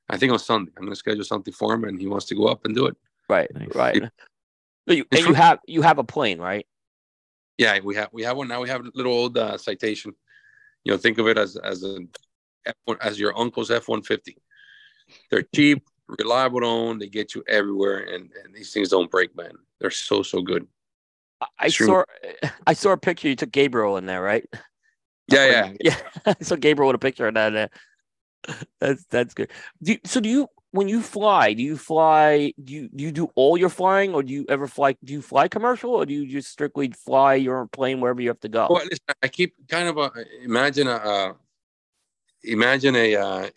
I think on Sunday, I'm going to schedule something for him, and he wants to go up and do it.
Right, nice. right. You, and you have you have a plane, right?
Yeah, we have we have one now. We have a little old uh, citation. You know, think of it as as a as your uncle's F one fifty. They're cheap, reliable to own. They get you everywhere, and and these things don't break, man. They're so so good.
I saw I saw a picture. You took Gabriel in there, right?
Yeah,
yeah, yeah. <laughs> so Gabriel with a picture of that. That's that's good. Do you, so do you when you fly, do you fly? Do you do you do all your flying, or do you ever fly? Do you fly commercial, or do you just strictly fly your plane wherever you have to go?
Well, listen, I keep kind of a, imagine a uh, imagine a uh,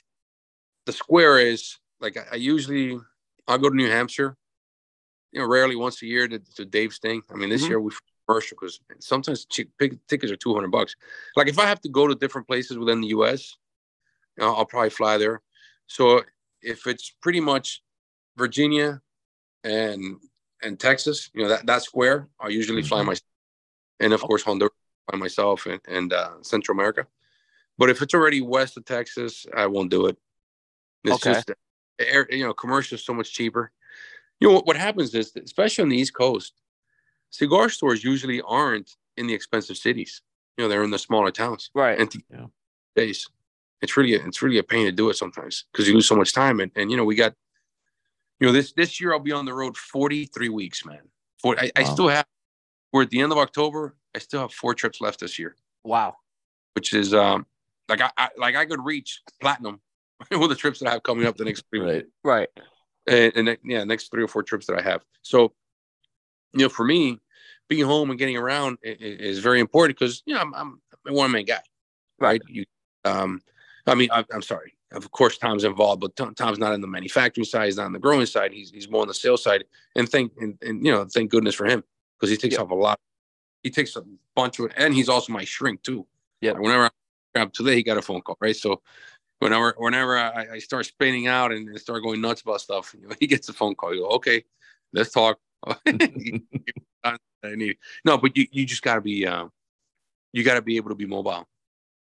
the square is like I, I usually I'll go to New Hampshire, you know, rarely once a year to, to Dave's thing. I mean, this mm-hmm. year we commercial because sometimes cheap tickets are two hundred bucks. Like if I have to go to different places within the U.S., you know, I'll probably fly there. So if it's pretty much Virginia and and Texas, you know that that square, I usually mm-hmm. fly myself, and of course Honduras by myself and and uh, Central America. But if it's already west of Texas, I won't do it. It's okay. just air, you know, commercial is so much cheaper. You know what, what happens is, especially on the East Coast, cigar stores usually aren't in the expensive cities. You know, they're in the smaller towns,
right?
And yeah. days it's really a, it's really a pain to do it sometimes because you lose so much time. And, and you know, we got, you know, this this year I'll be on the road 43 weeks, man. For I, wow. I still have we're at the end of October. I still have four trips left this year.
Wow.
Which is um like I, I like I could reach platinum <laughs> with the trips that I have coming up the next three
right. Right.
And, and yeah, next three or four trips that I have. So, you know, for me, being home and getting around is, is very important because you know I'm, I'm a one man guy, right? You um I mean, I, am sorry. Of course, Tom's involved, but Tom's not in the manufacturing side. He's not on the growing side. He's he's more on the sales side. And thank and, and you know, thank goodness for him because he takes yeah. off a lot. He takes a bunch of it, and he's also my shrink too.
Yeah.
Like whenever I grab today, he got a phone call, right? So whenever whenever I, I start spinning out and start going nuts about stuff, you <laughs> know, he gets a phone call. You go, okay, let's talk. <laughs> No, but you you just got to be uh, you got to be able to be mobile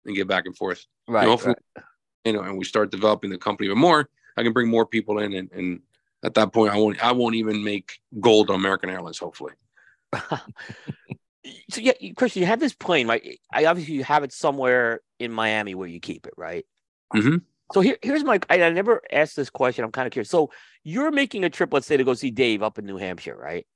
and get back and forth.
Right.
You know,
right.
you know, and we start developing the company even more. I can bring more people in, and, and at that point, I won't I won't even make gold on American Airlines. Hopefully. <laughs>
so yeah, Christian, you have this plane, right? I obviously you have it somewhere in Miami where you keep it, right?
Mm-hmm.
So here, here's my. I, I never asked this question. I'm kind of curious. So you're making a trip, let's say, to go see Dave up in New Hampshire, right?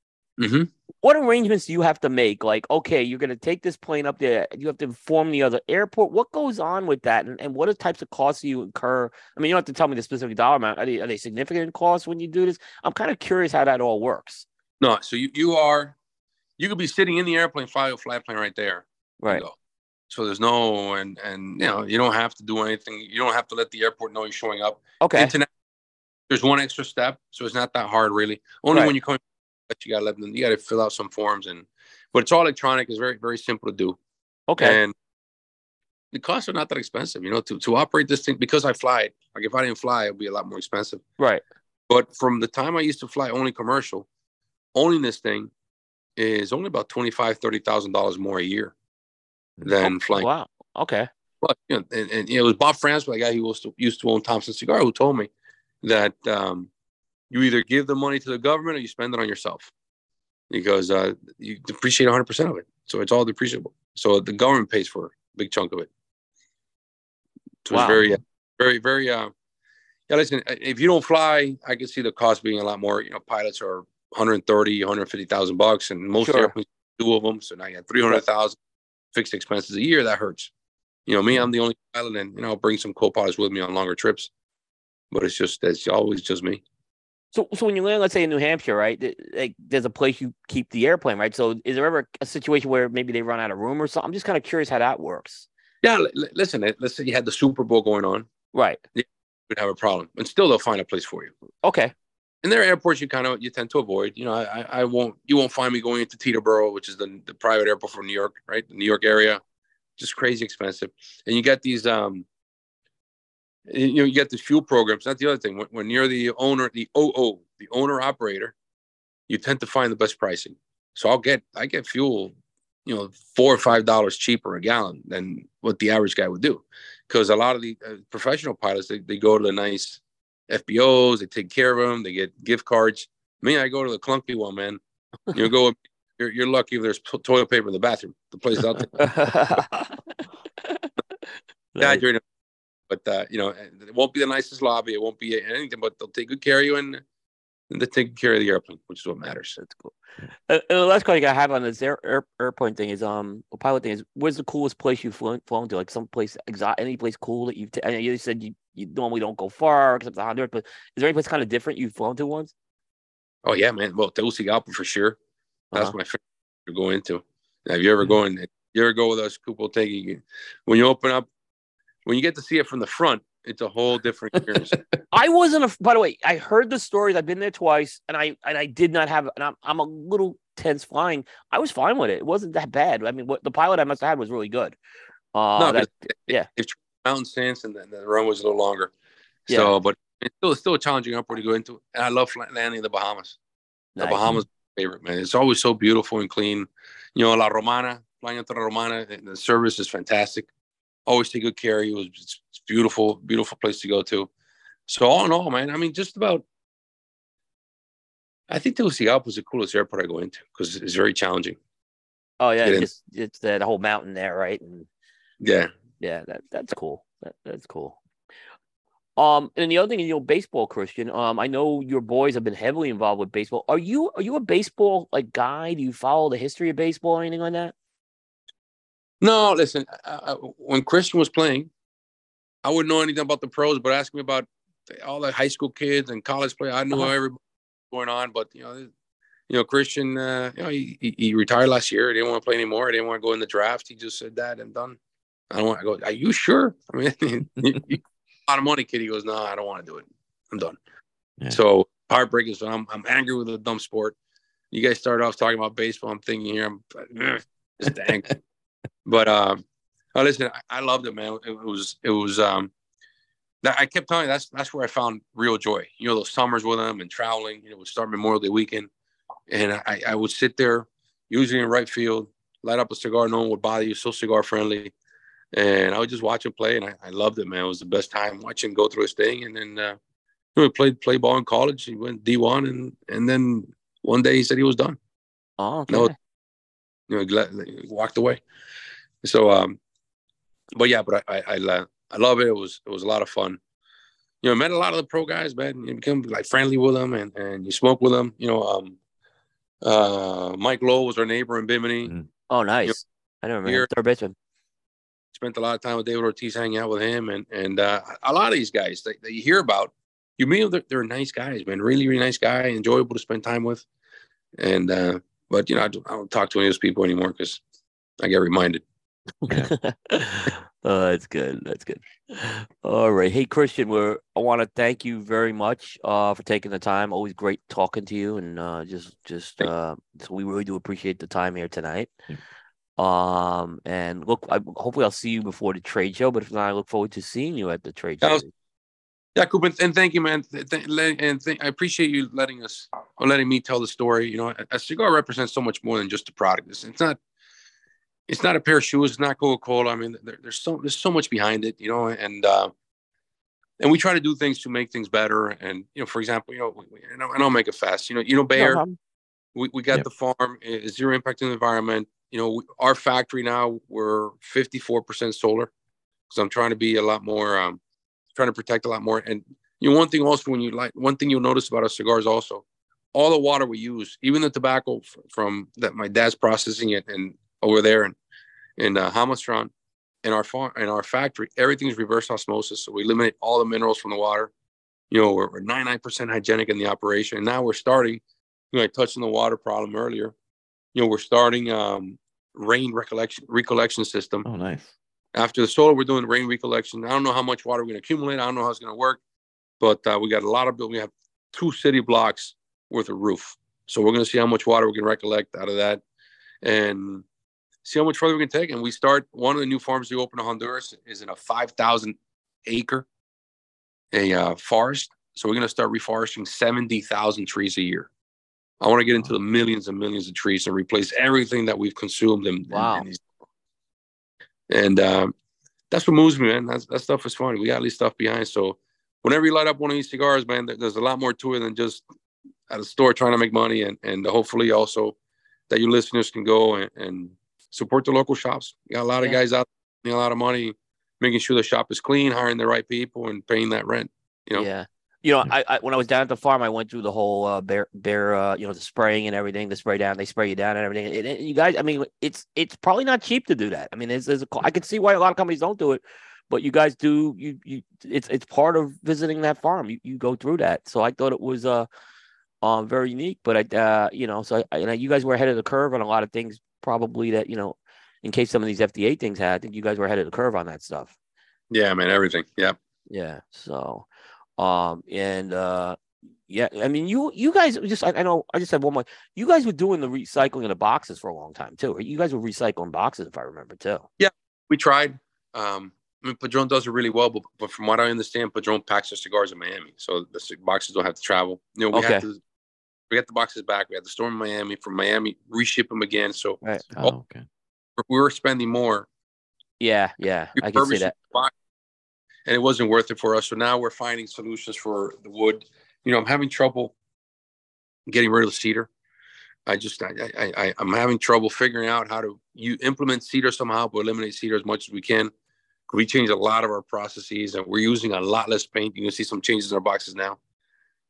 Mm-hmm.
What arrangements do you have to make? Like, okay, you're going to take this plane up there. You have to inform the other airport. What goes on with that? And, and what are types of costs do you incur? I mean, you don't have to tell me the specific dollar amount. Are they, are they significant costs when you do this? I'm kind of curious how that all works.
No, so you, you are, you could be sitting in the airplane, fly a flight plane right there.
Right.
So there's no, and, and, you know, you don't have to do anything. You don't have to let the airport know you're showing up.
Okay.
Internet, there's one extra step. So it's not that hard, really. Only right. when you come but you gotta let them. You gotta fill out some forms, and but it's all electronic. It's very very simple to do.
Okay.
And the costs are not that expensive, you know, to to operate this thing because I fly it. Like if I didn't fly, it'd be a lot more expensive.
Right.
But from the time I used to fly only commercial, owning this thing is only about twenty five, thirty thousand dollars more a year than oh, flying.
Wow. Okay.
But you know, and, and you know, it was Bob France, the guy who used to, used to own Thompson Cigar, who told me that um, you either give the money to the government or you spend it on yourself because uh, you depreciate 100% of it. So it's all depreciable. So the government pays for a big chunk of it. So wow. it's very, very, very, uh, yeah, listen, if you don't fly, I can see the cost being a lot more. You know, pilots are 130, 150,000 bucks, and most sure. airplanes, two of them. So now you have 300,000 fixed expenses a year. That hurts. You know, me, I'm the only pilot, and, you know, I'll bring some co pilots with me on longer trips, but it's just, it's always just me.
So, so when you land, let's say in New Hampshire, right? Like, there's a place you keep the airplane, right? So, is there ever a situation where maybe they run out of room or something? I'm just kind of curious how that works.
Yeah, l- listen. Let's say you had the Super Bowl going on,
right?
You would have a problem, and still they'll find a place for you.
Okay.
And there are airports you kind of you tend to avoid. You know, I, I won't you won't find me going into Teterboro, which is the, the private airport from New York, right? The New York area, just crazy expensive. And you get these um you know, you get the fuel programs. That's the other thing. When, when you're the owner, the OO, the owner operator, you tend to find the best pricing. So I'll get, I get fuel, you know, four or five dollars cheaper a gallon than what the average guy would do, because a lot of the uh, professional pilots they, they go to the nice FBOs, they take care of them, they get gift cards. Me, I go to the clunky one, man. You go, you're, you're lucky if there's toilet paper in the bathroom. The place out there. Dad, you're in a but uh, you know, it won't be the nicest lobby. It won't be anything, but they'll take good care of you and, and they take care of the airplane, which is what matters.
That's cool. Uh, and the last question I have on this air, air, airplane thing is um a pilot thing is where's the coolest place you've flown, flown to? Like some place exotic, any place cool that you've. T- I know you said you, you normally don't go far except the Honduras, but is there any place kind of different you've flown to once?
Oh yeah, man. Well, Tegucigalpa for sure. That's uh-huh. my favorite to go into. Have you ever mm-hmm. go You ever go with us? Take you. When you open up when you get to see it from the front, it's a whole different experience. <laughs>
I wasn't a. By the way, I heard the stories. I've been there twice, and I and I did not have. And I'm I'm a little tense flying. I was fine with it. It wasn't that bad. I mean, what the pilot I must have had was really good. Uh, no, that,
it, yeah. It's mountain stance, and the, the run was a little longer. Yeah. So, but it's still it's still a challenging upward to go into. And I love landing in the Bahamas. Nice. The Bahamas favorite man. It's always so beautiful and clean. You know, La Romana, flying into La Romana, the service is fantastic always take good care of you. It's beautiful, beautiful place to go to. So all in all, man, I mean, just about. I think Tegucigalpa was the coolest airport I go into because it's very challenging.
Oh yeah, it's it's that whole mountain there, right? And
yeah,
yeah, that that's cool. That that's cool. Um, and the other thing, you know, baseball, Christian. Um, I know your boys have been heavily involved with baseball. Are you are you a baseball like guy? Do you follow the history of baseball or anything like that?
No, listen. when Christian was playing, I wouldn't know anything about the pros, but ask me about all the high school kids and college players. I knew uh-huh. everybody going on, but you know, you know, Christian, uh, you know, he, he retired last year. He didn't want to play anymore. He didn't want to go in the draft. He just said that I'm done. I don't want to go. Are you sure? <laughs> I mean, <laughs> a lot of money, kid. He goes, no, I don't want to do it. I'm done. Yeah. So heartbreaking. So I'm, I'm angry with the dumb sport. You guys started off talking about baseball. I'm thinking here, I'm just angry. <laughs> But um, oh, listen, I, I loved it, man. It, it was it was um, that I kept telling you that's that's where I found real joy. You know, those summers with them and traveling. You know, would start Memorial Day weekend, and I, I would sit there, usually in right field, light up a cigar. No one would bother you. So cigar friendly, and I would just watch him play, and I, I loved it, man. It was the best time watching go through his thing, and then uh, he played play ball in college. He went D one, and and then one day he said he was done.
Oh, okay. No,
you know, he walked away. So, um, but yeah, but I, I, I, I love it. It was, it was a lot of fun. You know, met a lot of the pro guys, man. You become like friendly with them and, and you smoke with them. You know, um, uh, Mike Lowell was our neighbor in Bimini. Mm.
Oh, nice. You know, I don't remember. Third baseman.
Spent a lot of time with David Ortiz hanging out with him. And, and, uh, a lot of these guys that, that you hear about, you mean they're, they're nice guys, man. Really, really nice guy, enjoyable to spend time with. And, uh, but you know, I don't, I don't talk to any of those people anymore because I get reminded.
Yeah. <laughs> oh, that's good. That's good. All right. Hey, Christian, we're, I want to thank you very much uh, for taking the time. Always great talking to you. And uh, just, just, uh, so we really do appreciate the time here tonight. Um, and look, I, hopefully I'll see you before the trade show, but if not, I look forward to seeing you at the trade show.
Yeah, Coop, and thank you, man. And I appreciate you letting us or letting me tell the story. You know, a cigar represents so much more than just a product. It's, it's not it's not a pair of shoes. It's not Coca Cola. I mean, there, there's so there's so much behind it, you know, and uh, and we try to do things to make things better. And you know, for example, you know, we, and, I'll, make it fast. You know, you know, Bayer, no we, we got the farm zero impact in the environment. You know, we, our factory now we're 54% solar because I'm trying to be a lot more, um, trying to protect a lot more. And you know, one thing also when you like one thing you'll notice about our cigars also, all the water we use, even the tobacco from that my dad's processing it and over there in in uh, Jamastran, in our farm in our factory, everything's reverse osmosis, so we eliminate all the minerals from the water. You know, we're, we're 99% hygienic in the operation. And now we're starting, you know, I touched on the water problem earlier. You know, we're starting um, rain recollection recollection system.
Oh, nice.
After the solar, we're doing rain recollection. I don't know how much water we're going to accumulate. I don't know how it's going to work, but uh, we got a lot of We have two city blocks worth of roof. So we're going to see how much water we can recollect out of that, and see how much further we can take. And we start one of the new farms we open in Honduras is in a 5,000 acre a uh, forest. So we're going to start reforesting 70,000 trees a year. I want to get into the millions and millions of trees and replace everything that we've consumed. And,
wow.
And, and um, that's what moves me, man. That's, that stuff is fun. We got these stuff behind. So whenever you light up one of these cigars, man, there's a lot more to it than just at a store trying to make money. And, and hopefully also that your listeners can go and, and support the local shops. You got a lot of guys out there, a lot of money, making sure the shop is clean, hiring the right people, and paying that rent. You know.
Yeah. You know, I, I when I was down at the farm, I went through the whole uh, bear bear uh, you know the spraying and everything, the spray down, they spray you down and everything. You guys, I mean, it's it's probably not cheap to do that. I mean, there's, there's a, I can see why a lot of companies don't do it, but you guys do. You you it's it's part of visiting that farm. You you go through that. So I thought it was uh, um very unique. But I uh you know so I, know you guys were ahead of the curve on a lot of things probably that you know in case some of these FDA things had. I think you guys were ahead of the curve on that stuff.
Yeah, I mean everything. Yeah.
Yeah. So, um, and uh, yeah, I mean, you you guys just I, I, know I just had one more. You guys were doing the recycling of the boxes for a long time too. You guys were recycling boxes, if I remember too.
Yeah, we tried. Um, I mean, Padron does it really well, but, but from what I understand, Padron packs their cigars in Miami, so the boxes don't have to travel. You know, we
okay.
have to. We got the boxes back. We had to store in Miami. From Miami, reship them again. So,
right.
oh, okay.
we were spending more.
Yeah, yeah, I can see that
and it wasn't worth it for us. So now we're finding solutions for the wood. You know, I'm having trouble getting rid of the cedar. I just I, I, I I'm having trouble figuring out how to you implement cedar somehow, but eliminate cedar as much as we can. We changed a lot of our processes, and we're using a lot less paint. You can see some changes in our boxes now.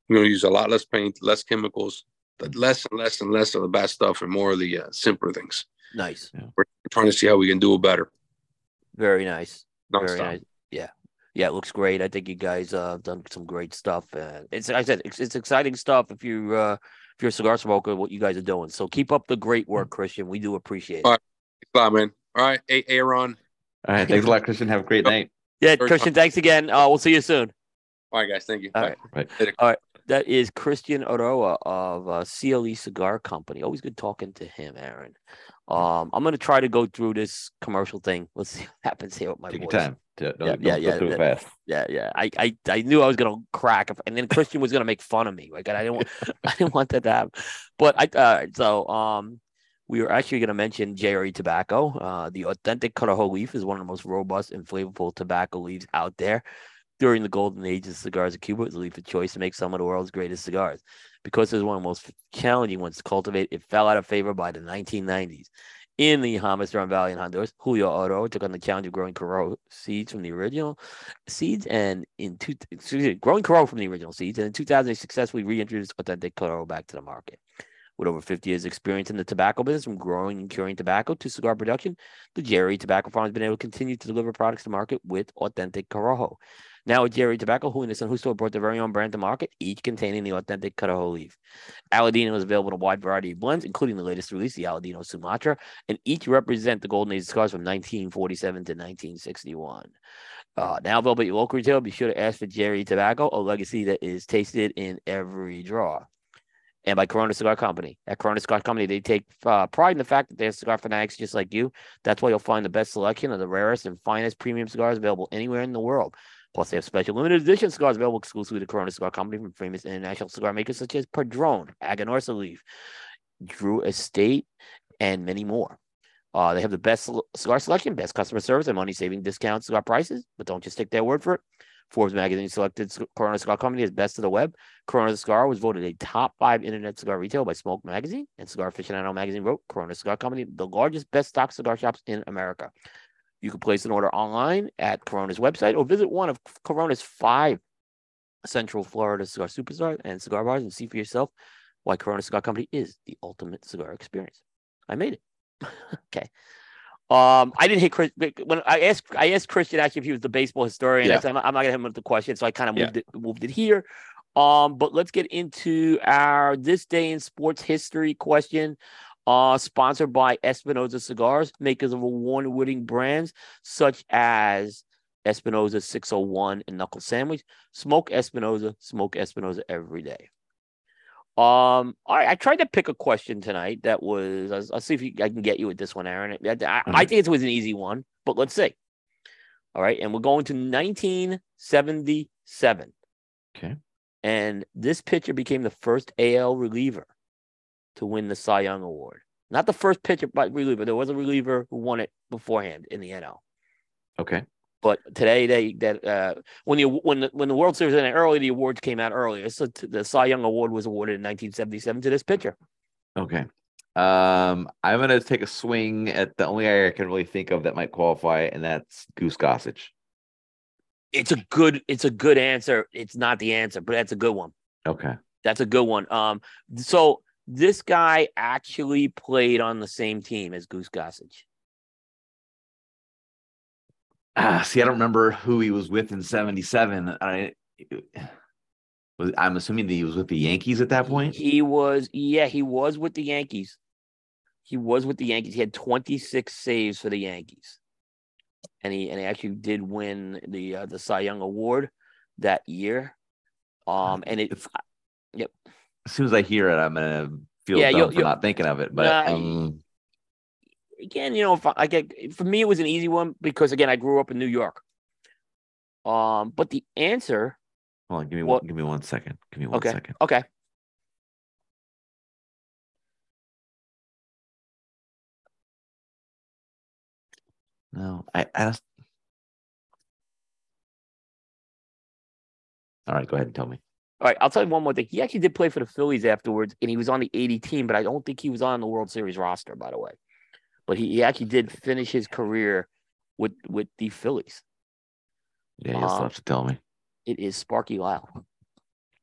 We're going to use a lot less paint, less chemicals, but less and less and less of the bad stuff, and more of the uh, simpler things.
Nice.
Yeah. We're trying to see how we can do it better.
Very nice.
Non-stop.
Very nice. Yeah yeah, it looks great. I think you guys uh done some great stuff. And it's like I said, it's, it's exciting stuff if you uh if you're a cigar smoker, what you guys are doing. So keep up the great work, Christian. We do appreciate it.
All right, Bye, man. All right, hey, Aaron.
All right, thanks a lot, Christian. Have a great night.
Yeah, Christian. Thanks again. Uh, we'll see you soon.
All right, guys. Thank you.
All
Bye.
right. Right. All right. That is Christian Eiroa of uh, CLE Cigar Company. Always good talking to him, Aaron. Um, I'm gonna try to go through this commercial thing. Let's see what <laughs> happens here with my
Take
voice.
your time. Don't,
yeah, yeah, yeah,
fast.
Yeah, yeah. I, I, I knew I was gonna crack, and then Christian was gonna make fun of me. Like I didn't, want, <laughs> <laughs> I didn't want that to happen. But I, uh, so um, we were actually gonna mention JRE tobacco. Uh, the authentic Corojo leaf is one of the most robust and flavorful tobacco leaves out there. During the golden age of cigars of Cuba, was a leaf of choice to make some of the world's greatest cigars. Because it was one of the most challenging ones to cultivate, it fell out of favor by the 1990s in the Jamastran Valley in Honduras. Julio Eiroa took on the challenge of growing Corojo seeds from the original seeds, and in two, excuse me, growing Corojo from the original seeds, and in 2000 they successfully reintroduced authentic Corojo back to the market. With over 50 years' experience in the tobacco business, from growing and curing tobacco to cigar production, the JRE Tobacco Farm has been able to continue to deliver products to market with authentic Corojo. Now with JRE Tobacco, who in the Sun and Justo brought their very own brand to market, each containing the authentic cut of whole leaf. Aladino is available in a wide variety of blends, including the latest release, the Aladino Sumatra, and each represent the golden age cigars from 1947 to 1961. Uh, now available at your local retailer, be sure to ask for JRE Tobacco, a legacy that is tasted in every draw and by Corona Cigar Company. At Corona Cigar Company, they take uh, pride in the fact that they're cigar fanatics just like you. That's why you'll find the best selection of the rarest and finest premium cigars available anywhere in the world. Plus, they have special limited edition cigars available exclusively to Corona Cigar Company from famous international cigar makers such as Padron, Aganorsa Leaf, Drew Estate, and many more. Uh, they have the best cigar selection, best customer service, and money saving discounts, cigar prices. But don't just take their word for it. Forbes magazine selected Corona Cigar Company as best of the web. Corona Cigar was voted a top five internet cigar retail by Smoke Magazine, and Cigar Aficionado magazine wrote Corona Cigar Company, the largest best stock cigar shops in America. You can place an order online at Corona's website or visit one of Corona's five Central Florida cigar superstars and cigar bars and see for yourself why Corona Cigar Company is the ultimate cigar experience. I made it. <laughs> okay. Um, I didn't hit Chris when I asked. I asked Christian actually if he was the baseball historian.
Yeah.
I said, I'm, not- I'm not gonna hit him with the question, so I kind of
Yeah.
moved it moved it here. Um, but let's get into our this day in sports history question. Uh, sponsored by Espinosa Cigars, makers of award-winning brands such as Espinosa 601 and Knuckle Sandwich. Smoke Espinosa, smoke Espinosa every day. Um, all right, I tried to pick a question tonight that was. I'll, I'll see if you, I can get you with this one, Aaron. I, I, I think it was an easy one, but let's see. All right, and we're going to 1977,
Okay.
and this pitcher became the first AL reliever to win the Cy Young Award. Not the first pitcher, but reliever. There was a reliever who won it beforehand in the NL.
Okay.
But today they that uh, when the when the when the World Series ended early, the awards came out earlier. So t- the Cy Young Award was awarded in 1977 to this pitcher.
Okay. Um, I'm gonna take a swing at the only guy I can really think of that might qualify, and that's Goose Gossage.
It's a good it's a good answer. It's not the answer, but that's a good one.
Okay.
That's a good one. Um, so this guy actually played on the same team as Goose Gossage.
Ah, see, I don't remember who he was with in '77. I was. I'm assuming that he was with the Yankees at that point.
He was, yeah, he was with the Yankees. He was with the Yankees. He had 26 saves for the Yankees, and he and he actually did win the uh, the Cy Young Award that year. Um, and it,
It's-. As soon as I hear it, I'm gonna feel
Yeah,
dumb
you'll-
for
you'll-
not thinking of it. But
Nah,
um,
again, you know, if I, I get for me, it was an easy one because again, I grew up in New York. Um, but the answer,
hold on, give me
What-
one. Give me one second. Give me one
okay,
second.
okay,
No, I asked. All right, go ahead and tell me.
All right. I'll tell you one more thing. He actually did play for the Phillies afterwards, and he was on the 80 team, but I don't think he was on the World Series roster, by the way. But he, he actually did finish his career with with the Phillies.
Yeah, you'll
Um,
have to tell me.
It is Sparky Lyle.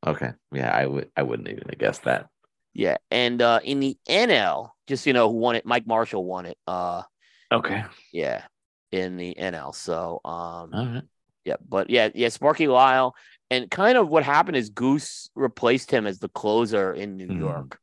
Okay. Yeah, I would. I wouldn't even have guessed that.
Yeah, and uh, in the NL, just you know who won it, Mike Marshall won it. Uh,
Okay.
yeah, in the NL. So, um,
All right.
yeah, but yeah, yeah, Sparky Lyle, and kind of what happened is Goose replaced him as the closer in New
Mhm.
York.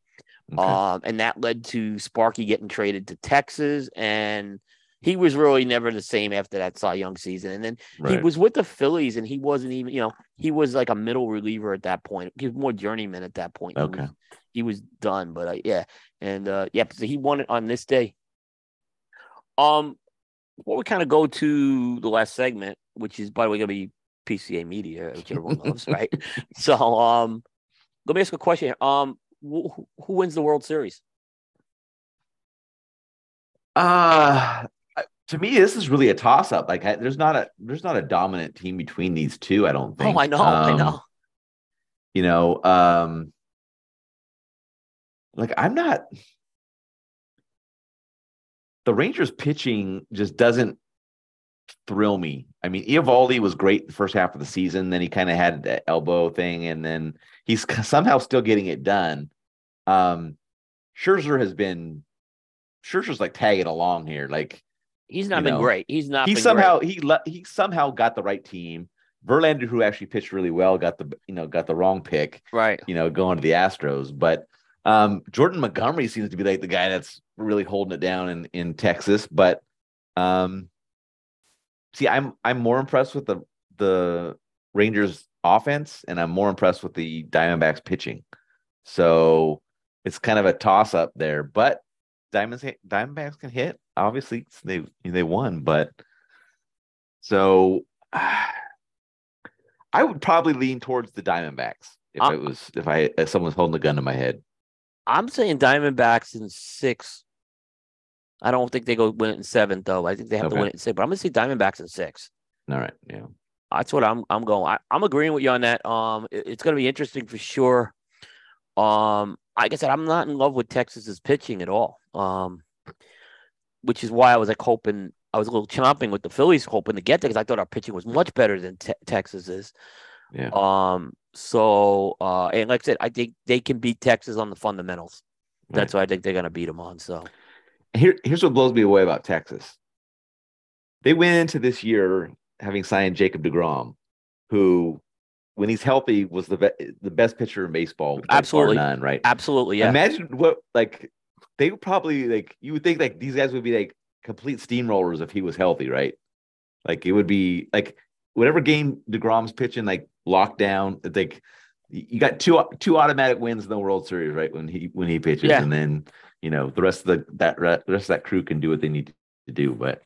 Okay.
Um, and that led to Sparky getting traded to Texas, and he was really never the same after that Cy Young season. And then he was with the Phillies, and he wasn't even, you know, he was like a middle reliever at that point. He was more journeyman at that point. He
Okay.
was, he was done, but uh, yeah, and uh, yeah, so he won it on this day. Um, before we kind of go to the last segment, which is by the way gonna be PCA Media, which everyone loves, right? So, um, let me ask a question. here. Um, who, who wins the World Series?
Uh to me, this is really a toss up. Like, I, there's not a there's not a dominant team between these two. I don't think.
Oh, I know, I
Um,
know.
You know, um, like I'm not. The Rangers pitching just doesn't thrill me. I mean, Eovaldi was great the first half of the season. Then he kind of had the elbow thing, and then he's somehow still getting it done. Um, Scherzer has been Scherzer's like tagging along here. Like
He's not been
know,
great. He's not.
he somehow
great.
he le- he somehow got the right team. Verlander, who actually pitched really well, got the you know got the wrong pick.
right.
You know, going to the Astros, but um, Jordan Montgomery seems to be like the guy that's really holding it down in in Texas. But um, see, I'm I'm more impressed with the the Rangers offense, and I'm more impressed with the Diamondbacks pitching. So it's kind of a toss up there, but Diamonds Diamondbacks can hit. Obviously, they they won, but so <sighs> I would probably lean towards the Diamondbacks if
I'm-
it was if I if someone was holding a gun to my head.
I'm saying Diamondbacks in six. I don't think they go win it in seven though. I think they have to win it in six. But I'm gonna say Diamondbacks in six.
All right, yeah,
That's what I'm I'm going. I, I'm agreeing with you on that. Um, it- it's gonna be interesting for sure. Um, like I said, I'm not in love with Texas's pitching at all. Um, which is why I was like hoping I was a little chomping with the Phillies, hoping to get there because I thought our pitching was much better than te- Texas's.
yeah.
Um, so uh, and like I said, I think they can beat Texas on the fundamentals. That's what I think they're gonna beat them on. So
Here, here's what blows me away about Texas. they went into this year having signed Jacob DeGrom, who, when he's healthy, was the be- the best pitcher in baseball.
Absolutely.
none, right?
Absolutely, yeah.
Imagine what like they would probably like you would think like these guys would be like complete steamrollers if he was healthy, right? Like it would be like whatever game DeGrom's pitching, like lockdown. It's like you got two two automatic wins in the World Series, right? When he when he pitches,
Yeah.
and then you know the rest of the that the rest of that crew can do what they need to do. But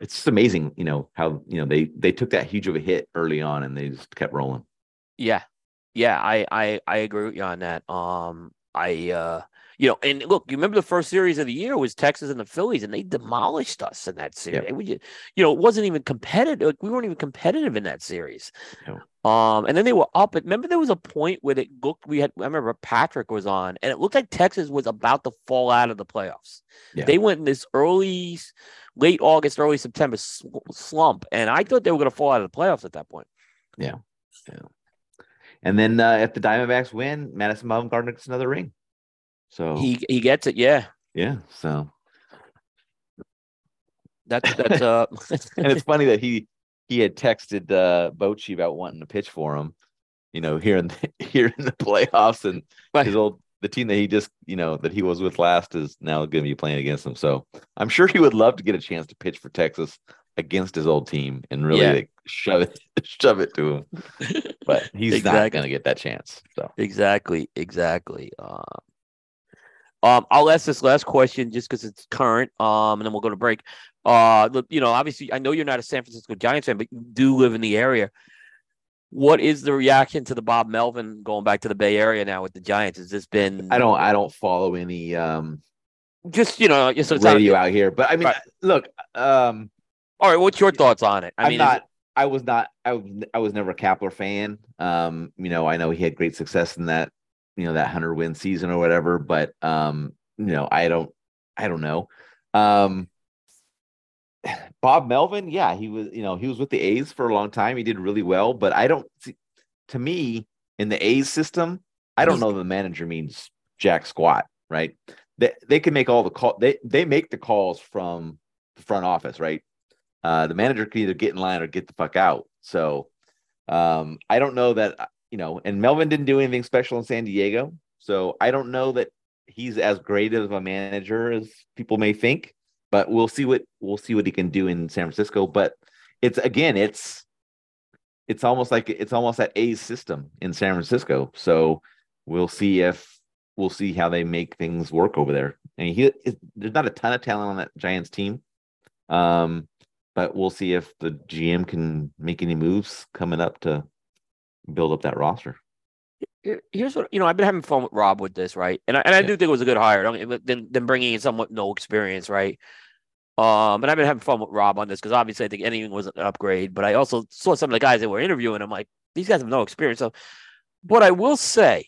it's just amazing, you know how you know they they took that huge of a hit early on and they just kept rolling.
Yeah. Yeah, I, I I agree with you on that. Um I uh you know, and look, you remember the first series of the year was Texas and the Phillies, and they demolished us in that series.
Yep.
We you know, it wasn't even competitive. Like, we weren't even competitive in that series.
No.
Um, and then they were up. Remember, there was a point where it looked. We had. I remember Patrick was on, and it looked like Texas was about to fall out of the playoffs.
Yeah.
They went in this early, late August, early September sl- slump, and I thought they were going to fall out of the playoffs at that point. Yeah, yeah.
And then uh, if the Diamondbacks win, Madison Bumgarner gets another ring. So
He he gets it. Yeah.
yeah, so
That's that's uh <laughs>
and it's funny that he he had texted uh Bochy about wanting to pitch for him, you know, here in the, <laughs> here in the playoffs, and
Right.
his old the team that he just you know that he was with last is now going to be playing against him. So I'm sure he would love to get a chance to pitch for Texas against his old team and really
Yeah.
like, shove it <laughs> shove it to him. <laughs> But he's not going to get that chance. So
exactly exactly. Um, um, I'll ask this last question just because it's current. Um, and then we'll go to break. Uh, you know, obviously, I know you're not a San Francisco Giants fan, but you do live in the area. What is the reaction to the Bob Melvin going back to the Bay Area now with the Giants? Has this been?
I don't I don't follow any um
just you know. So it's not-
radio out here, but I mean,
Right.
look, um.
all right. What's your thoughts on it? I
I'm
mean,
not.
it-
I was not. I was. I was never a Kapler fan. Um, you know, I know he had great success in that, you know, that hundred win season or whatever. But um, you know, I don't. I don't know. Um, Bob Melvin, yeah, he was. You know, he was with the A's for a long time. He did really well, but I don't see. To me, in the A's system, I don't know the manager means jack squat. Right? They they can make all the call. They they make the calls from the front office. Right? uh, the manager can either get in line or get the fuck out. So um, I don't know that you know. And Melvin didn't do anything special in San Diego, so I don't know that he's as great of a manager as people may think. But we'll see what we'll see what he can do in San Francisco. But it's again, it's it's almost like it's almost that A's system in San Francisco. So we'll see if we'll see how they make things work over there. And he there's not a ton of talent on that Giants team. Um, but we'll see if the GM can make any moves coming up to build up that roster.
Here's what you know. I've been having fun with Rob with this, right? And I, and I
Yeah.
do think it was a good hire. Don't Then then bringing in someone with no experience, right? Um, and I've been having fun with Rob on this because obviously I think anything was an upgrade. But I also saw some of the guys that were interviewing. I'm like, these guys have no experience. So, but I will say,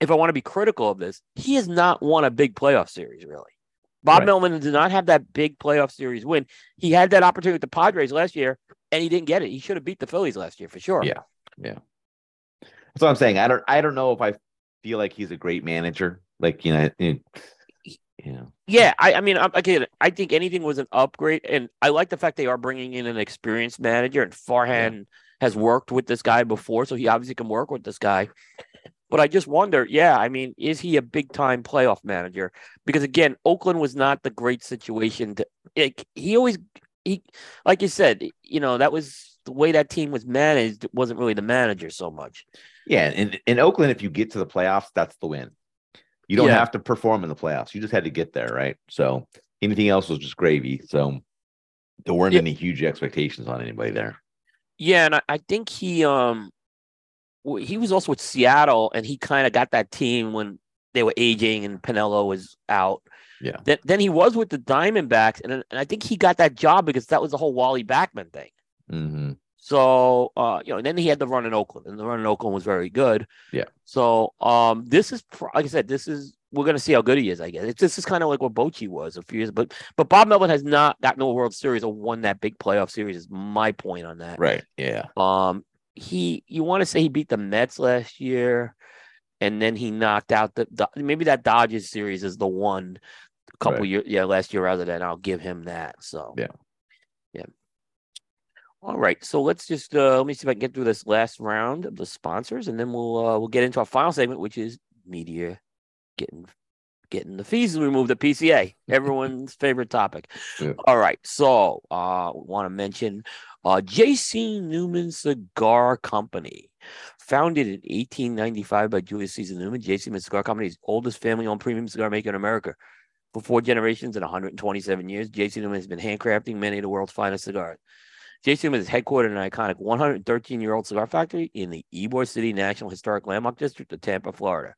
if I want to be critical of this, he has not won a big playoff series really. Bob
Right.
Melvin did not have that big playoff series win. He had that opportunity with the Padres last year, and he didn't get it. He should have beat the Phillies last year for sure.
Yeah. That's what I'm saying. I don't I don't know if I feel like he's a great manager. Like, you know, you know.
Yeah, I, I mean, I, again, I think anything was an upgrade, and I like the fact they are bringing in an experienced manager, and Farhan has worked with this guy before, so he obviously can work with this guy. But I just wonder, yeah, I mean, is he a big time playoff manager? Because again, Oakland was not the great situation to. It, he always, he, like you said, you know, that was the way that team was managed. It wasn't really the manager so much.
Yeah, in, in Oakland, if you get to the playoffs, that's the win. You don't
Yeah.
have to perform in the playoffs. You just had to get there, right? So anything else was just gravy. So there weren't
Yeah.
any huge expectations on anybody there.
Yeah, and I, I think he um he was also with Seattle, and he kind of got that team when they were aging and Piniella was out.
Yeah.
Then then he was with the Diamondbacks, and, and I think he got that job because that was the whole Wally Backman thing.
Hmm
So uh, you know, and then he had the run in Oakland, and the run in Oakland was very good.
Yeah.
So um, this is like I said, this is we're gonna see how good he is. I guess it's, this is kind of like what Bochy was a few years, but but Bob Melvin has not gotten to a World Series or won that big playoff series. Is my point on that.
Right. Yeah.
Um, he you want to say he beat the Mets last year, and then he knocked out the, the maybe that Dodgers series is the one a couple
Right.
years yeah last year rather than I'll give him that. So
yeah.
All right, so let's just uh, let me see if I can get through this last round of the sponsors, and then we'll uh, we'll get into our final segment, which is media getting getting the fees and removed The PCA, <laughs> everyone's favorite topic. Yeah. All right, so uh, want to mention uh, J.C. Newman Cigar Company, founded in 1895 by Julius Caesar Newman. J.C. Newman Cigar Company is oldest family-owned premium cigar maker in America. For four generations and 127 years, J.C. Newman has been handcrafting many of the world's finest cigars. J.C. Newman is headquartered in an iconic 113 year old cigar factory in the Ybor City National Historic Landmark District of Tampa, Florida.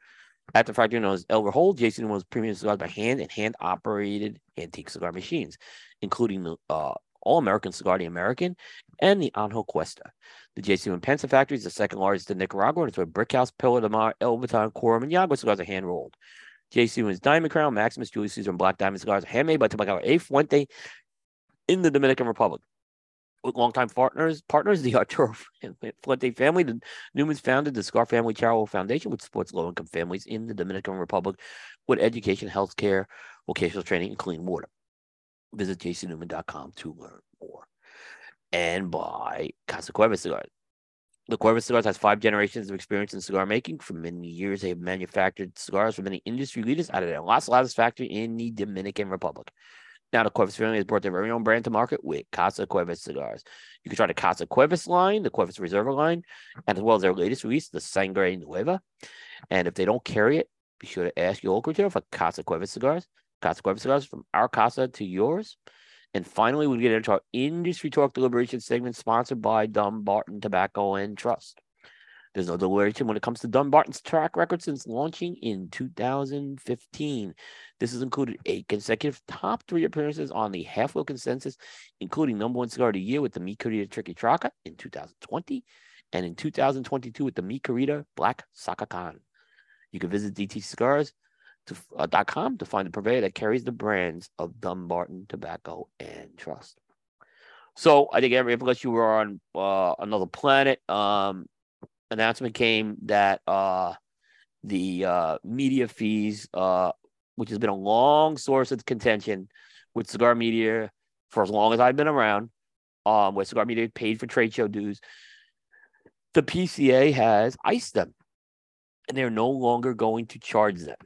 At the factory known as El Reloj, J.C. Newman was premium cigars by hand and hand operated antique cigar machines, including the uh, All American Cigar, the American, and the Angel Cuesta. The. Newman Pensa factory is the second largest in Nicaragua, and it's where Brickhouse, Perla del Mar, El Baton, Quorum, and Yagua cigars are hand rolled. J.C. Newman's Diamond Crown, Maximus, Julius Caesar, and Black Diamond cigars are handmade by Tabacalera A. Fuente in the Dominican Republic longtime partners, partners, the <laughs> Arturo Fuente family. The Newmans founded the Cigar Family Charitable Foundation, which supports low-income families in the Dominican Republic with education, health care, vocational training, and clean water. Visit jcnewman.com to learn more. And by Casa Cuevas Cigars. The Cuevas Cigars has five generations of experience in cigar making. For many years, they have manufactured cigars for many industry leaders out of their Las Ladas factory in the Dominican Republic. Now, the Cuevas family has brought their very own brand to market with Casa Cuevas cigars. You can try the Casa Cuevas line, the Cuevas Reserva line, and as well as their latest release, the Sangre Nueva. And if they don't carry it, be sure to ask your local retailer for Casa Cuevas cigars. Casa Cuevas cigars from our casa to yours. And finally, we get into our industry talk deliberation segment sponsored by Dunbarton Tobacco and Trust. There's no deliberation when it comes to Dunbarton's track record since launching in 2015. This has included eight consecutive top three appearances on the half wheel consensus, including number one cigar of the year with the Mi Querida Triqui Traca in 2020, and in 2022 with the Mi Querida Black Sacacan. You can visit DTCigars.com to, uh, to find the purveyor that carries the brands of Dunbarton Tobacco and Trust. So I think every unless you were on uh, another planet, um, announcement came that uh, the uh, media fees, uh, which has been a long source of contention with cigar media for as long as I've been around, um, where cigar media paid for trade show dues, the PCA has iced them, and they're no longer going to charge them.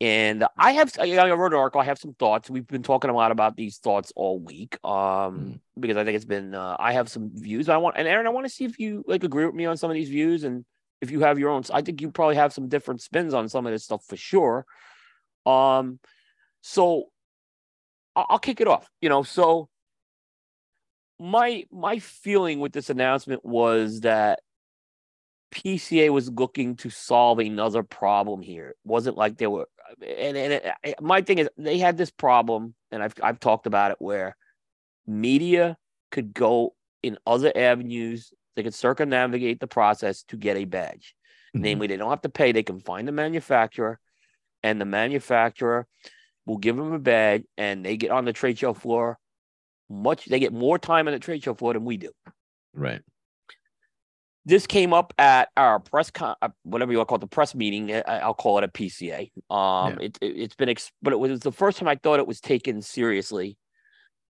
And I have, I wrote an article. I have some thoughts. We've been talking a lot about these thoughts all week. Um, mm. because I think it's been, uh, I have some views. I want, and Aaron, I want to see if you like agree with me on some of these views, and if you have your own. I think you probably have some different spins on some of this stuff for sure. Um, so I'll, I'll kick it off. You know, so my my feeling with this announcement was that PCA was looking to solve another problem here. It wasn't like they were, and, and it, my thing is they had this problem, and I've I've talked about it where media could go in other avenues. They could circumnavigate the process to get a badge. Mm-hmm. Namely, they don't have to pay. They can find the manufacturer, and the manufacturer will give them a badge, and they get on the trade show floor. Much they get more time on the trade show floor than we do.
Right
this came up at our press con, uh, whatever you want to call it, the press meeting. I'll call it a PCA. Um, yeah. it, it has been, ex- but it was the first time I thought it was taken seriously.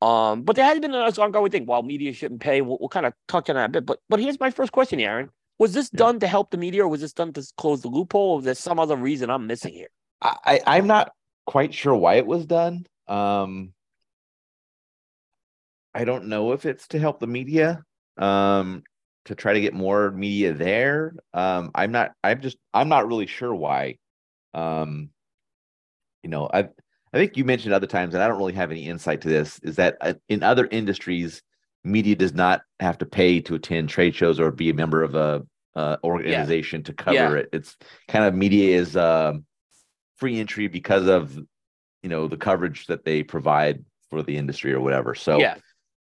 Um, but there has been an ongoing thing. While media shouldn't pay, we'll, we'll kind of touch on that a bit. But but here's my first question, Aaron: Was this yeah. done to help the media, or was this done to close the loophole, or there some other reason I'm missing here?
I I'm not quite sure why it was done. Um, I don't know if it's to help the media. Um, to try to get more media there. Um, I'm not. I'm just. I'm not really sure why. Um, you know, I I think you mentioned other times, and I don't really have any insight to this. Is that uh, in other industries, media does not have to pay to attend trade shows or be a member of a uh, organization yeah. to cover yeah. it. It's kind of media is uh, free entry because of you know the coverage that they provide for the industry or whatever. So
yeah.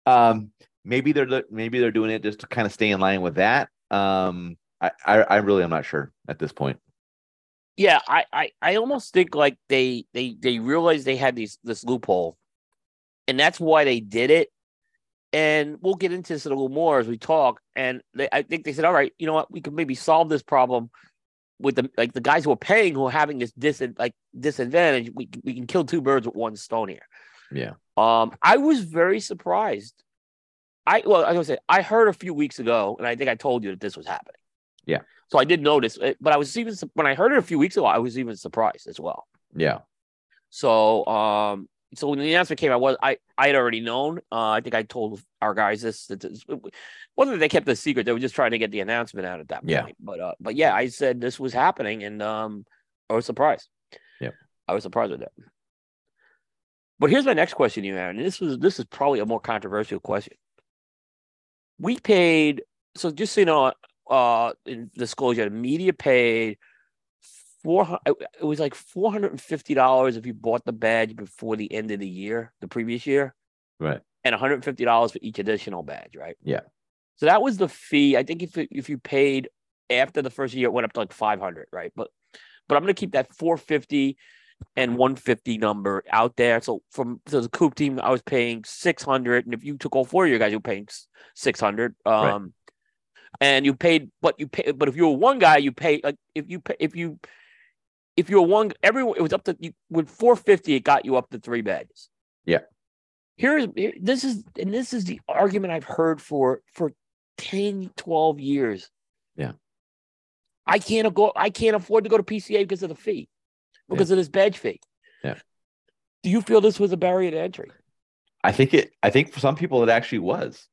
Um, maybe they're maybe they're doing it just to kind of stay in line with that. Um, I, I, I really am not sure at this point.
Yeah, I, I, I almost think like they they they realized they had these this loophole, and that's why they did it. And we'll get into this a little more as we talk. And they, I think they said, all right, you know what, we can maybe solve this problem with the like the guys who are paying who are having this dis like disadvantage. We we can kill two birds with one stone here.
Yeah.
Um, I was very surprised I well, I was say I heard a few weeks ago, and I think I told you that this was happening.
Yeah.
So I did notice, it, but I was even when I heard it a few weeks ago, I was even surprised as well.
Yeah.
So um, so when the announcement came, I was I I had already known. Uh, I think I told our guys this. That this whether they kept the secret, they were just trying to get the announcement out at that point.
Yeah.
But uh, but yeah, I said this was happening, and um, I was surprised.
Yeah,
I was surprised with that. But here's my next question, you Aaron. And this was this is probably a more controversial question. We paid so just so you know, uh, in disclosure, the media paid four. It was like four hundred and fifty dollars if you bought the badge before the end of the year, the previous year,
Right.
and one hundred and fifty dollars for each additional badge, right?
Yeah.
So that was the fee. I think if if you paid after the first year, it went up to like five hundred, right? But but I'm gonna keep that four fifty and 150 number out there. So from so the Coop team, I was paying 600, and if you took all four of your guys, you were paying 600. Um,
Right.
and you paid, but you pay, but if you were one guy, you pay like if you pay, if you if you were one, everyone it was up to you with 450, it got you up to three badges.
Yeah.
Here's this is and this is the argument I've heard for for 10, 12 years.
Yeah.
I can't go. I can't afford to go to PCA because of the fee, because of this badge fee.
Yeah.
Do you feel this was a barrier to entry?
I think it. I think for some people it actually was,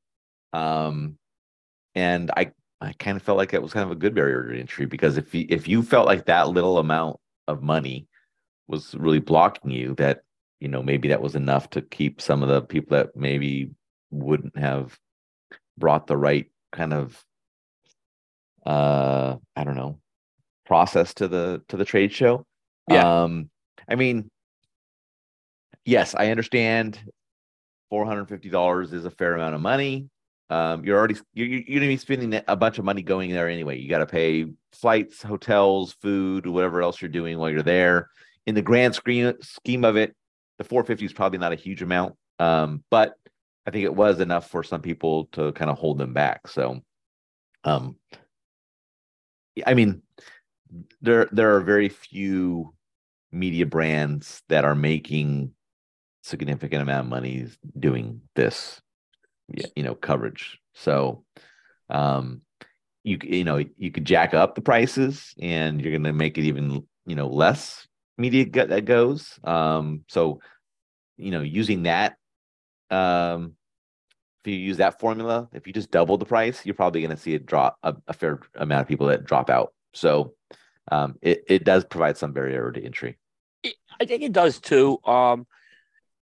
um, and I I kind of felt like it was kind of a good barrier to entry because if you if you felt like that little amount of money was really blocking you, that you know maybe that was enough to keep some of the people that maybe wouldn't have brought the right kind of uh I don't know process to the to the trade show.
Yeah.
Um, I mean, yes, I understand four hundred fifty dollars is a fair amount of money. Um, you're already you're, you're gonna be spending a bunch of money going there anyway. You got to pay flights, hotels, food, whatever else you're doing while you're there. In the grand scheme scheme of it, the four fifty is probably not a huge amount, um, but I think it was enough for some people to kind of hold them back. So, um, I mean, there there are very few media brands that are making significant amount of money doing this you know coverage. So um you you know you could jack up the prices and you're going to make it even you know less media go- that goes. Um so you know using that um if you use that formula if you just double the price you're probably going to see it drop a, a fair amount of people that drop out so um it, it does provide some barrier to entry
I think it does too. Um,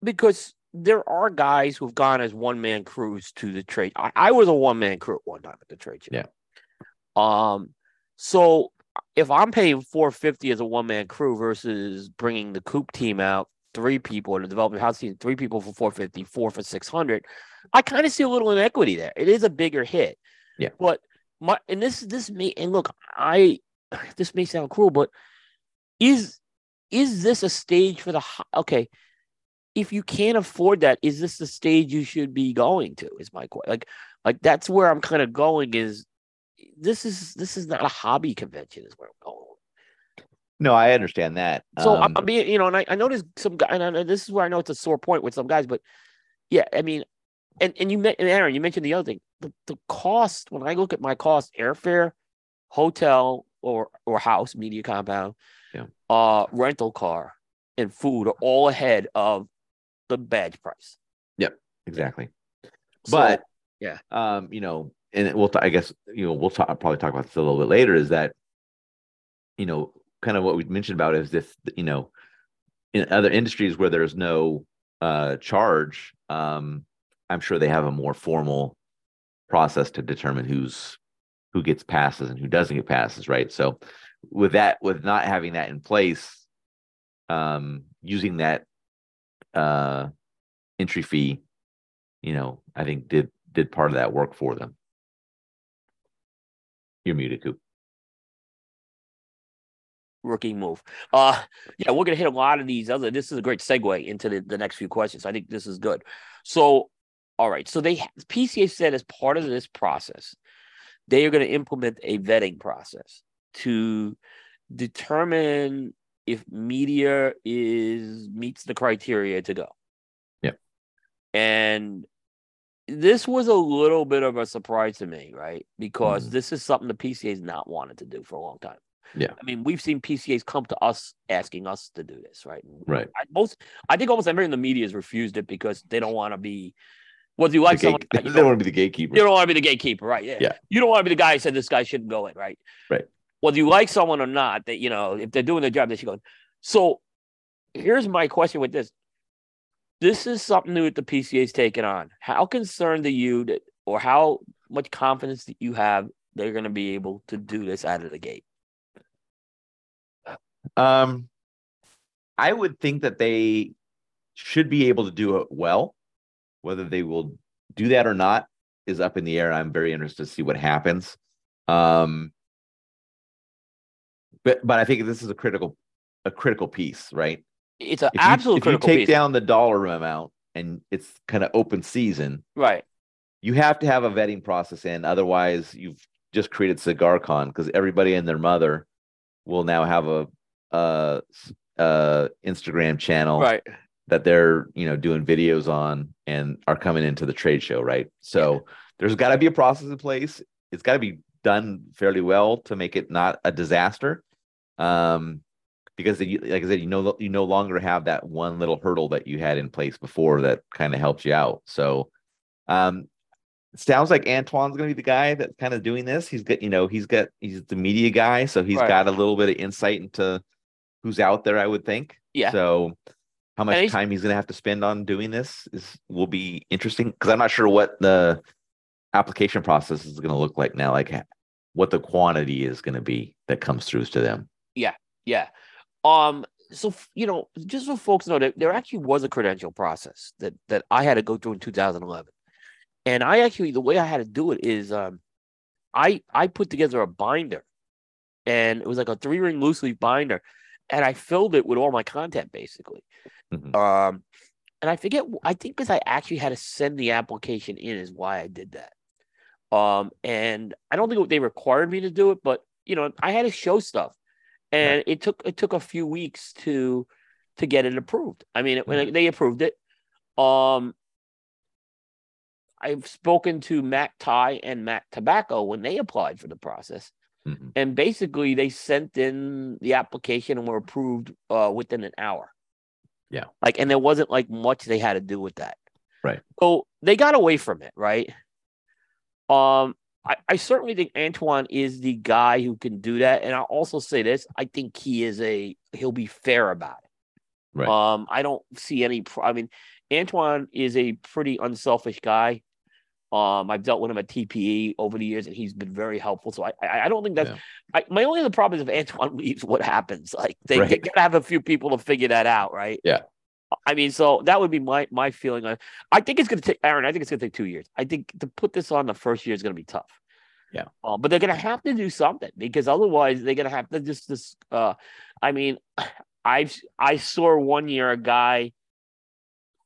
because there are guys who've gone as one man crews to the trade. I, I was a one man crew at one time at the trade show.
Yeah.
Um, so if I'm paying 450 as a one man crew versus bringing the Coop team out, three people in the development house team, three people for 450, four for 600, I kind of see a little inequity there. It is a bigger hit.
Yeah.
But my and this this may and look, I <sighs> this may sound cruel, but is is this a stage for the okay? If you can't afford that, is this the stage you should be going to? Is my question. Like, like that's where I'm kind of going. Is this is this is not a hobby convention? Is where I'm going.
no i understand that
So
Um,
I'm, I'm being, you know, and I, I noticed some guy, and I, this is where I know it's a sore point with some guys, but yeah, I mean, and and you met and Aaron, you mentioned the other thing, the, the cost. When I look at my cost, airfare, hotel or or house, media compound,
Yeah.
uh, rental car, and food are all ahead of the badge price.
Yep, exactly
So,
but
yeah.
um you know and we'll t- i guess you know we'll talk probably talk about this a little bit later is that you know kind of what we mentioned about is this you know in other industries where there's no uh charge um i'm sure they have a more formal process to determine who's who gets passes and who doesn't get passes right so with that with not having that in place um using that uh entry fee you know, I think did did part of that work for them. You're muted, Coop.
rookie move. Uh yeah, we're gonna hit a lot of these other. This is a great segue into the, the next few questions. I think this is good. So, all right. So they PCA said as part of this process, they are going to implement a vetting process to determine if media is meets the criteria to go.
Yep.
And this was a little bit of a surprise to me, right? Because
Mhm.
this is something the PCA's not wanted to do for a long time.
Yeah.
I mean, we've seen PCAs come to us asking us to do this, right?
Right.
I, most, I think almost everyone in the media has refused it because they don't want to be. Whether you like
The
someone,
gate- <laughs>
you
don't
don't,
want to be the gatekeeper.
you don't want to be the gatekeeper, right? Yeah.
Yeah.
You don't want to be the guy who said this guy shouldn't go in, right?
Right.
Whether you like someone or not, that you know, if they're doing their job, they should go in. So, here's my question with this: This is something new that the PCA's taken on. How concerned are you that, or how much confidence that you have they're going to be able to do this out of the gate?
Um, I would think that they should be able to do it well. Whether they will do that or not is up in the air. I'm very interested to see what happens. Um, but but I think this is a critical a critical piece, right?
It's an
If you,
absolute
if you take
piece,
down the dollar amount and it's kind of open season,
right?
you have to have a vetting process in. Otherwise, you've just created CigarCon because everybody and their mother will now have a uh uh Instagram channel
Right.
That they're you know doing videos on and are coming into the trade show, right? So there's got to be a process in place. It's got to be done fairly well to make it not a disaster. Um, because like I said, you know you no longer have that one little hurdle that you had in place before that kind of helps you out. So, um, it sounds like Antoine's going to be the guy that's kind of doing this. He's got you know he's got he's the media guy, so he's
Right.
got a little bit of insight into who's out there. I would think.
Yeah.
So, how much
he's-
time he's going to have to spend on doing this is will be interesting because I'm not sure what the application process is going to look like now. Like what the quantity is going to be that comes through to them.
Yeah. Yeah. Um. So you know, just so folks know that there actually was a credential process that that I had to go through in 2011, and I actually the way I had to do it is um, I I put together a binder, and it was like a three ring loose leaf binder, and I filled it with all my content basically.
Mhm.
Um, and I forget. I think because I actually had to send the application in is why I did that. Um, and I don't think they required me to do it, but you know, I had to show stuff, and it took it took a few weeks to to get it approved. I mean, it, when they approved it, um, I've spoken to Matt Ty and Matt Tobacco when they applied for the process,
Mhm.
and basically they sent in the application and were approved uh, within an hour.
Yeah.
like, and there wasn't like much they had to do with that.
Right.
So they got away from it, right? Um, I, I certainly think Antoine is the guy who can do that, and I'll also say this: I think he is a he'll be fair about it.
Right.
Um, I don't see any. Pro- I mean, Antoine is a pretty unselfish guy. Um, I've dealt with him at TPE over the years, and he's been very helpful. So I, I, I don't think that's.
Yeah.
I, my only other problem is if Antoine <laughs> leaves, what happens? Like they, they gotta have a few people to figure that out, right?
Yeah.
I mean, so that would be my my feeling. on I think it's gonna take Aaron. I think it's gonna take two years. I think to put this on the first year is gonna be tough.
Yeah.
Uh, but they're gonna have to do something because otherwise they're gonna have to just this. Uh, I mean, <sighs> I've I saw one year a guy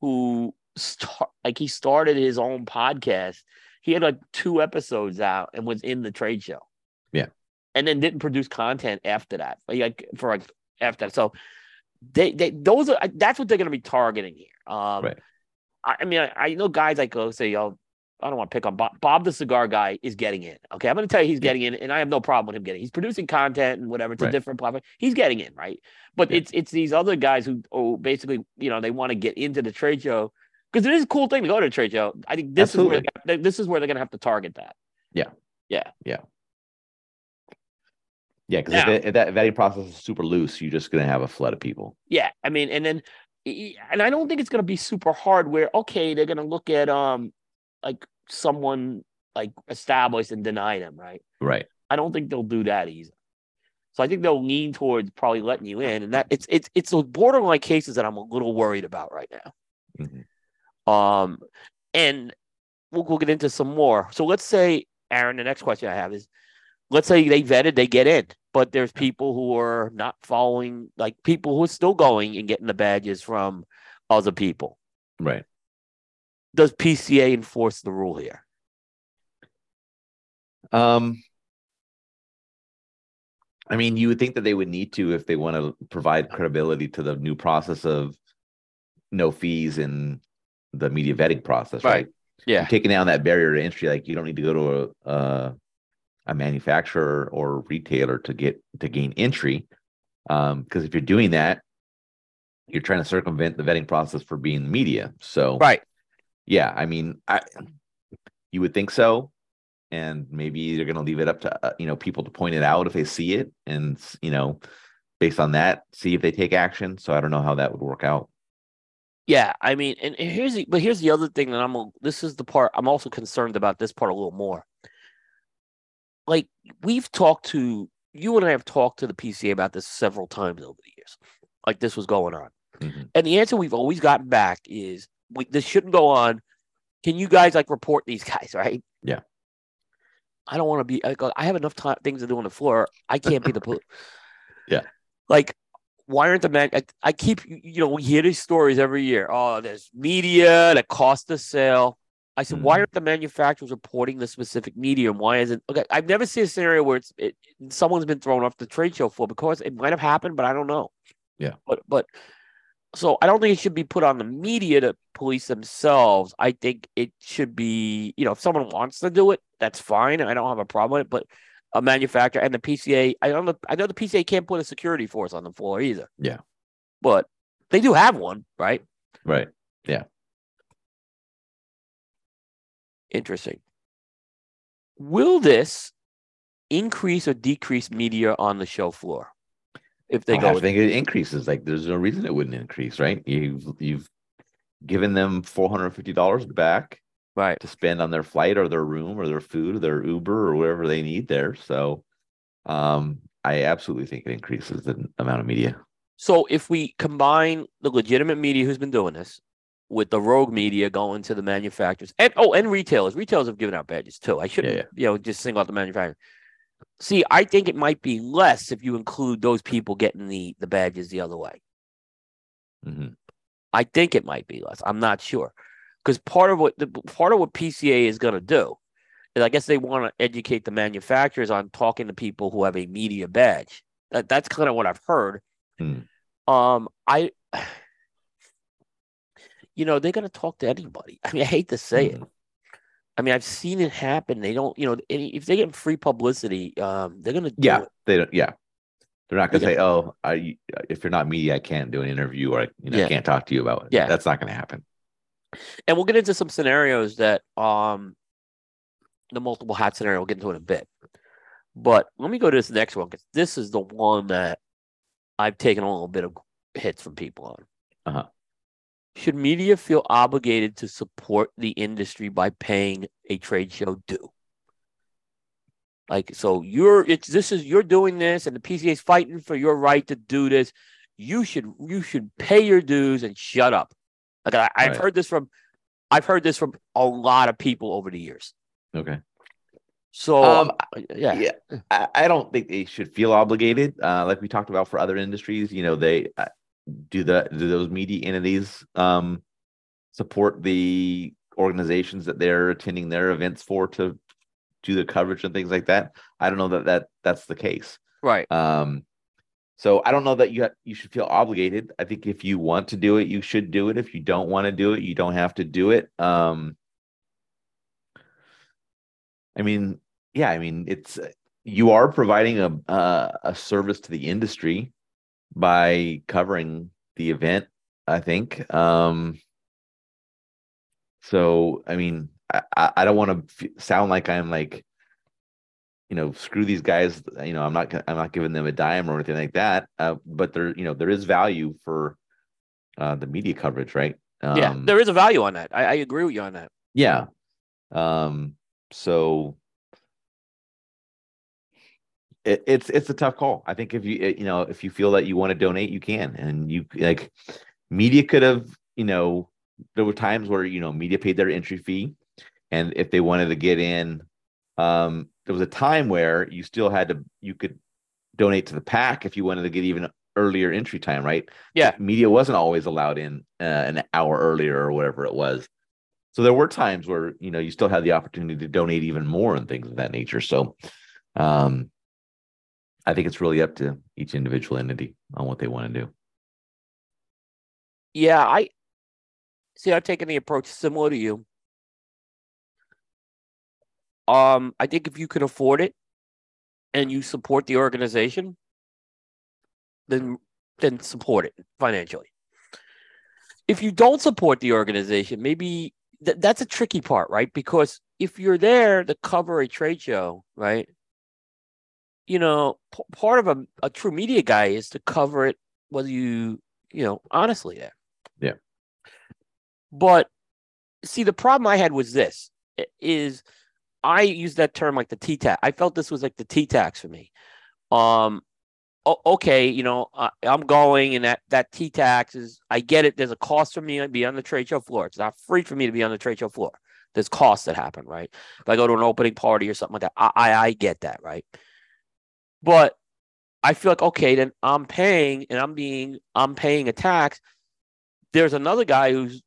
who start like he started his own podcast. He had like two episodes out and was in the trade show.
Yeah.
And then didn't produce content after that. Like for like after that. So they they those are that's what they're gonna be targeting here. Um
Right.
I, I mean I, I know guys like go say, y'all I don't want to pick on Bob. Bob the cigar guy is getting in. Okay. I'm gonna tell you he's getting in, and I have no problem with him getting. He's producing content and whatever. It's a different platform. He's getting in, right? But
Yeah.
it's it's these other guys who oh basically, you know, they want to get into the trade show because it is a cool thing to go to a trade show. I think this is where this is where they're gonna have to target that.
Yeah, Yeah.
Yeah.
Yeah, because if, if that vetting process is super loose, you're just going to have a flood of people.
Yeah, I mean, and then, and I don't think it's gonna be super hard. Where okay, they're gonna look at um, like someone like established and deny them, right?
Right.
I don't think they'll do that easy. So I think they'll lean towards probably letting you in, and that it's it's it's those borderline cases that I'm a little worried about right now.
Mhm.
Um, and we'll, we'll get into some more. So let's say, Aaron, the next question I have is, let's say they vetted, they get in, but there's people who are not following, like people who are still going and getting the badges from other people.
Right.
Does PCA enforce the rule here?
Um, I mean, you would think that they would need to if they want to provide credibility to the new process of no fees in the media vetting process, right?
Right. Yeah.
You're taking down that barrier to entry. Like you don't need to go to a uh, a manufacturer or retailer to get to gain entry. Um, because if you're doing that, you're trying to circumvent the vetting process for being media. So
Right.
yeah, I mean, I you would think so, and maybe they're going to leave it up to uh, you know people to point it out if they see it, and you know, based on that, see if they take action. So I don't know how that would work out.
Yeah, I mean, and, and here's the but here's the other thing that I'm this is the part I'm also concerned about this part a little more. Like we've talked to you and I have talked to the PCA about this several times over the years. Like this was going on.
Mhm.
And the answer we've always gotten back is we, this shouldn't go on. Can you guys like report these guys, <laughs> right?
Yeah.
I don't want to be. I, I have enough time, things to do on the floor. I can't be the. <laughs> pol-
Yeah.
Like, why aren't the man? I, I keep you know we hear these stories every year. Oh, there's media that cost the sale. I said, why
Mhm.
aren't the manufacturers reporting the specific medium? Why isn't okay? I've never seen a scenario where it's it, someone's been thrown off the trade show floor because it might have happened, but I don't know.
Yeah.
But but so I don't think it should be put on the media to police themselves. I think it should be, you know, if someone wants to do it, that's fine. I don't have a problem with it. But a manufacturer and the PCA, I don't know. I know the PCA can't put a security force on the floor either.
Yeah.
But they do have one, right?
Right. Yeah.
Interesting. Will this increase or decrease media on the show floor if they
I
go? I
think it increases. Like there's no reason it wouldn't increase, right? You've you've given them four hundred fifty dollars back
right.
to spend on their flight or their room or their food or their Uber or whatever they need there. So um I absolutely think it increases the amount of media.
So if we combine the legitimate media who's been doing this with the rogue media going to the manufacturers and oh and retailers, retailers have given out badges too. I shouldn't
yeah.
you know just single out the manufacturer. See, I think it might be less if you include those people getting the the badges the other way.
Mhm.
I think it might be less. I'm not sure because part of what the part of what PCA is going to do is I guess they want to educate the manufacturers on talking to people who have a media badge. That that's kind of what I've heard.
Hmm.
Um, I, you know, they're going to talk to anybody. I mean, I hate to say it.
Mhm.
I mean, I've seen it happen. They don't, you know, if they get free publicity, um, they're going to
Yeah, they don't. Yeah, they're not going to
Yeah.
say, "Oh, I if you're not media, I can't do an interview or I, you know
Yeah.
can't talk to you about it."
Yeah.
that's not going to happen.
And we'll get into some scenarios that um the multiple hat scenario we'll get into in a bit. But let me go to this next one because this is the one that i've taken a little bit of hits from people on.
Uh-huh.
should media feel obligated to support the industry by paying a trade show due? Like so you're it's this is you're doing this and the pca is fighting for your right to do this. You should you should pay your dues and shut up like I, i've
Right.
heard this from i've heard this from a lot of people over the years
Okay.
so
Um,
yeah
yeah, I, I don't think they should feel obligated. Uh, like we talked about for other industries, you know, they uh, do the do those media entities um support the organizations that they're attending their events for to do the coverage and things like that. I don't know that that that's the case.
right
Um, so I don't know that you ha- you should feel obligated. I think if you want to do it, you should do it. If you don't want to do it, you don't have to do it. Um, I mean, yeah, I mean, it's you are providing a a, a service to the industry by covering the event. I think. Um, so I mean, I I, I don't want to f- sound like I'm like you know, screw these guys. You know, I'm not I'm not giving them a dime or anything like that. Uh, but there, you know, there is value for uh, the media coverage, right? Um,
yeah there is a value on that I, I agree with you on that
yeah. Um, so it, it's it's a tough call. I think if you you know if you feel that you want to donate, you can, and you like media could have you know there were times where you know media paid their entry fee, and if they wanted to get in, um, there was a time where you still had to you could donate to the PAC if you wanted to get even earlier entry time, right?
Yeah.
media wasn't always allowed in uh, an hour earlier or whatever it was. So there were times where you know you still had the opportunity to donate even more and things of that nature. So um I think it's really up to each individual entity on what they want to do.
yeah i see i've taken the approach similar to you Um, I think if you can afford it and you support the organization, then then support it financially. If you don't support the organization, maybe th- that's a tricky part, right? Because if you're there to cover a trade show, right? You know, p- part of a, a true media guy is to cover it whether you, you know, honestly there.
Yeah.
But see, the problem I had was this is I use that term like the T tax. I felt this was like the T tax for me. Um, okay, you know, uh, I'm going and that that T tax is I get it. There's a cost for me to be on the trade show floor. It's not free for me to be on the trade show floor. There's costs that happen, right? If I go to an opening party or something like that, I I, I get that, right? But I feel like okay, then I'm paying and I'm being I'm paying a tax. There's another guy who's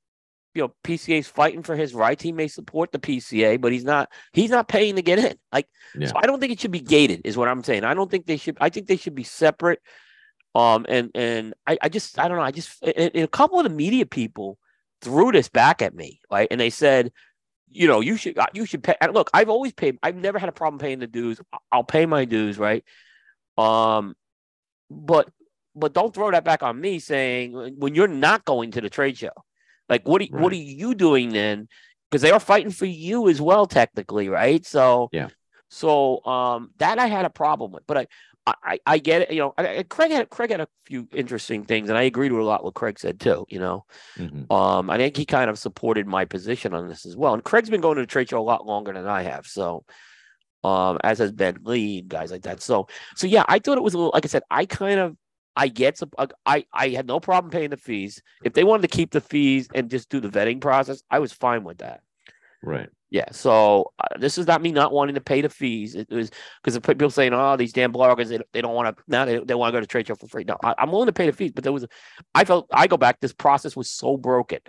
you know PCA's fighting for his rights. He may support the PCA, but he's not he's not paying to get in. Like yeah. so I don't think it should be gated, is what I'm saying. I don't think they should I think they should be separate. Um and and I, I just I don't know, I just and, and a couple of the media people threw this back at me, right? And they said, you know, you should you should pay. Look, I've always paid. I've never had a problem paying the dues. I'll pay my dues, right? Um, but but don't throw that back on me saying when you're not going to the trade show. Like, what are, right. what are you doing then? Because they are fighting for you as well, technically, right? So
yeah.
So um, that I had a problem with, but I I, I get it. You know, I, Craig had Craig had a few interesting things, and I agreed with a lot what Craig said too. You know, mm-hmm. um, I think he kind of supported my position on this as well. And Craig's been going to the trade show a lot longer than I have, so um, as has Ben Lee, guys like that. So, so yeah, I thought it was a little. Like I said, I kind of I get some. I I had no problem paying the fees. If they wanted to keep the fees and just do the vetting process, I was fine with that.
Right.
Yeah. So uh, this is not me not wanting to pay the fees. It was because people saying, "Oh, these damn bloggers, they, they don't want to now they, they want to go to trade show for free." No, I, am willing to pay the fees, but there was, I felt I go back. This process was so broken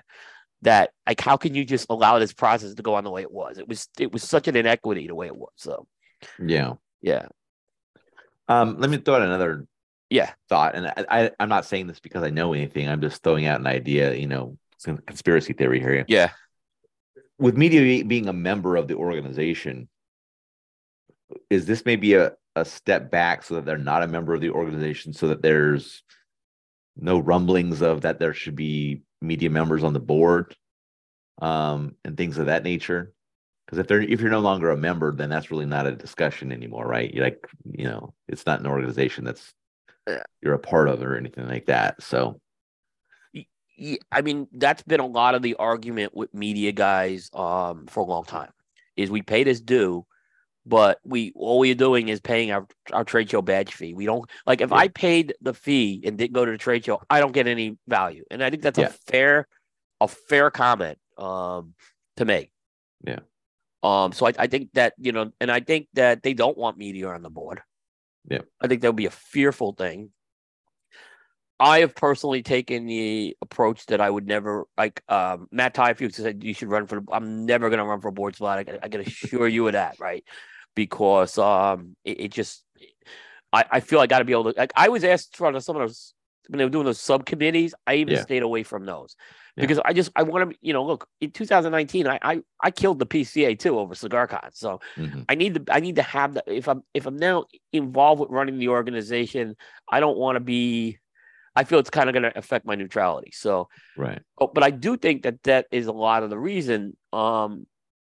that like, how can you just allow this process to go on the way it was? It was it was such an inequity the way it was. So,
yeah,
yeah.
Um, let me throw out another
yeah.
thought and I, I i'm not saying this because i know anything. I'm just throwing out an idea you know conspiracy theory here.
Yeah.
With media being a member of the organization is this maybe a, a step back so that they're not a member of the organization so that there's no rumblings of that there should be media members on the board um, and things of that nature? Because if they're if you're no longer a member then that's really not a discussion anymore right? You're like you know it's not an organization that's you're a part of it or anything like that. So,
I mean, that's been a lot of the argument with media guys um, for a long time. Is we pay this due, but we all we're doing is paying our, our trade show badge fee. We don't like if yeah. I paid the fee and didn't go to the trade show, I don't get any value, and I think that's yeah. a fair a fair comment um, to make.
Yeah.
Um. So I, I think that you know, and I think that they don't want media on the board.
Yeah.
I think that would be a fearful thing. I have personally taken the approach that I would never like um, Matt Tyfus said you should run for The, I'm never gonna run for a board spot. I, I can assure you of that, right? Because um it, it just I, I feel I gotta be able to like I was asked for some of those when they were doing those subcommittees, I even yeah. stayed away from those yeah. because I just I want to you know look in 2019 I I, I killed the PCA too over cigar CigarCon so mm-hmm. I need to I need to have that if I'm if I'm now involved with running the organization I don't want to be I feel it's kind of going to affect my neutrality so
right
oh, but I do think that that is a lot of the reason um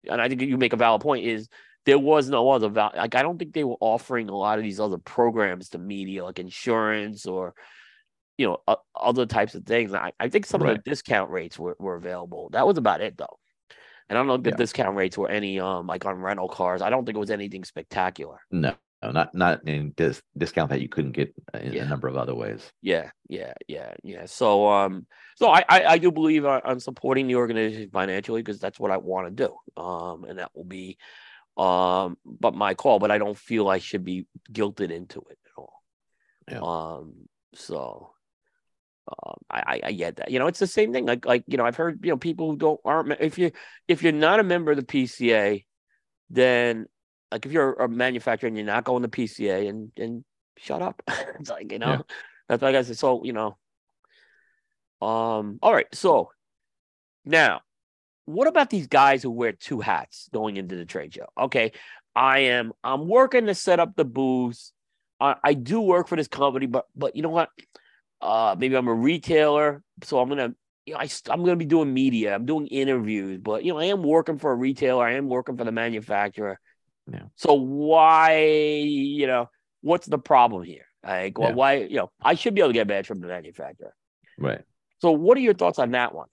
and I think you make a valid point is there was no other value like I don't think they were offering a lot of these other programs to media like insurance or you know, uh, other types of things. I, I think some right. of the discount rates were, were available. That was about it though. And I don't know if the yeah. discount rates were any um like on rental cars. I don't think it was anything spectacular.
No, no not not in this discount that you couldn't get in yeah. a number of other ways.
Yeah, yeah, yeah, yeah. So um, so I I, I do believe I, am supporting the organization financially because that's what I want to do. Um, and that will be um, but my call. But I don't feel I should be guilted into it at all.
Yeah.
Um, so um, I, I get that. You know, it's the same thing. Like like you know, I've heard you know people who don't aren't if you if you're not a member of the PCA, then like if you're a manufacturer and you're not going to PCA and and shut up. <laughs> it's like you know, yeah. that's like I said. So you know, um, all right. So now what about these guys who wear two hats going into the trade show? Okay, I am I'm working to set up the booths. I, I do work for this company, but but you know what? Uh, maybe I'm a retailer, so I'm gonna you know I, I'm gonna be doing media. I'm doing interviews, but you know I am working for a retailer. I am working for the manufacturer.
Yeah.
So why you know what's the problem here? Like, well,
Yeah.
why you know I should be able to get badge from the manufacturer.
Right.
So what are your thoughts on that one?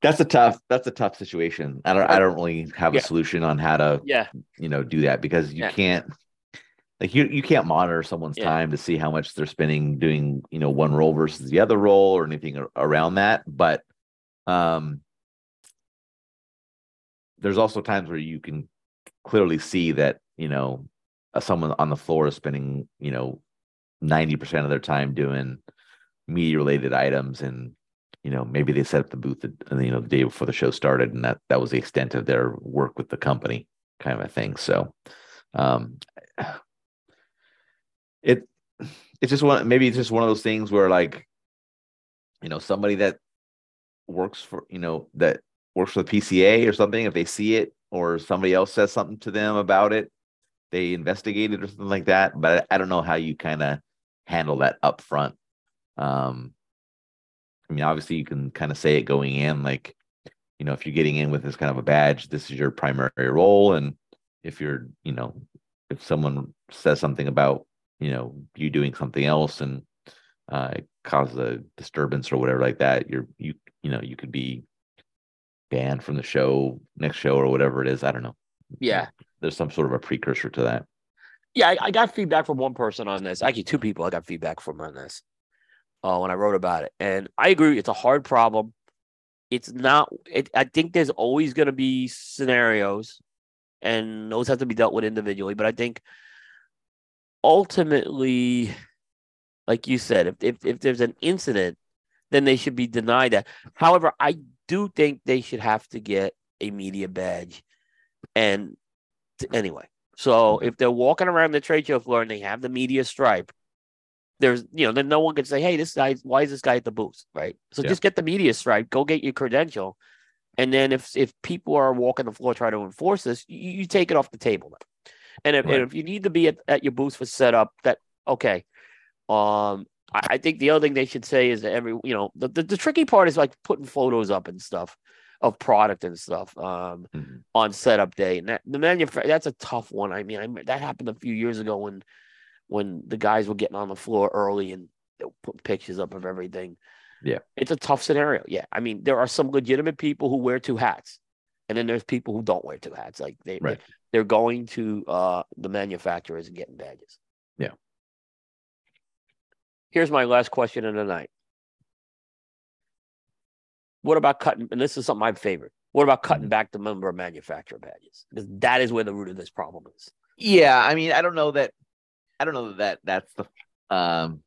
That's a tough. That's a tough situation. I don't. I don't really have
Yeah.
a solution on how to
Yeah,
you know do that because you can't like you you can't monitor someone's
Yeah.
time to see how much they're spending doing you know one role versus the other role or anything around that but um there's also times where you can clearly see that you know someone on the floor is spending you know 90% of their time doing media related items and you know maybe they set up the booth the, you know the day before the show started and that that was the extent of their work with the company kind of a thing so um it it's just one maybe it's just one of those things where like you know somebody that works for you know that works for the PCA or something if they see it or somebody else says something to them about it they investigate it or something like that but I, I don't know how you kind of handle that up front um I mean obviously you can kind of say it going in like you know if you're getting in with this kind of a badge this is your primary role and if you're you know if someone says something about you know you doing something else and uh it causes a disturbance or whatever like that you're you you know you could be banned from the show next show or whatever it is i don't know
yeah.
there's some sort of a precursor to that
Yeah, I, I got feedback from one person on this. Actually, two people I got feedback from on this uh, when I wrote about it. And I agree, it's a hard problem. It's not, it, I think there's always going to be scenarios, and those have to be dealt with individually. But I think ultimately, like you said, if, if, if there's an incident, then they should be denied that. However, I do think they should have to get a media badge. And t- anyway, so mm-hmm. if they're walking around the trade show floor and they have the media stripe, there's you know then no one can say, hey, this guy, why is this guy at the booth, right? So
Yeah.
just get the media stripe, go get your credential, and then if if people are walking the floor trying to enforce this, you, you take it off the table. Then. And if
Right.
and if you need to be at, at your booth for setup, that okay. Um, I, I think the other thing they should say is that every you know the, the the tricky part is like putting photos up and stuff of product and stuff. Um,
Mhm.
on setup day, and that the manufa- that's a tough one. I mean, I that happened a few years ago when when the guys were getting on the floor early and they were pictures up of everything.
Yeah.
it's a tough scenario. Yeah, I mean, there are some legitimate people who wear two hats, and then there's people who don't wear two hats. Like they,
Right.
They are going to uh the manufacturers and getting badges.
Yeah.
Here's my last question of the night. What about cutting? And this is something I've favored. What about cutting
Mhm.
back the number of manufacturer badges? Because that is where the root of this problem is.
Yeah, I mean, I don't know that I don't know that that's the um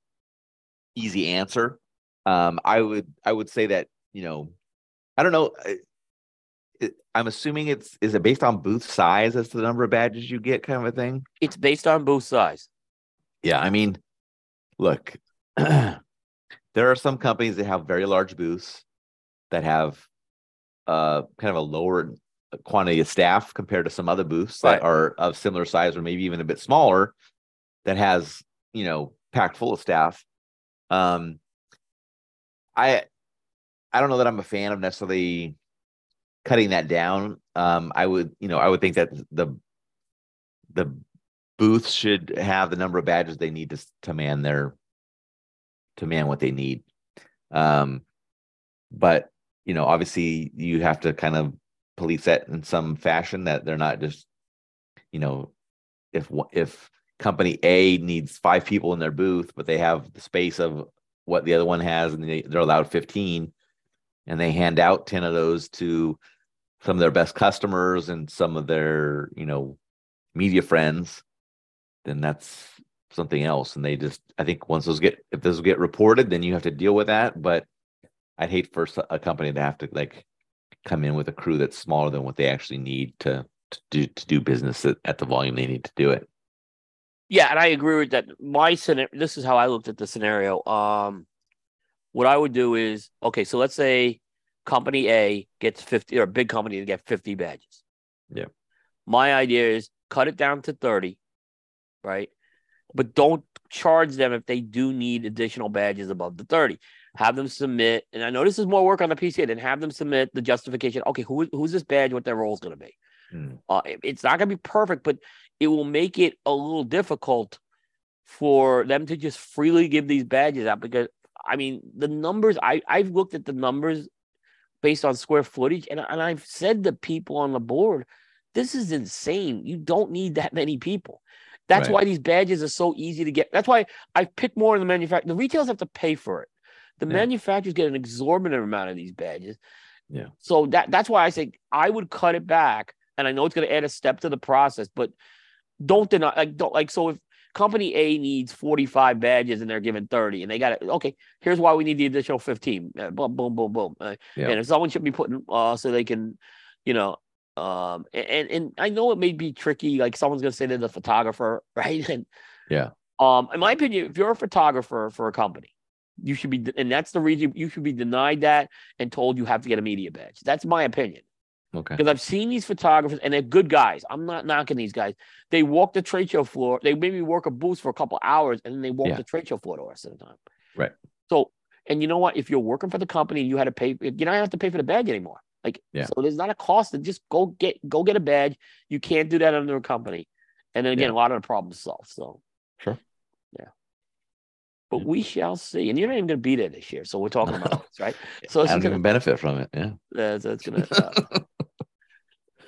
easy answer. Um I would I would say that, you know, I don't know I- I'm assuming it's is it based on booth size as to the number of badges you get kind of a thing?
It's based on booth size.
Yeah, I mean, look, <clears throat> there are some companies that have very large booths that have uh kind of a lower quantity of staff compared to some other booths
Right.
that are of similar size or maybe even a bit smaller that has, you know, packed full of staff. Um I I don't know that I'm a fan of necessarily cutting that down. Um I would, you know, I would think that the the booths should have the number of badges they need to to man their to man what they need. Um, but you know, obviously, you have to kind of police that in some fashion that they're not just, you know, if if company A needs five people in their booth, but they have the space of what the other one has, and they, they're allowed fifteen, and they hand out ten of those to some of their best customers and some of their, you know, media friends, then that's something else. And they just, I think once those get, if those get reported, then you have to deal with that. But I'd hate for a company to have to like come in with a crew that's smaller than what they actually need to to do to do business at, at the volume they need to do it.
Yeah, and I agree with that. My scenario. This is how I looked at the scenario. Um, what I would do is okay. So let's say company A gets 50 or a big company to get 50 badges.
Yeah.
My idea is cut it down to 30, right? But don't charge them if they do need additional badges above the 30. Have them submit, and I know this is more work on the PCA, then have them submit the justification. Okay, who, who's this badge? What their role is going to be?
Mm.
Uh, it- it's not going to be perfect, but it will make it a little difficult for them to just freely give these badges out because I mean the numbers I I've looked at the numbers based on square footage and, and I've said to people on the board this is insane you don't need that <laughs> many people that's
Right.
why these badges are so easy to get that's why I picked more in the manufacturer the retailers have to pay for it the
Yeah.
manufacturers get an exorbitant amount of these badges
Yeah.
so that that's why I say I would cut it back and I know it's going to add a step to the process but don't deny like don't like so if company A needs 45 badges and they're given 30 and they got it. Okay, here's why we need the additional 15. Uh, boom, boom, boom, boom. Uh,
Yeah.
And if someone should be putting uh so they can, you know, um and and I know it may be tricky, like someone's gonna say they're the photographer, <laughs> right? And
Yeah.
um, in my opinion, if you're a photographer for a company, you should be and that's the reason you should be denied that and told you have to get a media badge. That's my opinion
Okay.
because I've seen these photographers and they're good guys. I'm not knocking these guys. They walk the trade show floor. They maybe work a booth for a couple hours and then they walk
Yeah.
the trade show floor the rest of the time.
Right.
So, and you know what? If you're working for the company and you had to pay, you don't have to pay for the badge anymore. Like,
Yeah.
so there's not a cost to just go get go get a badge. You can't do that under a company. And then again,
Yeah.
a lot of the problems solved. So
Sure.
But we shall see. And you're not even going to be there this year. So we're talking about this, right? <laughs> So it's
don't
gonna,
benefit from it. Yeah.
that's, so it's gonna. <laughs> Uh,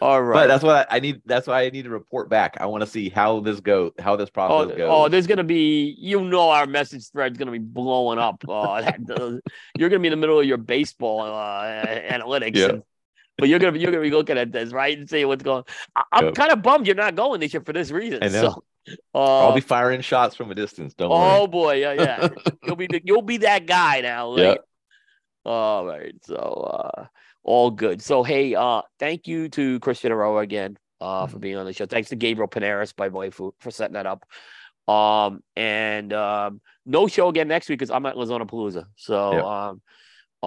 all right.
But that's what I, I need. That's why I need to report back. I want to see how this go, how this
Oh,
process goes.
oh, there's gonna be you know our message thread's gonna be blowing up. Uh, <laughs> you're gonna be in the middle of your baseball uh, analytics,
Yeah.
and, but you're gonna be you're gonna be looking at this right and see what's going. I, I'm
Yep.
kind of bummed you're not going this year for this reason.
I know.
So, uh,
I'll be firing shots from a distance. Don't
oh
worry.
boy, yeah, yeah. <laughs> you'll be you'll be that guy now. Like,
Yeah.
All right. So uh all good. So hey, uh thank you to Christian Eiroa again uh for
Mhm.
being on the show. Thanks to Gabriel Panaris, by the way, for, for setting that up. Um and um no show again next week because I'm at Lazona Palooza. So um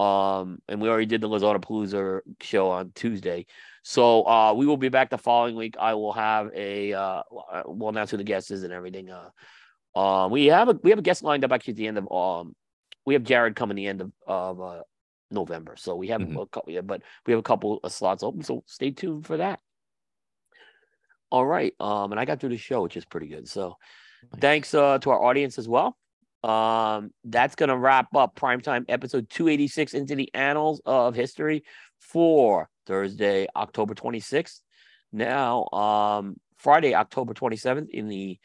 um and we already did the Lazona Palooza show on Tuesday. So uh we will be back the following week. I will have a uh we'll announce who the guest is and everything. Uh um we have a we have a guest lined up actually at the end of um we have Jared coming the end of, of uh, November. So we have
Mhm.
a couple, yeah, but we have a couple of slots open. So stay tuned for that. All right. Um, and I got through the show, which is pretty good. So
Nice.
thanks uh, to our audience as well. Um, that's gonna wrap up primetime episode 286 into the annals of history for Thursday, October 26th. Now, um, Friday, October 27th in the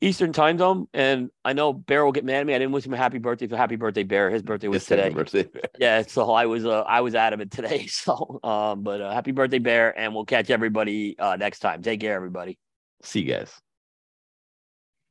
Eastern time zone. And I know Bear will get mad at me. I didn't wish him a happy birthday for happy birthday, Bear. His birthday was
It's
today.
birthday. <laughs>
Yeah, so I was uh, I was of today. <laughs> So um, but uh, happy birthday, Bear, and we'll catch everybody uh next time. Take care, everybody.
See you guys.